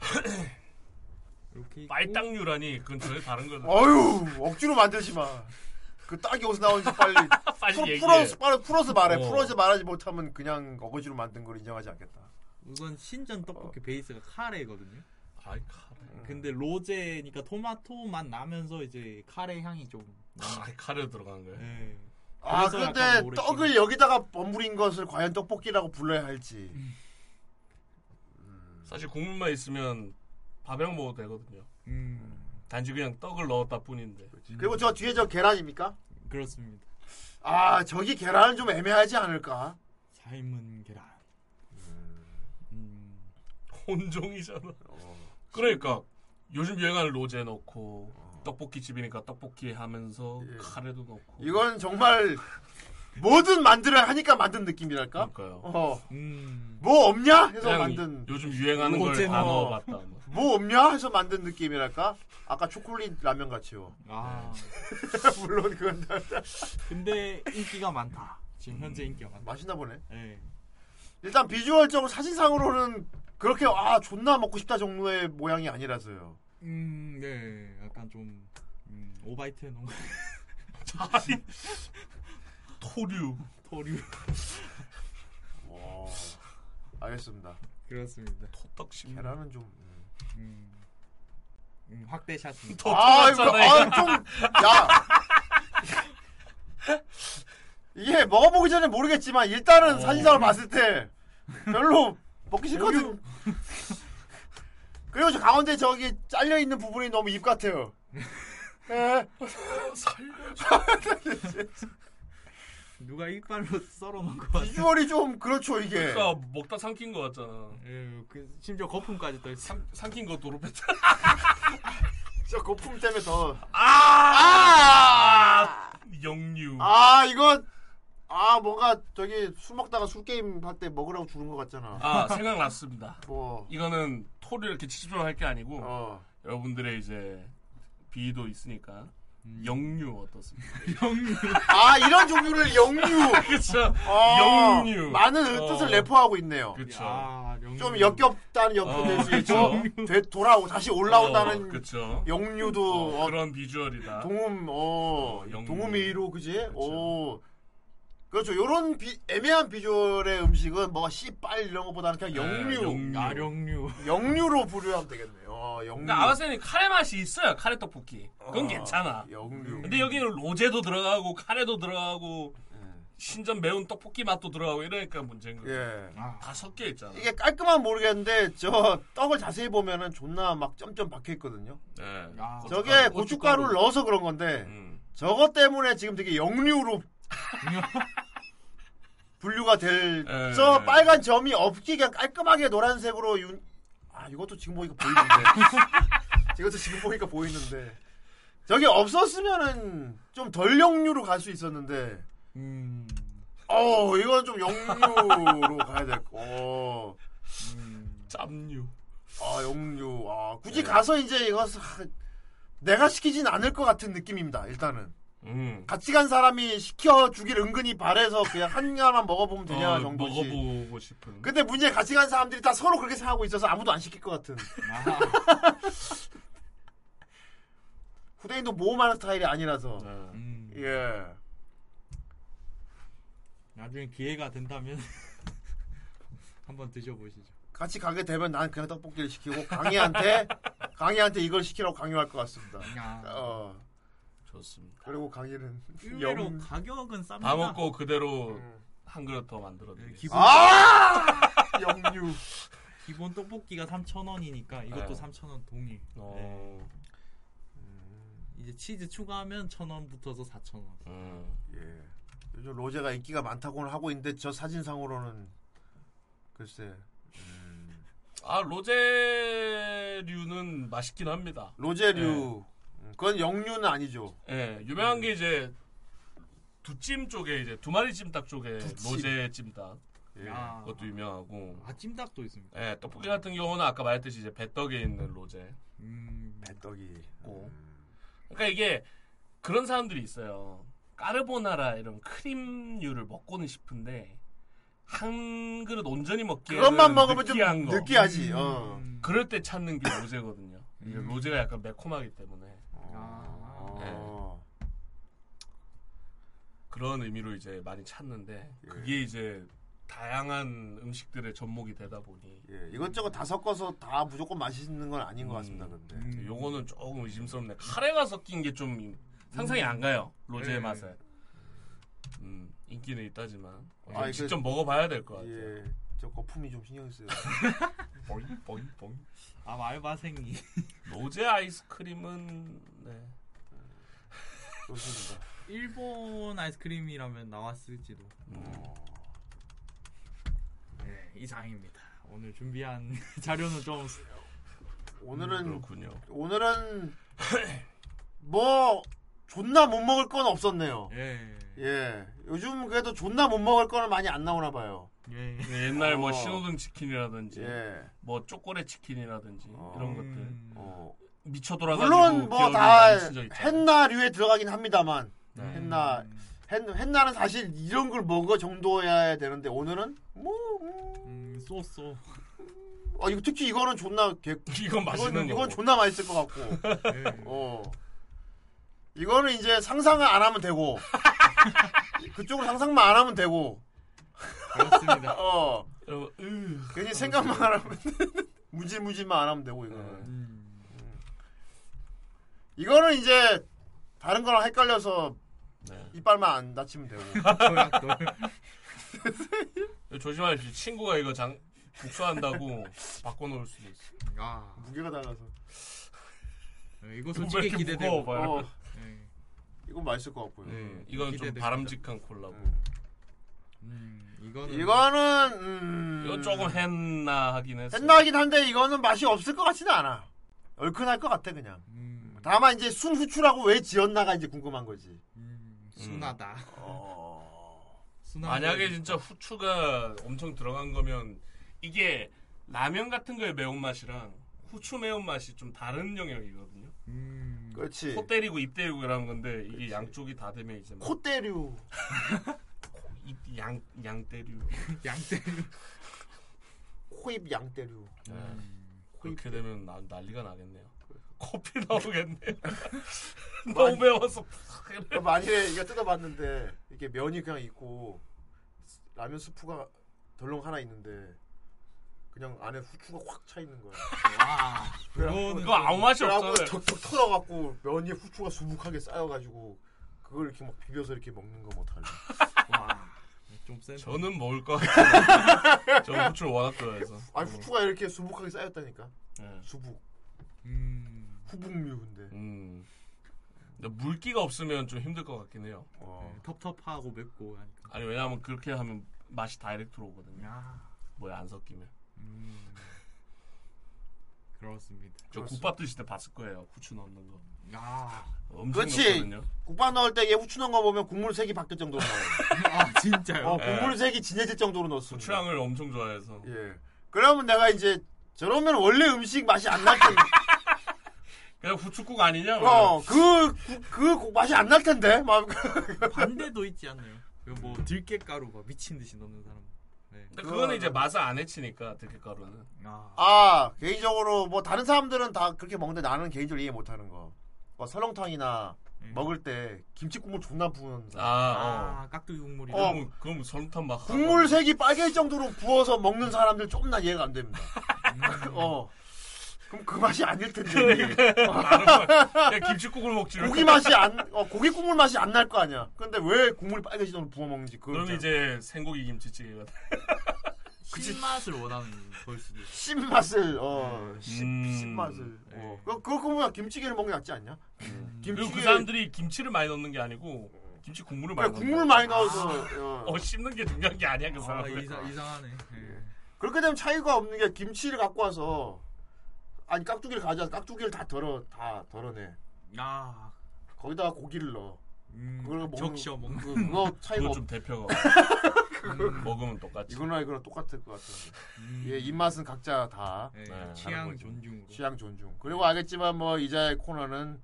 I: 이렇게.
F: 빨딱류라니 그건 전혀 다른 거죠.
E: 어유 억지로 만들지 마. 그 딱이 어디서 나오는지 빨리
F: 빨리
E: 풀,
F: 얘기해.
E: 풀어서 빨리 풀어서 말해.
F: 어.
E: 풀어서 말하지 못하면 그냥 어거지로 만든 걸 인정하지 않겠다.
I: 이건 신전 떡볶이 베이스가 카레거든요.
F: 아이 카레.
I: 근데 로제니까 토마토 맛 나면서 이제 카레 향이 좀.
F: 아, 카레 들어간 거예요.
I: 네.
E: 아 근데 떡을 여기다가 버무린 것을 과연 떡볶이라고 불러야 할지.
F: 사실 국물만 있으면 밥이랑 먹어도 되거든요.
I: 음.
F: 단지 그냥 떡을 넣었다 뿐인데.
E: 그리고 저 뒤에 저 계란입니까?
I: 그렇습니다.
E: 아 저기 계란은 좀 애매하지 않을까?
I: 삶은 계란. 음.
F: 혼종이잖아.
E: 어.
F: 그러니까 요즘 유행하는 로제 넣고 떡볶이 집이니까 떡볶이 하면서 카레도 넣고.
E: 이건 정말 뭐든 만들어야 하니까 만든 느낌이랄까?
F: 그러니까요.
E: 어.
I: 음.
E: 뭐 없냐 해서 만든
F: 요즘 유행하는 걸
E: 로제
F: 다
E: 뭐.
F: 넣어봤다. 뭐.
E: 뭐 없냐 해서 만든 느낌이랄까? 아까 초콜릿 라면 같이요.
I: 아.
E: 물론 그건 다
I: 근데 인기가 많다. 지금 현재 인기가 많다.
E: 맛있나 보네.
I: 네.
E: 일단 비주얼적으로 사진상으로는 그렇게 아 존나 먹고 싶다 정도의 모양이 아니라서요.
I: 음, 네. 약간 좀 음, 오바이트 해놓은 거.
F: 아니, 토류.
I: 토류.
E: 와. 알겠습니다.
I: 그렇습니다.
F: 토떡심.
E: 계란은 좀.
I: 음. 음, 확대샷.
E: 아, 이거, 아, 좀, 야. 이게 먹어보기 전에 모르겠지만, 일단은
F: 어.
E: 사진상을 봤을 때, 별로 먹기 싫거든. 그리고 저 가운데 저기 잘려 있는 부분이 너무 입 같아요. 예.
I: 누가 이빨로 썰어놓은 거 같아.
E: 비주얼이 좀 그렇죠, 이게.
F: 그러니까 먹다 삼킨 거 같잖아.
I: 예, 그, 심지어 거품까지 떠 있어.
F: 삼킨 거 도로 뺐다.
E: 저 거품 때문에 더.
F: 아! 영유.
E: 아, 이거, 아, 뭔가 저기 술 먹다가 술 게임 할 때 먹으라고 주는 것 같잖아.
F: 아, 생각났습니다.
E: 뭐.
F: 이거는 토를 이렇게 치집으로 할게 아니고
E: 어.
F: 여러분들의 이제 비도 있으니까 영류 어떻습니까?
I: 영류.
E: 아 이런 종류를 영류.
F: 그쵸.
E: 아,
F: 영류.
E: 많은
F: 어.
E: 뜻을 내포하고 있네요.
F: 그쵸.
I: 아,
E: 좀 역겹다는
F: 어,
E: 역도되지.
F: 그쵸.
E: 저 되- 돌아오 다시 올라온다는
F: 어, 그쵸.
E: 영류도
F: 어,
E: 어,
F: 그런 비주얼이다.
E: 동음 어. 동음이로 그지? 오. 그렇죠. 요런 비, 애매한 비주얼의 음식은 뭐 씨빨 이런 것보다는 그냥 영류.
F: 네, 영류.
I: 아, 영류.
E: 영류로 부르면 되겠네요. 어, 영류.
F: 그러니까 아바센이 카레 맛이 있어요. 카레 떡볶이. 그건
E: 어,
F: 괜찮아.
E: 영류.
F: 근데 여기는 로제도 들어가고 카레도 들어가고 신전 매운 떡볶이 맛도 들어가고 이러니까 문제인 거예요.
E: 예.
F: 다 섞여 있잖아.
E: 이게 깔끔한 모르겠는데 저 떡을 자세히 보면은 존나 막 점점 박혀 있거든요.
F: 네.
E: 저게 고춧가루를 넣어서 그런 건데
F: 음.
E: 저것 때문에 지금 되게 영류로 분류가 될
F: 예.
E: 저 빨간 점이 없기 그냥 깔끔하게 노란색으로 윤... 아 이것도 지금 보니까 보이는데 이것도 지금 보니까 보이는데 저게 없었으면은 좀덜 영류로 갈 수 있었는데
I: 음.
E: 어 이건 좀 영류로 가야 될 거. 어.
F: 짬류.
E: 아 영류. 아
F: 네.
E: 굳이 가서 이제 이거 하- 내가 시키진 않을 것 같은 느낌입니다. 일단은
F: 음.
E: 같이 간 사람이 시켜 주길 은근히 바래서 그냥 한 개만 먹어보면 되냐
F: 어,
E: 정도지.
F: 먹어보고 싶은.
E: 근데 문제 같이 간 사람들이 다 서로 그렇게 생각하고 있어서 아무도 안 시킬 것 같은. 후대인도 모험하는 스타일이 아니라서.
I: 음.
E: 예.
I: 나중에 기회가 된다면 한번 드셔보시죠.
E: 같이 가게 되면 난 그냥 떡볶이를 시키고 강희한테 강희한테 이걸 시키라고 강요할 것 같습니다.
I: 야.
E: 어.
F: 좋습니다.
E: 그리고 강희는
I: 의외로
E: 영-
I: 가격은 쌉니다.
F: 다 먹고 그대로 한 그릇 더 만들어 드리겠습니다.
I: 기본
E: 아! 영유.
I: 기본 떡볶이가 3,000원이니까 이것도
F: 네.
I: 3,000원 동일.
F: 어.
I: 네. 이제 치즈 추가하면 1,000원 붙어서 4,000원.
F: 음.
E: 예. 요즘 로제가 인기가 많다고는 하고 있는데 저 사진상으로는 글쎄
F: 아 로제류는 맛있긴 합니다.
E: 로제류 음, 그건 영류는 아니죠.
F: 예, 유명한 게 이제 두찜 쪽에 이제 두 마리 찜닭 쪽에
E: 두찜.
F: 로제 찜닭.
E: 예.
I: 아.
F: 그것도 유명하고.
I: 아 찜닭도 있습니다.
F: 예, 떡볶이 같은 경우는 아까 말했듯이 이제 배떡에 있는 로제.
I: 음.
E: 배떡이.
F: 고. 그러니까 이게 그런 사람들이 있어요. 까르보나라 이런 크림류를 먹고는 싶은데 한 그릇 온전히 먹기에는
E: 그것만 먹으면 좀
F: 느끼한 거.
E: 느끼하지. 어.
I: 음.
F: 그럴 때 찾는 게 로제거든요. 이게
I: 음.
F: 로제가 약간 매콤하기 때문에 그런 의미로 이제 많이 찾는데
E: 예.
F: 그게 이제 다양한 음식들의 접목이 되다 보니
E: 예, 이것저것 다 섞어서 다 무조건 맛있는 건 아닌 것 같습니다. 근데
I: 음.
F: 요거는 조금 의심스럽네. 카레가 섞인 게 좀 상상이 안 가요. 로제의
I: 네.
F: 맛에. 음, 인기는 있다지만 어,
E: 아, 이거-
F: 직접 먹어봐야 될 것 같아요.
E: 예, 저 거품이 좀 신경 쓰여요.
F: 보잉.
I: 아 말바생이.
F: 로제 아이스크림은 네.
E: 좋습니다.
I: 일본 아이스크림이라면 나왔을지도.
F: 음.
I: 네, 이상입니다. 오늘 준비한 자료는 좀
E: 오늘은
F: 그렇군요.
E: 오늘은 뭐 존나 못 먹을 건 없었네요.
I: 예.
E: 예, 요즘 그래도 존나 못 먹을 거는 많이 안 나오나 봐요.
I: 예.
F: 네, 옛날 뭐
E: 어.
F: 신호등 치킨이라든지
E: 예.
F: 뭐 쪼꼬레 치킨이라든지 이런 것들
I: 음.
E: 어.
F: 미쳐 돌아가지고
E: 물론 뭐다 hen나류에 들어가긴 합니다만
F: 네.
E: hen나 hen, hen나는 사실 이런 걸 먹어 정도여야 되는데 오늘은 뭐
I: 음, 쏘쏘.
E: 아, 이거 특히 이거는 존나 개,
F: 이건 맛있는
E: 이건. 이건 존나 맛있을 것 같고
I: 예.
E: 어 이거는 이제 상상을 안 하면 되고 그쪽으로 상상만 안 하면 되고
I: 그렇습니다.
E: 어
F: 여러분, 으,
E: 괜히 생각만 안 하면 무질무질만 안 하면 되고 이거는
I: 음.
E: 이거는 이제 다른 거랑 헷갈려서
F: 네.
E: 이빨만 안 다치면 되고
I: 조약돌.
F: 조심하십시오. 친구가 이거 장 복수한다고 바꿔놓을 수도 있어.
I: 아,
E: 무게가 달라서
I: 네, 이거
F: 왜
I: 솔직히 기대되고.
E: 어,
I: 예.
E: 이건 맛있을 것 같고요
F: 네, 이건 좀. 바람직한 콜라보.
I: 음, 이거는
E: 이거는 음,
F: 이건 조금 했나 하긴 했어.
E: 했나긴 한데 이거는 맛이 없을 것 같지는 않아 얼큰할 것 같아 그냥
I: 음,
E: 다만 이제 순 후추라고 왜 지었나가 이제 궁금한 거지
I: 음, 순하다.
E: 어...
I: 순하다.
F: 만약에 진짜 후추가 엄청 들어간 거면 이게 라면 같은 거의 매운맛이랑 후추 매운맛이 좀 다른 영역이거든요.
I: 음,
E: 그렇지.
F: 코 때리고 입 때리고 이라는 건데 이게 양쪽이 다 되면 이제
E: 막코 때류.
F: 입, 양, 양 때류.
I: 양 때류.
E: 코입 양 때류.
F: 그렇게 되면 나, 난리가 나겠네요. 코피 나오겠네. 너무 매워서.
E: 만일에 이거 뜯어봤는데 이게 면이 그냥 있고 라면 스프가 덜렁 하나 있는데 그냥 안에 후추가 확 차 있는 거야.
I: 와,
E: 그래갖고
F: 그거 아무 맛이 없잖아요.
E: 톡톡 털어갖고 면이 후추가 수북하게 쌓여가지고 그걸 이렇게 막 비벼서 이렇게 먹는 거 못할래.
I: 좀 센.
F: 저는 먹을 것 같아요. 저 후추를 워낙 좋아해서.
E: 아니 후추가 이렇게 수북하게 쌓였다니까.
F: 네.
E: 수북.
I: 음.
E: 후북류 근데.
F: 음. 근데 물기가 없으면 좀 힘들 것 같긴 해요.
E: 어.
I: 네, 텁텁하고 맵고 하니까.
F: 아니 왜냐하면 그렇게 하면 맛이 다이렉트로 오거든요.
I: 야.
F: 뭐에 안 섞이면.
I: 음. 그렇습니다.
F: 저 국밥 드실 때 봤을 거예요. 후추 넣는 거.
I: 야.
F: 엄청
E: 그렇지.
F: 넣거든요.
E: 국밥 넣을 때 얘 후추 넣은 거 보면 국물 색이 바뀔 정도로 나와요.
I: 아 진짜요?
E: 어, 국물 색이 진해질 정도로 넣었습니다.
F: 후추향을 엄청 좋아해서.
E: 예. 그러면 내가 이제 저러면 원래 음식 맛이 안 날 텐데.
F: 그냥 후추국 아니냐?
E: 어, 그, 그, 그 맛이 안 날 텐데. 막.
I: 반대도 있지 않나요? 그뭐 들깨가루 막 미친 듯이 넣는 사람. 네.
F: 근데 그거는 이제 맛을 안 해치니까 들깨가루는.
I: 아.
E: 아, 개인적으로 뭐 다른 사람들은 다 그렇게 먹는데 나는 개인적으로 이해 못 하는 거. 뭐 설렁탕이나 먹을 때 김치 국물 존나 부은 사람.
F: 아,
I: 아, 깍두기 국물이.
E: 어.
F: 그럼 그럼 설탕 막
E: 국물 색이 빨개질 정도로 부어서 먹는 사람들 좀 나 이해가 안 됩니다. 어. 그럼 그 맛이 아닐 텐데.
F: 그냥 김치국을 먹지.
E: 고기 맛이 안, 어, 고기 국물 맛이 안 날 거 아니야. 근데 왜 국물이 빨개질 정도로 부어 먹는지
F: 그럼
E: 잘-
F: 이제 생고기 김치찌개가 돼.
I: 신맛을 원하는 걸 수도 있어.
E: 신맛을 어 신,
F: 음.
E: 신맛을 어. 그 그거 보면 김치게를 먹는 게 낫지 않냐?
F: 그리고 그 사람들이 김치를 많이 넣는 게 아니고 김치 국물을 많이
E: 그래,
F: 넣는
E: 국물
F: 거야.
E: 많이 넣어서 어.
F: 어 씹는 게 중요한 게 아니야 그
I: 아,
F: 사람은.
I: 이상, 이상하네. 예.
E: 그렇게 되면 차이가 없는 게 김치를 갖고 와서 아니 깍두기를 가져와서 깍두기를 다 덜어 다 덜어내.
I: 아.
E: 거기다가 고기를 넣어.
I: 음,
E: 그걸 먹는
I: 적셔 먹는
E: 그, 그거 차이가
F: 그거
E: 없.
F: 좀 대표가 먹으면 똑같이.
E: 이거나 이거나 똑같을 것 같은데.
I: 음.
E: 예, 입맛은 각자 다
I: 예,
F: 네,
I: 취향. 존중으로.
E: 취향 존중. 그리고 알겠지만 뭐 이자의 코너는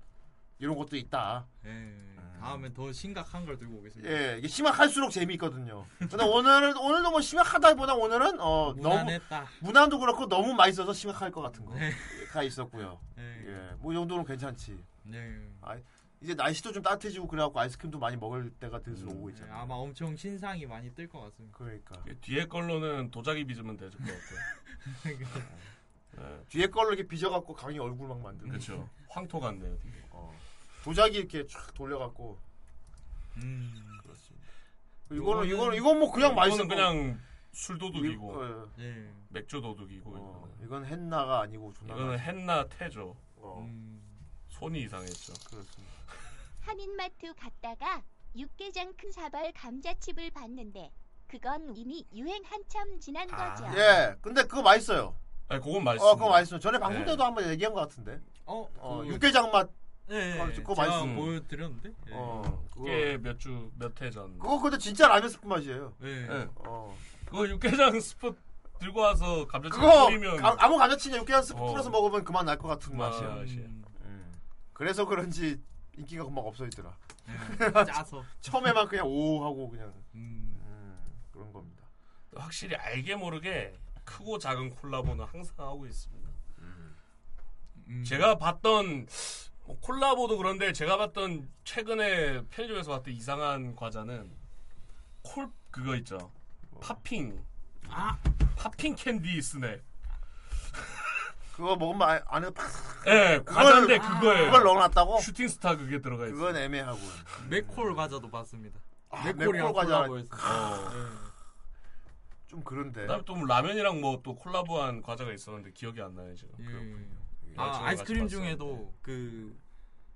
E: 이런 것도 있다.
I: 예. 다음에 더 심각한 걸 들고 오겠습니다.
E: 예, 이게 심각할수록 재미있거든요. 근데 오늘은 오늘도 뭐 심각하다기보다 오늘은 어
I: 무난했다.
E: 너무 무난도 그렇고 너무 맛있어서 심각할 것 같은
I: 네.
E: 거가 있었고요.
I: 네.
E: 예, 뭐 이 정도는 괜찮지.
I: 네.
E: 아, 이제 날씨도 좀 따뜻해지고 그래갖고 아이스크림도 많이 먹을 때가 슬슬 오고
I: 네,
E: 있잖아.
I: 아마 엄청 신상이 많이 뜰 것 같습니다.
E: 그러니까
F: 뒤에 걸로는 도자기 빚으면 될것 같아요. 네.
E: 뒤에 걸로 이렇게 빚어갖고 강의 얼굴 막 만들고.
F: 그렇죠. 황토 같네요. 되게.
E: 어. 도자기 이렇게 촥 돌려갖고.
I: 음.
E: 그렇습니다. 이거는 이거는 이건 뭐 그냥 맛있어.
F: 이거는 그냥 술 도둑이고
E: 어,
I: 예.
F: 맥주 도둑이고
E: 어. 이건 헨나가 아니고 존나.
F: 이거는
E: 맛있어.
F: 헨나 태죠.
E: 어,
I: 음.
F: 손이 이상했죠.
E: 그렇습니다.
Q: 한인마트 갔다가 육개장 큰 사발 감자칩을 봤는데 그건 이미 유행 한참 지난 거죠.
E: 예, 근데 그거 맛있어요.
F: 아니 그건 맛있어.
E: 어, 그거 맛있어. 전에 방송
F: 네.
E: 때도 한번 얘기한 것 같은데.
I: 어,
E: 어,
I: 그-
E: 육개장 맛.
I: 네,
E: 어, 그거
I: 제가
E: 맛있어.
I: 보여드렸는데. 예.
E: 어,
F: 그게 몇 주몇해 전.
E: 그거 근데 진짜 라면 스프 맛이에요.
I: 예.
F: 네.
E: 어.
F: 그거 육개장 스프 들고 와서 감자칩
E: 그거
F: 뿌리면
E: 아, 아무 감자칩이나 육개장 스프
F: 어.
E: 뿌려서 먹으면 그만 날 것 같은
F: 그
E: 맛이야. 음. 그래서 그런지 인기가 금방 없어지더라.
I: 예. 짜서.
E: 처음에만 그냥 오 하고 그냥
I: 음.
E: 음, 그런 겁니다.
F: 확실히 알게 모르게 크고 작은 콜라보는 항상 하고 있습니다.
I: 음.
F: 제가 봤던 뭐 콜라보도 그런데 제가 봤던 최근에 편의점에서 봤던 이상한 과자는 콜 그거 있죠. popping.
I: 아
F: popping candy 스낵.
E: 그거 먹으면 아- 안에 팍.
F: 예, 과자인데 그거예요.
E: 그걸 넣어놨다고?
F: 슈팅 스타 그게 들어가 있어.
E: 그건 애매하고.
I: 맥콜 과자도 봤습니다.
E: 아,
I: 맥콜이랑
E: 맥콜 과자.
I: 콜라보했어.
F: 어.
E: 좀 그런데.
F: 그다음에 또뭐 라면이랑 뭐 또 콜라보한 과자가 있었는데 기억이 안 나요 지금.
I: 예.
F: 나중에
I: 아 아이스크림 중에도 그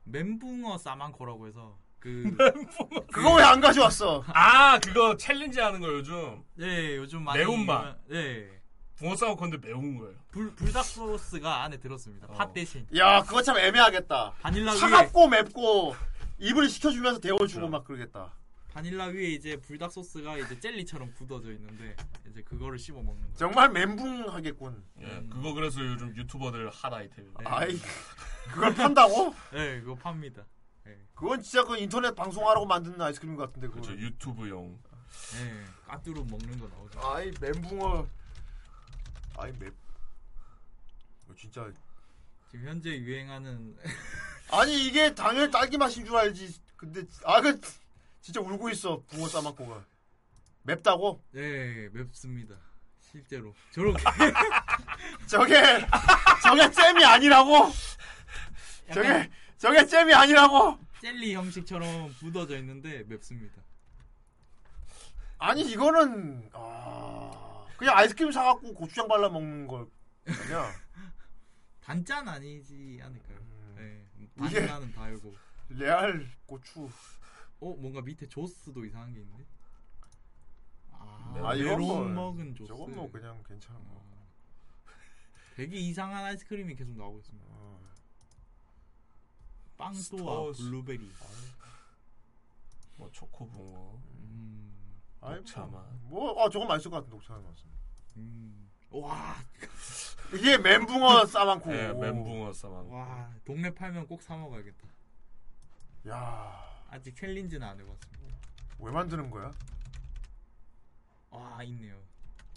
I: 멘붕어 싸만코라고 해서 그
E: 그거 왜 안 가져왔어?
F: 아 그거 challenge 하는 거 요즘.
I: 예 요즘 많이
F: 매운맛.
I: 예
F: 붕어 건데 매운 거예요.
I: 불 불닭 소스가 안에 들었습니다.
F: 어.
I: 팥 대신
E: 야, 그거 참 애매하겠다.
I: 바닐라
E: 차갑고 맵고 입을 식혀주면서 데워주고 막 그러겠다.
I: 바닐라 위에 이제 불닭 소스가 이제 젤리처럼 굳어져 있는데 이제 그거를 씹어 먹는 거.
E: 정말 멘붕하겠군.
F: 예, 그거 그래서 요즘 유튜버들 핫 아이템입니다.
E: 아이 그걸 판다고?
I: 네, 그거 팝니다.
E: 그건 진짜 그 인터넷 방송하라고 만든 아이스크림 같은데 그거.
F: 그렇죠 유튜브용.
I: 네, 까뚜로 먹는 거 나오죠.
E: 아이 멘붕어. 아이 맵. 이거 진짜
I: 지금 현재 유행하는
E: 아니 이게 당연히 딸기 맛인 줄 알지. 근데 아그 진짜 울고 있어 붕어 싸먹고가 맵다고?
I: 네, 맵습니다. 실제로 저렇게
E: 저게 저게 잼이 아니라고? 저게 저게 잼이 아니라고?
I: 젤리 형식처럼 굳어져 있는데 맵습니다.
E: 아니 이거는 아 그냥 아이스크림 사갖고 고추장 발라 먹는 거 아니야?
I: 단짠 아니지 않을까요? 네,
E: 이게-
I: 바닐라는 달고.
E: 레알 고추.
I: 어 뭔가 밑에 조스도 이상한 게 있는데. 아,
E: 아, 이건 뭐-
I: 먹은 조스.
E: 저건 뭐 그냥 괜찮아. 뭐.
I: 되게 이상한 아이스크림이 계속 나오고 있습니다.
E: 어.
I: 빵또와. 블루베리.
F: 뭐 초코붕어.
I: 음.
E: 아이
F: 녹차맛.
E: 뭐, 아 저건 맛있을 것 같은 녹차맛 맞습니다.
I: 음. 와.
E: 이게 멘붕어 싸만코.
F: 예, 멘붕어 싸만코.
I: 와, 동네 팔면 꼭 사 먹어야겠다.
E: 야,
I: 아직 챌린지는 안 해봤습니다.
E: 왜 만드는 거야?
I: 아, 있네요.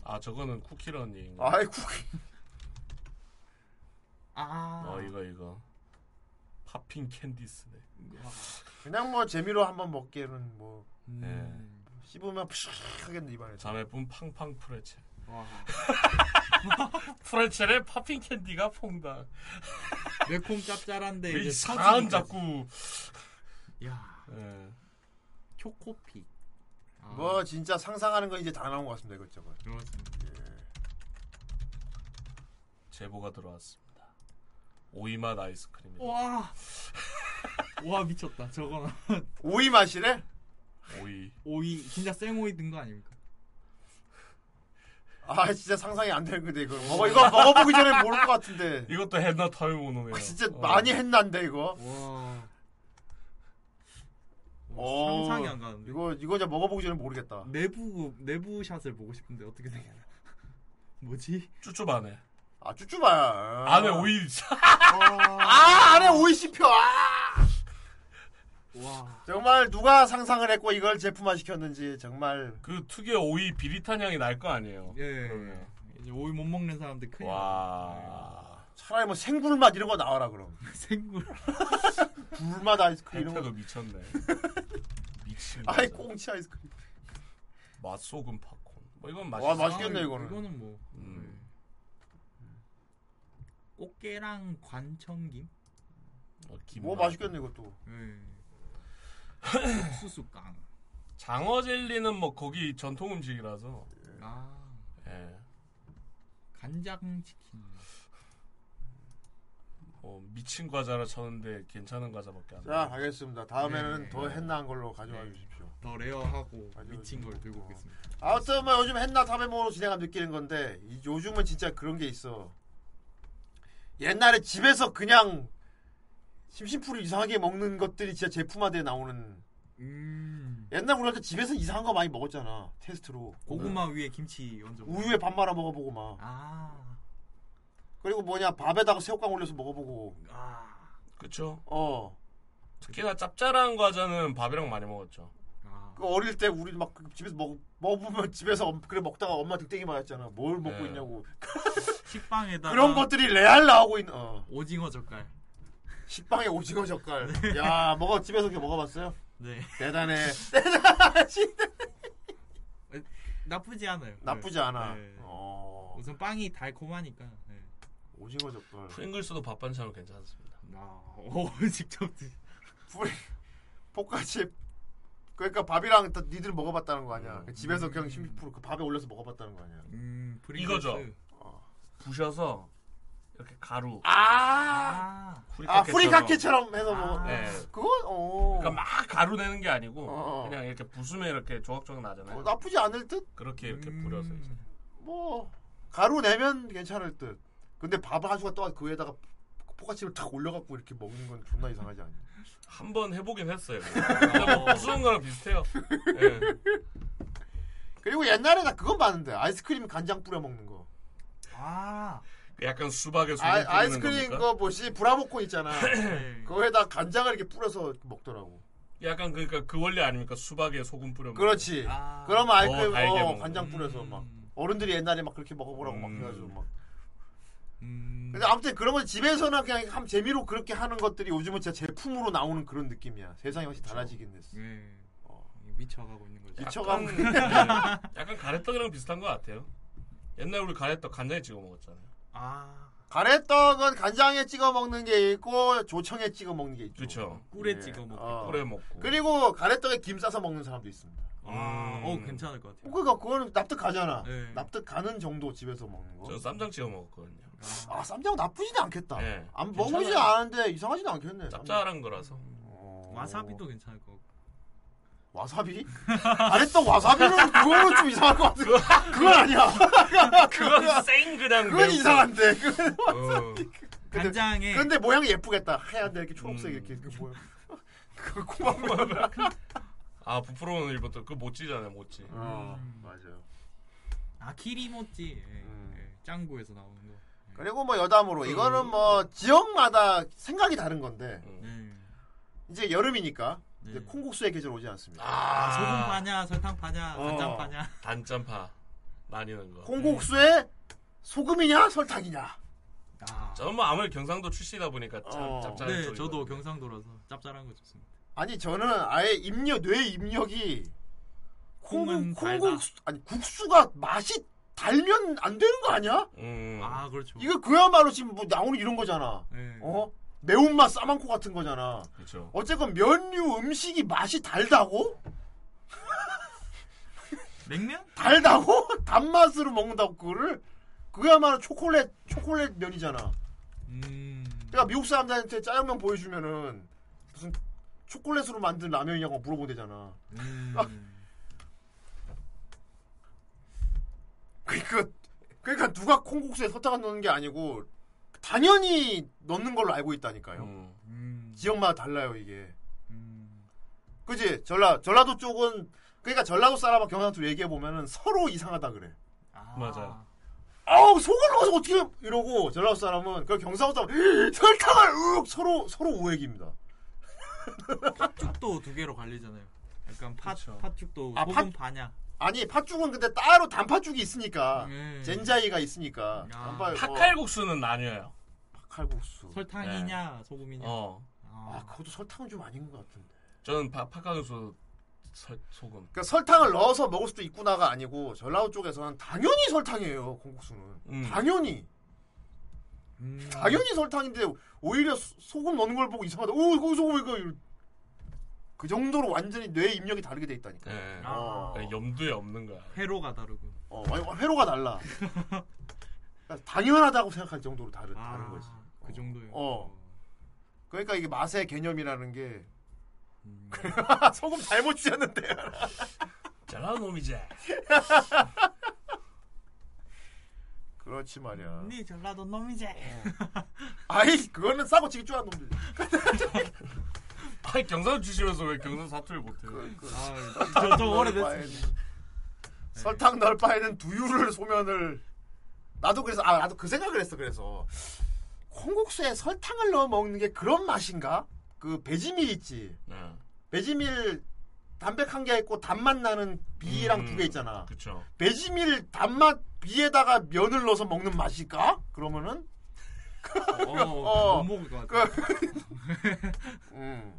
F: 아 저거는 쿠키런 얘기인가?
E: 아이 쿠키.
I: 아.
F: 어 이거 이거. 팝핑 캔디스네.
E: 그냥 뭐 재미로 한번 먹기에는 뭐
I: 음.
E: 씹으면 푸식하겠네 입안에.
F: 자매분 팡팡 프레첼.
I: 와.
F: 프레첼에 팝핑 캔디가 퐁당.
I: 매콤 짭짤한데
F: 왜
I: 이제 터지기까지.
F: 자꾸.
I: 야.
F: 예.
I: 초코피. 아,
E: 뭐 진짜 상상하는 거 이제 다 나온 것 같습니다 이것저것.
I: 그렇습니다.
F: 제보가 들어왔습니다. 오이맛 아이스크림.
I: 와. 와 미쳤다. 저거는
E: 오이 맛이래?
F: 오이.
I: 오이 진짜 생오이 든 거 아닙니까?
E: 아 진짜 상상이 안 되는 건데 이거 먹어 이거 먹어보기 전에 모를 것 같은데.
F: 이것도 했나 타요모노네요.
E: 아, 진짜 많이 했난데 이거.
I: 와.
E: 어,
I: 상상이 안 가는데.
E: 이거 이거 이제 먹어보기 전에 모르겠다.
I: 내부 내부 샷을 보고 싶은데 어떻게 되냐? 뭐지?
F: 쭈쭈바네.
E: 아 쭈쭈바야.
F: 안에 오이.
E: 아 안에 오이 씹혀. 아!
I: 와.
E: 정말 누가 상상을 했고 이걸 제품화 시켰는지 정말
F: 그 특유의 오이 비릿한 향이 날 거 아니에요.
I: 예.
F: 그러면.
I: 이제 오이 못 먹는 사람들 큰일.
F: 와.
E: 차라리 뭐 생굴맛 이런 거 나와라 그럼.
I: 생굴.
E: 굴맛 아이스크림 이런 거.
F: 미쳤네. 미친.
E: 아이. 꽁치 아이스크림.
F: 맛소금 팝콘. 뭐 이건
E: 와,
F: 맛있어.
E: 맛있겠네, 이거는.
I: 이거는 뭐
F: 음.
I: 꽃게랑 관청김.
F: 어, 김
E: 뭐
F: 맛.
E: 맛있겠네 이것도.
I: 예. 옥수수깡.
F: 장어 젤리는 뭐 거기 전통 음식이라서.
I: 아.
F: 예.
I: 간장 치킨.
F: 뭐 미친 과자라 쳤는데 괜찮은 과자밖에 안
E: 자. 알겠습니다. 다음에는
I: 네.
E: 더 했나한 걸로 가져와 주십시오.
I: 더 rare하고 미친 걸. 들고 오겠습니다.
E: 아무튼 뭐 요즘 했나 타베모로 진행하면 느끼는 건데 이- 요즘은 진짜 그런 게 있어. 옛날에 집에서 그냥 심심풀이 이상하게 먹는 것들이 진짜 제품화돼 나오는.
I: 음.
E: 옛날 우리한테 집에서 이상한 거 많이 먹었잖아 테스트로.
I: 고구마 위에 김치 얹어.
E: 우유에 밥 말아 먹어보고 막.
I: 아.
E: 그리고 뭐냐 밥에다가 새우깡 올려서 먹어보고.
I: 아.
F: 그쵸?
E: 어.
F: 특히나 짭짤한 과자는 밥이랑 많이 먹었죠.
I: 아.
E: 그 어릴 때 우리 막 집에서 먹 먹으면 집에서 엄- 그래 먹다가 엄마 득대기 맞았잖아. 뭘 먹고
F: 네.
E: 있냐고.
I: 식빵에다가
E: 그런 것들이 레알 나오고 있는. 어.
I: 오징어 젓갈.
E: 식빵에 오징어 젓갈. 야 먹어 집에서 이렇게 먹어봤어요?
I: 네.
E: 대단해.
I: 나쁘지 않아요.
E: 나쁘지
I: 네.
E: 않아.
I: 네.
E: 어.
I: 우선 빵이 달콤하니까. 네.
E: 오징어 젓갈.
F: 프링글스도 밥 반찬으로 괜찮습니다.
I: 아, 오, 직접 드.
E: 프리 포카칩. 그러니까 밥이랑 다 니들 먹어봤다는 거 아니야. 그 집에서 그냥 심심풀 그 밥에 올려서 먹어봤다는 거 아니야.
I: 음.
F: 이거죠. 부셔서 이렇게 가루.
I: 아.
E: 아 프리카케처럼 해서 뭐.
F: 네.
E: 그건 어.
F: 그러니까 막 가루 내는 게 아니고
E: 어.
F: 그냥 이렇게 부수면 이렇게 조각조각 나잖아요.
E: 어, 나쁘지 않을 듯.
F: 그렇게 이렇게
I: 음.
F: 뿌려서 이제.
E: 뭐 가루 내면 괜찮을 듯. 근데 밥을 한 숟갈 떠그 위에다가 포카칩을 탁 올려갖고 이렇게 먹는 건 존나 이상하지 않냐.
F: 한 번 해보긴 했어요. 근데 뭐 거랑 비슷해요. 예.
E: 그리고 옛날에 나 그건 봤는데 아이스크림 간장 뿌려 먹는 거.
I: 아.
F: 약간 수박에 소금
E: 아,
F: 뿌리는
E: 아이스크림
F: 겁니까?
E: 거 뭐지 브라보콘 있잖아. 그거에다 간장을 이렇게 뿌려서 먹더라고.
F: 약간 그러니까 그 원리 아닙니까? 수박에 소금 뿌려.
E: 그렇지.
F: 거.
E: 그러면
F: 더
E: 아이스크림 어, 간장
F: 거.
E: 뿌려서 막 어른들이 옛날에 막 그렇게 먹어보라고 막
F: 음.
E: 그래가지고 막. 근데 아무튼 그런 건 집에서는 그냥 한 재미로 그렇게 하는 것들이 요즘은 진짜 제품으로 나오는 그런 느낌이야. 세상이 훨씬 달라지긴 됐어.
I: 네. 미쳐가고 있는 거죠.
E: 미쳐가고
F: 약간,
E: 있는
F: 네. 약간 가래떡이랑 비슷한 것 같아요. 옛날 우리 가래떡 간장에 찍어 먹었잖아요.
I: 아.
E: 가래떡은 간장에 찍어 먹는 게 있고 조청에 찍어 먹는 게 있죠.
F: 그렇죠.
I: 꿀에 찍어 먹고.
E: 어.
F: 꿀에 먹고.
E: 그리고 가래떡에 김 싸서 먹는 사람도 있습니다.
I: 아,
F: 음.
I: 어 괜찮을 것 같아요.
E: 그러니까 그거는 납득 가잖아.
I: 네.
E: 납득 가는 정도 집에서 먹는 거.
F: 저 쌈장 찍어 먹었거든요.
E: 아 쌈장 나쁘지는 않겠다.
F: 네.
E: 안. 먹으지 않은데 이상하지는 않겠네.
F: 짭짤한 거라서.
I: 와사비도 괜찮을 것 같고.
E: 와사비? 가래떡 와사비는 그거는 좀 이상할 것 같아. 그건 아니야.
F: 그건 생 그냥
E: 그건
F: 매운
E: 이상한데. 그건
F: 어.
E: 근데,
I: 간장에-
E: 근데 모양이 예쁘겠다. 하얀데 이렇게 초록색
F: 음.
E: 이렇게 그 뭐야? 그 고마워.
F: 아 부풀어오는 일부터 그 모찌잖아요 모찌.
E: 어 맞아요.
I: 아 키리모찌. 예, 예, 짱구에서 나오는 거.
E: 그리고 뭐 여담으로 이거는 뭐 지역마다 생각이 다른 건데
I: 네.
E: 이제 여름이니까 이제 콩국수의 계절 오지 않습니까?
I: 아, 소금 파냐, 설탕 파냐,
E: 어.
I: 간장 파냐.
F: 단짠파 나뉘는 거.
E: 콩국수에 소금이냐 설탕이냐?
F: 저는 뭐 아무리 경상도 출신이다 보니까 참
E: 어.
F: 짭짤한
I: 네. 저도 경상도라서 짭짤한 거 좋습니다.
E: 아니 저는 아예 입력 뇌 입력이
I: 콩은
E: 콩국 아니 국수가 맛이 달면 안 되는 거 아니야?
F: 음.
I: 아 그렇죠.
E: 이거 그야말로 지금 뭐 나오는 이런 거잖아.
I: 네.
E: 어? 매운맛 싸만코 같은 거잖아.
F: 그렇죠.
E: 어쨌건 면류 음식이 맛이 달다고?
I: 냉면?
E: 달다고? 단맛으로 먹는다고 그거를? 그야말로 초콜릿 초콜릿 면이잖아.
I: 음.
E: 그러니까 미국 사람들한테 짜장면 보여주면은 무슨 초콜릿으로 만든 라면이냐고 물어보대잖아.
I: 음.
E: 그러니까 그러니까 누가 콩국수에 설탕을 넣는 게 아니고 당연히 넣는 걸로 알고 있다니까요.
I: 음.
E: 지역마다 달라요 이게. 그지 전라 전라도 쪽은 그러니까 전라도 사람하고 경상도 얘기해 보면은 서로 이상하다 그래.
F: 맞아요.
E: 아우 속을 넣어서 어떻게 이러고 전라도 사람은 그 경상도 사람 설탕을 윽 서로 서로 오해입니다.
I: 팥죽도 두 개로 갈리잖아요. 약간 팥 팥죽도
E: 아,
I: 소금
E: 팥-
I: 파냐.
E: 아니 팥죽은 근데 따로 단팥죽이 있으니까
I: 음.
E: 젠자이가 있으니까
I: 아.
E: 단팥- 어,
F: 팥칼국수는 나뉘어요.
E: 팥칼국수
I: 설탕이냐 소금이냐.
F: 어.
E: 아 그것도 설탕은 좀 아닌 것 같은데.
F: 저는 파, 팥칼국수 설, 소금.
E: 그러니까 설탕을 넣어서 먹을 수도 있구나가 아니고 전라도 쪽에서는 당연히 설탕이에요 콩국수는
F: 음.
E: 당연히
I: 음.
E: 당연히 설탕인데 오히려 소- 소금 넣는 걸 보고 이상하다. 오 이거 소금 이거. 그 정도로 완전히 뇌 입력이 다르게 돼 있다니까.
F: 예.
E: 어.
F: 예, 염두에 없는 거야.
I: 회로가 다르고.
E: 어, 완- 회로가 달라. 그러니까 당연하다고 생각할 정도로 다른 다른 거지.
I: 그 정도요.
E: 어. 그러니까 이게 맛의 개념이라는 게
I: 음.
E: 소금 잘못 쥐었는데.
F: 잘나온 놈이지.
E: 그렇지 말이야.
I: 니 전라도 놈이지.
E: 아이 그거는 싸고 치기 쪼한 놈들.
F: 아니 경상 주시면서 왜 경상 사투리 못해요?
E: 그,
I: 아, 저- 저 오래됐습니다.
E: 설탕 넣을 바에는 두유를 소면을 나도 그래서 아 나도 그 생각을 했어 그래서 콩국수에 설탕을 넣어 먹는 게 그런 맛인가? 그 배지밀 있지.
F: 네.
E: 배지밀 담백한 게 있고 단맛 나는 비랑
F: 음,
E: 두개 있잖아.
F: 그쵸.
E: 배지밀 단맛 비에다가 면을 넣어서 먹는 맛일까? 그러면은
I: 어, 못 먹을 것 같아.
E: 음.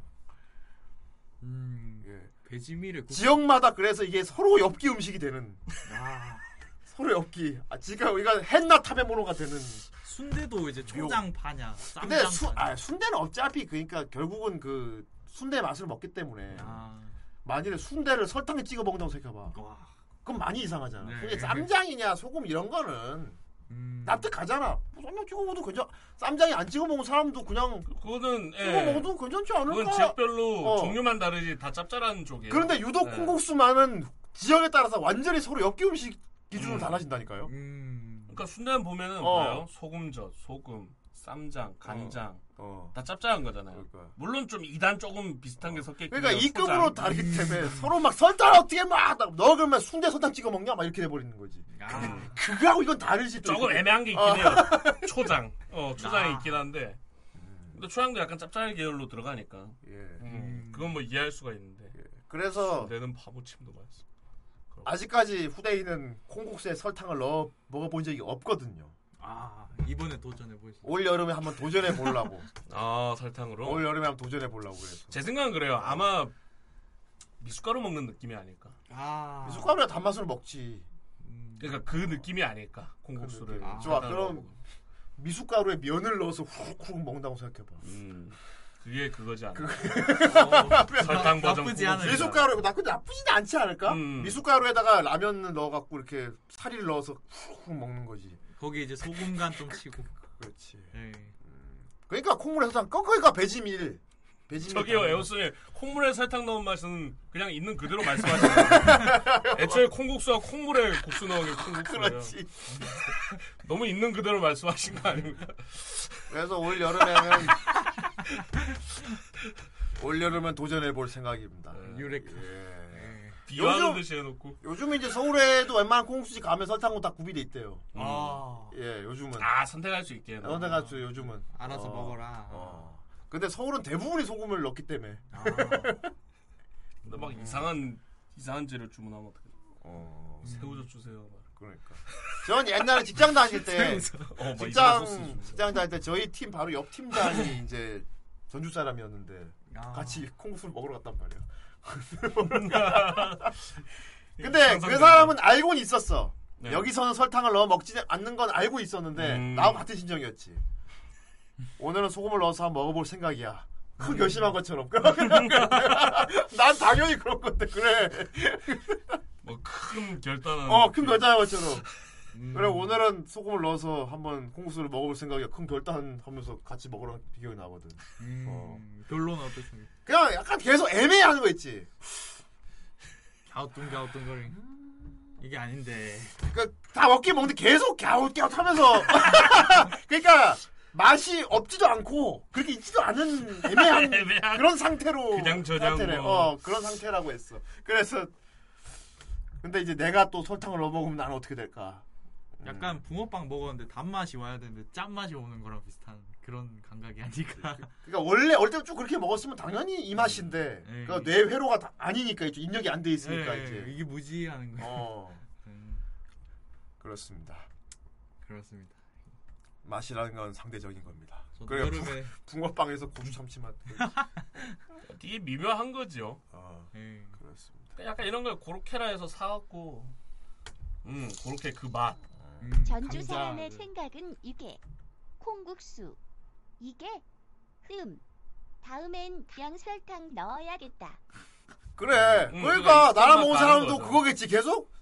I: 음.
E: 예.
I: 배지밀에 국-
E: 지역마다 그래서 이게 서로 엽기 음식이 되는
I: 아.
E: 서로 엽기. 아, 지금 우리가 헨나 타베모노가 되는.
I: 순대도 이제 초장 파냐.
E: 근데 수,
I: 파냐.
E: 아, 순대는 어차피 그러니까 결국은 그 순대 맛을 먹기 때문에
I: 아.
E: 만일에 순대를 설탕에 찍어 먹는다고 생각해봐. 그럼 많이 이상하잖아.
I: 네.
E: 그게 쌈장이냐 소금 이런 거는
I: 음.
E: 납득하잖아. 뭐 쌈장 찍어 먹어도 괜찮. 쌈장이 안 찍어 먹은 사람도 그냥
F: 그거는
E: 찍어
F: 예.
E: 먹어도 괜찮지 않을까?
F: 그건 지역별로
E: 어.
F: 종류만 다르지 다 짭짤한 쪽이에요.
E: 그런데 유독
F: 예.
E: 콩국수만은 지역에 따라서 완전히 서로 엽기 음식 기준으로
F: 음.
E: 달라진다니까요.
I: 음.
F: 그러니까 순대는 보면은
E: 어.
F: 봐요. 소금젓, 소금, 쌈장, 간장
E: 어.
F: 다 짭짤한 거잖아요. 물론 좀 2단 조금 비슷한 게 섞여 있긴
E: 그러니까
F: 해요,
E: 이 급으로
F: 초장.
E: 다르기 때문에 서로 막 설탕 어떻게 막 넣어 그러면 순대 설탕 찍어 먹냐 막 이렇게 돼 버리는 거지. 그거하고 이건 다르지. 또
F: 조금
E: 이게.
F: 애매한 게 있긴
E: 어.
F: 해요. 초장. 어, 초장이
E: 아.
F: 있긴 한데. 근데 초장도 약간 짭짤한 계열로 들어가니까.
E: 예.
F: 음, 그건 뭐 이해할 수가 있는데.
E: 그래서
F: 내는 바보침도 맛있어.
E: 아직까지 후대인은 콩국수에 설탕을 넣어 먹어본 적이 없거든요.
I: 아 이번에 도전해 보시.
E: 올 여름에 한번 도전해 보려고.
F: 아 설탕으로.
E: 올 여름에 한번 도전해 보려고 그래서.
F: 제 생각은 그래요. 아마 미숫가루 먹는 느낌이 아닐까.
I: 아
E: 미숫가루에 단맛으로 먹지.
F: 그러니까 그 느낌이 아닐까. 콩국수를.
E: 아, 좋아. 그럼
F: 먹으면.
E: 미숫가루에 면을 넣어서 후룩후룩 먹는다고 생각해봐.
F: 음, 그게 그거지 않나.
E: 그-
F: 설탕 버전
E: 나쁘지. 않아요. 미숫가루 나 근데 나쁘진 않지 않을까?
F: 음.
E: 미숫가루에다가 라면을 넣어갖고 이렇게 사리를 넣어서 후룩후룩 먹는 거지.
I: 거기 이제 소금 간좀 치고.
E: 그렇지.
I: 예.
E: 그러니까 콩물에 설탕 꺾으니까 배지밀. 배지밀.
F: 저기요
E: 다
F: 에어스님 콩물에 설탕 넣은 맛은 그냥 있는 그대로 말씀하시는 거예요. 애초에 콩국수와 콩물에 국수 넣은 게 콩국수예요.
E: 그렇지.
F: 너무 있는 그대로 말씀하신 거 아닙니까?
E: 그래서 올 여름에는 올 여름은 도전해 볼 생각입니다.
I: 유레카.
E: 예.
F: 비하는 듯이 해놓고.
E: 요즘 이제 서울에도 웬만한 콩국수집 가면 설탕은 다 구비돼 있대요.
I: 아.
E: 예, 요즘은.
F: 아 선택할 수 있게.
E: 선택할 수 요즘은.
I: 알아서
E: 어.
I: 먹어라.
E: 어. 근데 서울은 대부분이 소금을 넣기 때문에.
F: 근데 막 이상한 이상한 재료 주문하면 어떡해?
E: 어.
F: 새우젓 주세요. 막.
E: 그러니까. 전 옛날에 직장 다닐 때.
F: 어, 막
E: 직장. 직장 다닐 때 저희 팀 바로 옆 팀장이 이제 전주 사람이었는데
I: 아.
E: 같이 콩국수를 먹으러 갔단 말이야.
F: 예,
E: 근데
F: 상상된다.
E: 그 사람은 알고는 있었어.
F: 네.
E: 여기서는 설탕을 넣어 먹지 않는 건 알고 있었는데
F: 음.
E: 나하고 같은 심정이었지. 오늘은 소금을 넣어서 한번 먹어볼 생각이야. 큰 결심한 것처럼. 난 당연히 그런 건데 그래.
F: 뭐 큰 결단은.
E: 어, 큰 결단한 것처럼.
F: 음.
E: 그래 오늘은 소금을 넣어서 한번 콩국수를 먹어볼 생각이야. 큰 결단하면서 같이 먹으러 기억이 나거든. 어.
I: 결론은 어떻습니까?
E: 그냥 약간 계속 애매하는 거 있지.
I: 갸우뚱갸우뚱거리. 이게 아닌데.
E: 그러니까 다 먹긴 먹는데 계속 갸웃갸웃 하면서 그러니까 맛이 없지도 않고 그렇게 있지도 않은 애매한,
F: 애매한.
E: 그런 상태로
F: 그냥
E: 상태래.
F: 뭐.
E: 어 그런 상태라고 했어. 그래서 근데 이제 내가 또 설탕을 넣어 먹으면 나는 어떻게 될까?
I: 약간 붕어빵 먹었는데 단맛이 와야 되는데 짠맛이 오는 거랑 비슷한 그런 감각이 아닐까.
E: 그러니까 원래 어릴 때쭉 그렇게 먹었으면 당연히 이 맛인데
I: 음.
E: 그러니까 뇌 회로가 다 아니니까 이제 입력이 안 돼 있으니까
I: 예,
E: 이제
I: 이게 무지하는 거예요.
E: 어
I: 음,
E: 그렇습니다.
I: 그렇습니다.
E: 맛이라는 건 상대적인 겁니다. 그래
I: 여름에-
E: 붕어빵에서 고추 참치맛.
F: 되게 미묘한 거죠.
E: 어,
I: 예.
E: 그렇습니다.
F: 약간 이런 걸 고로케라 해서 사갖고, 음, 고로케 그 맛.
Q: 전주
F: 감자.
Q: 사람의 생각은 이게 콩국수 이게 흠 다음엔 그냥 설탕 넣어야겠다
E: 그래.
F: 음,
E: 그러니까
F: 그거
E: 나랑
F: 익숙한
E: 먹은
F: 맛
E: 사람도
F: 거죠.
E: 그거겠지 계속.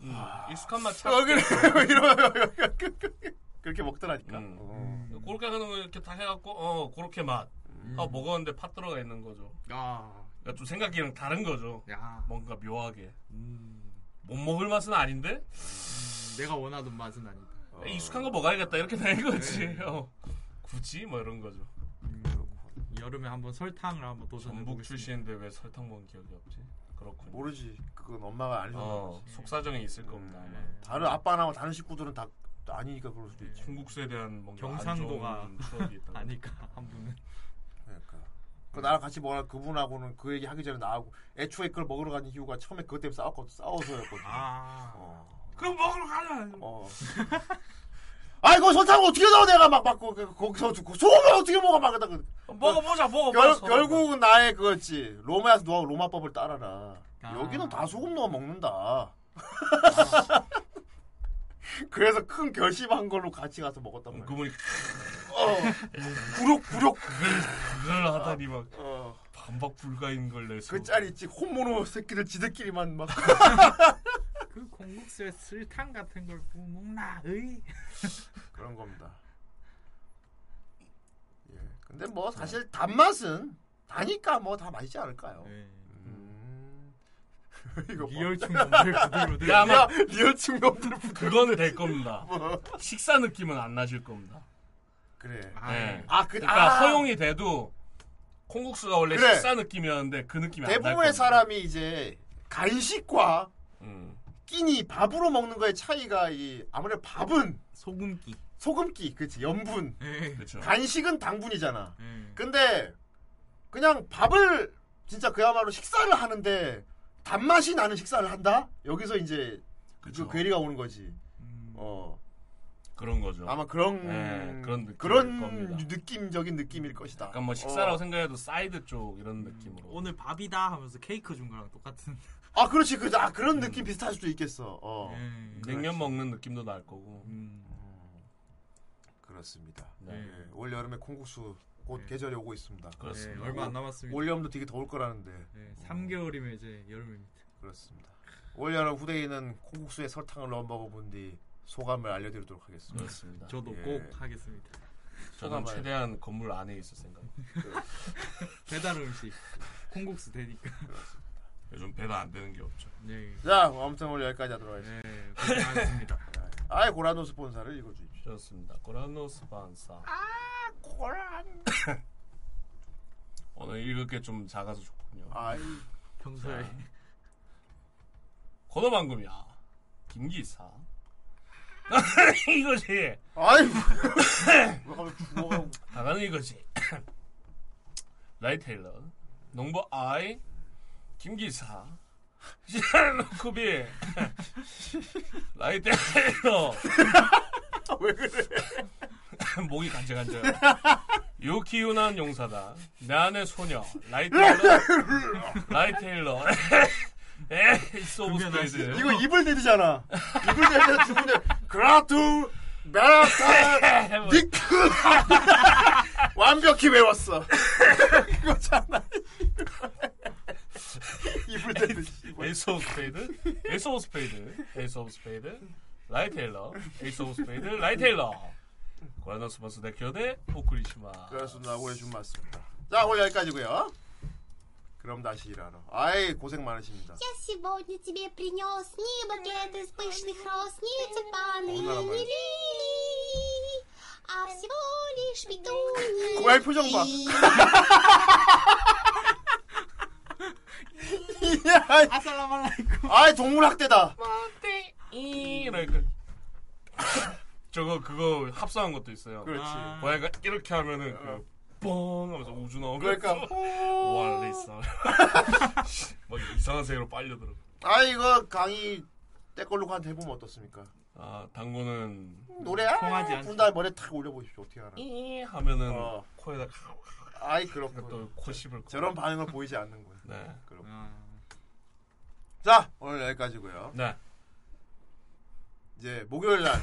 F: 음, 익숙한 맛 찾.
E: 어, 그래. 이러 그렇게 먹더라니까.
F: 음.
E: 어.
F: 고로케 하는 거 이렇게 다 해갖고, 어, 고로케 맛. 아, 먹었는데 팥 들어가 있는 거죠.
I: 아.
F: 그러니까 좀 생각이랑 다른 거죠.
I: 야.
F: 뭔가 묘하게.
I: 음,
F: 못 먹을 맛은 아닌데?
I: 음, 내가 원하던 맛은 아니다.
F: 익숙한 거 먹어야겠다. 이렇게 되는 거지. 어. 굳이? 뭐 이런 거죠.
I: 여름에 한번 설탕을 한번 도전해
F: 전북
I: 보겠습니다.
F: 출신인데 왜 설탕 먹은 기억이 없지? 그렇군요.
E: 모르지. 그건 엄마가 알려준
F: 어,
E: 거지.
F: 속사정이 있을 겁니다. 아마.
E: 다른 아빠나 다른 식구들은 다 아니니까 그럴 수도 있지.
F: 콩국수에 대한 뭔가
I: 경상도가. 아니까 한 분은.
E: 그 나랑 같이 먹는 그분하고는 그 얘기 하기 전에 나하고 애초에 그걸 먹으러 가는 이유가 처음에 그것 때문에 싸웠거든. 싸워서였거든.
I: 아.
E: 어.
F: 그럼 먹으러 가자.
E: 어. 아이고 설탕을 어떻게 넣어 내가 막 막고 그- 거기서 그 소금을 어떻게 먹어 막 그러다가
F: 먹어보자,
E: 결,
F: 먹어보자.
E: 결국은 나의 그거지 로마에서 누가 로마법을 따라라
I: 아.
E: 여기는 다 소금 넣어 먹는다 그래서 큰 결심한 걸로 같이 가서 먹었단 말이야
F: 그분이
E: 어, 구력 구력
F: 그걸 하다니 막
E: 어.
F: 반박 불가인 걸 내서.
E: 그 짤 있지 혼모노 새끼들 지들끼리만 막
I: 그 콩국수에 설탕 같은 걸 부어 먹나? 의.
E: 그런 겁니다 예 근데 뭐 사실 단맛은 다니까 뭐 다 맛있지 않을까요 음. 이거 봐.
I: real 충 놈들 부들부들.
F: 야, 아마
E: real 충 놈들
F: 그거는 될 겁니다.
E: 뭐.
F: 식사 느낌은 안 나실 겁니다.
E: 그래.
F: 네.
E: 아, 그-
F: 그러니까
E: 아.
F: 허용이 돼도 콩국수가 원래
E: 그래.
F: 식사 느낌이었는데 그 느낌이 안날
E: 대부분의. 사람이 이제 간식과
F: 음.
E: 끼니 밥으로 먹는 거의 차이가 이 아무래도 밥은
I: 소금기.
E: 소금기, 그렇지 염분.
F: 그렇죠.
E: 간식은 당분이잖아.
I: 음.
E: 근데 그냥 밥을 진짜 그야말로 식사를 하는데 단맛이 나는 식사를 한다? 여기서 이제 그 괴리가 오는 거지. 어.
F: 그런 거죠.
E: 아마 그런
F: 네, 그런 느낌일
E: 그런
F: 겁니다.
E: 느낌적인 느낌일 것이다.
F: 약간 뭐 식사라고
E: 어.
F: 생각해도 사이드 쪽 이런 느낌으로.
I: 오늘 밥이다 하면서 케이크 준 거랑 똑같은.
E: 아 그렇지 그 아, 그런 느낌 비슷할 수도 있겠어. 어.
F: 냉면 먹는 느낌도 날 거고.
E: 그렇습니다.
F: 네.
E: 예, 올 여름에 콩국수 곧 계절이 오고 있습니다.
F: 그렇습니다.
I: 네, 얼마 안 남았습니다.
E: 올 여름도 되게 더울 거라는데.
I: 네, 3개월이면 이제 여름입니다.
E: 그렇습니다. 올 여름 후대인은 콩국수에 설탕을 넣어 먹어본 뒤 소감을 알려드리도록 하겠습니다.
F: 그렇습니다.
I: 저도
E: 예.
I: 꼭 하겠습니다.
F: 저는 최대한 건물 안에 있을 생각.
I: 배달 음식 콩국수 되니까.
F: 요즘 배달 안 되는 게 없죠.
I: 네.
E: 자, 아무튼 오늘 여기까지 하도록 하겠습니다.
I: 네, 고생하셨습니다.
E: 아예 고라노 스폰사를 읽어주십시오.
F: 좋습니다. 고란노 스판사.
E: 아, 고란.
F: 오늘 읽을 게 좀 작아서 좋군요.
E: 아이,
I: 평소에.
F: 고도방금이야. 김기사. 이거지.
E: 아이, 뭐가 죽어가고.
F: 나가는 이거지. 라이 테일러. 농부 아이. 김기사. 시알노쿠비. 라이 테일러.
E: 왜 그래?
F: 목이 간질간질. 요키유난 용사다. 내 안의 소녀. 라이 테일러. 라이 테일러. 에이스 오브 스페이드.
E: 이거 이불 대드잖아. 이불 대드 죽은데 그라투 메타 니크 완벽히 외웠어. 그거잖아. 이불 대드.
F: 에이스 오브 스페이드. 에이스 오브 스페이드. 에이스 오브 스페이드. 라이 테일러. 에이스 오브 스페이드. 라이 테일러. 고라노 스마스 데키오데 오쿠리시마.
E: 그렇습니다. 오해 좀 맞습니다. 자 오늘 여기까지고요. 그럼 다시 일하러. 아이 고생 많으십니다.
Q: Я сегодня тебе принес не букет из пышных роз, не тюльпаны,
E: Он нормально.
Q: не лилии, а всего лишь петунии.
E: 고양이 표정 봐.
I: 아살라말라이쿰.
E: 아이 동물학대다.
F: 이러니까 저거 그거 합성한 것도 있어요.
E: 그렇지.
F: 아. 고양이가 이렇게 하면은 그 뻥 하면서 우주 나오고
E: 그러니까
F: 와 리사 막 이상한 색으로 빨려들어.
E: 아 이거 강의 때 걸로 한 해보면 어떻습니까?
F: 아 당구는
E: 노래야?
F: 통하지 않죠.
E: 분달 머리 탁 올려보십시오. 어떻게 하나?
F: 이 하면은
E: 어.
F: 코에다
E: 아이 그렇고
F: 또코 씹을 거.
E: 저런 반응을 보이지 않는 거예요.
F: 네.
E: 그렇고. 자 오늘 여기까지고요.
F: 네.
E: 이제 목요일 날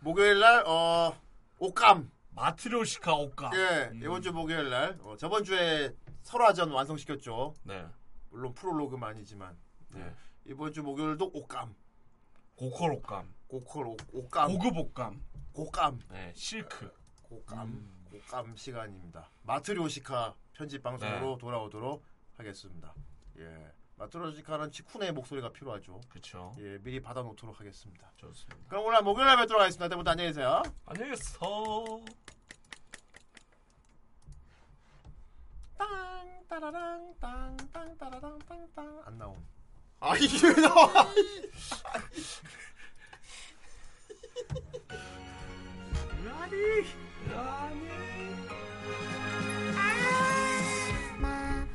E: 목요일 날어 옷감
F: 마트료시카 옷감.
E: 예 이번 주 목요일 날 어, 저번 주에 설화전 완성시켰죠.
F: 네.
E: 물론 프롤로그는 아니지만
F: 네.
E: 이번 주 목요일도 옷감
F: 고컬 옷감.
E: 고컬 옷, 옷감
F: 고급 옷감.
E: 고감
F: 네. 실크.
E: 고감 고감 시간입니다. 마트료시카 편집 방송으로
F: 네.
E: 돌아오도록 하겠습니다. 예. 마트로시카는 치쿠네의 목소리가 필요하죠.
F: 그렇죠.
E: 예, 미리 받아놓도록 하겠습니다.
F: 좋습니다.
E: 그럼 오늘 목요일 날 뵙도록 하겠습니다. 그때부터 안녕히 계세요.
F: 안녕히 계세요.
E: 땅 따라랑 땅 땅 따라랑 땅땅 안 나옴. 아 이게 왜 나와?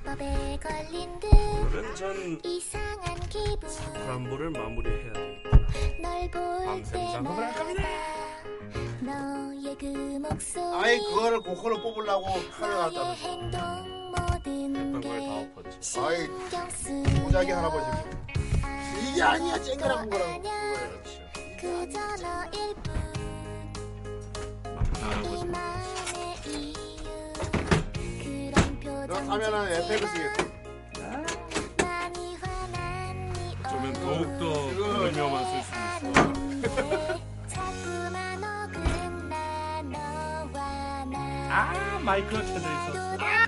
Q: 마법에 걸린 듯
F: 오늘은 전
Q: 이상한 기분
F: 사쿠란보를 마무리해야 돼.
Q: 널볼
F: 밤샘 작업을 할 겁니다.
Q: 때마다 너의 그 목소리
E: 아이 그거를 고컬로 뽑으려고 칼을
Q: 너의
E: 놨다면서.
Q: 행동 모든 게.
E: 아이
Q: 신경 쓰여
E: 고자기 할아버지. 이게 아니야 쨍그랑 거라고.
Q: 그저 너일 뿐 나만의 이 많이 화난 네
F: 어쩌면 더욱더 프리미엄한 쓸수 있어. 아 마이크가 켜져 있었어.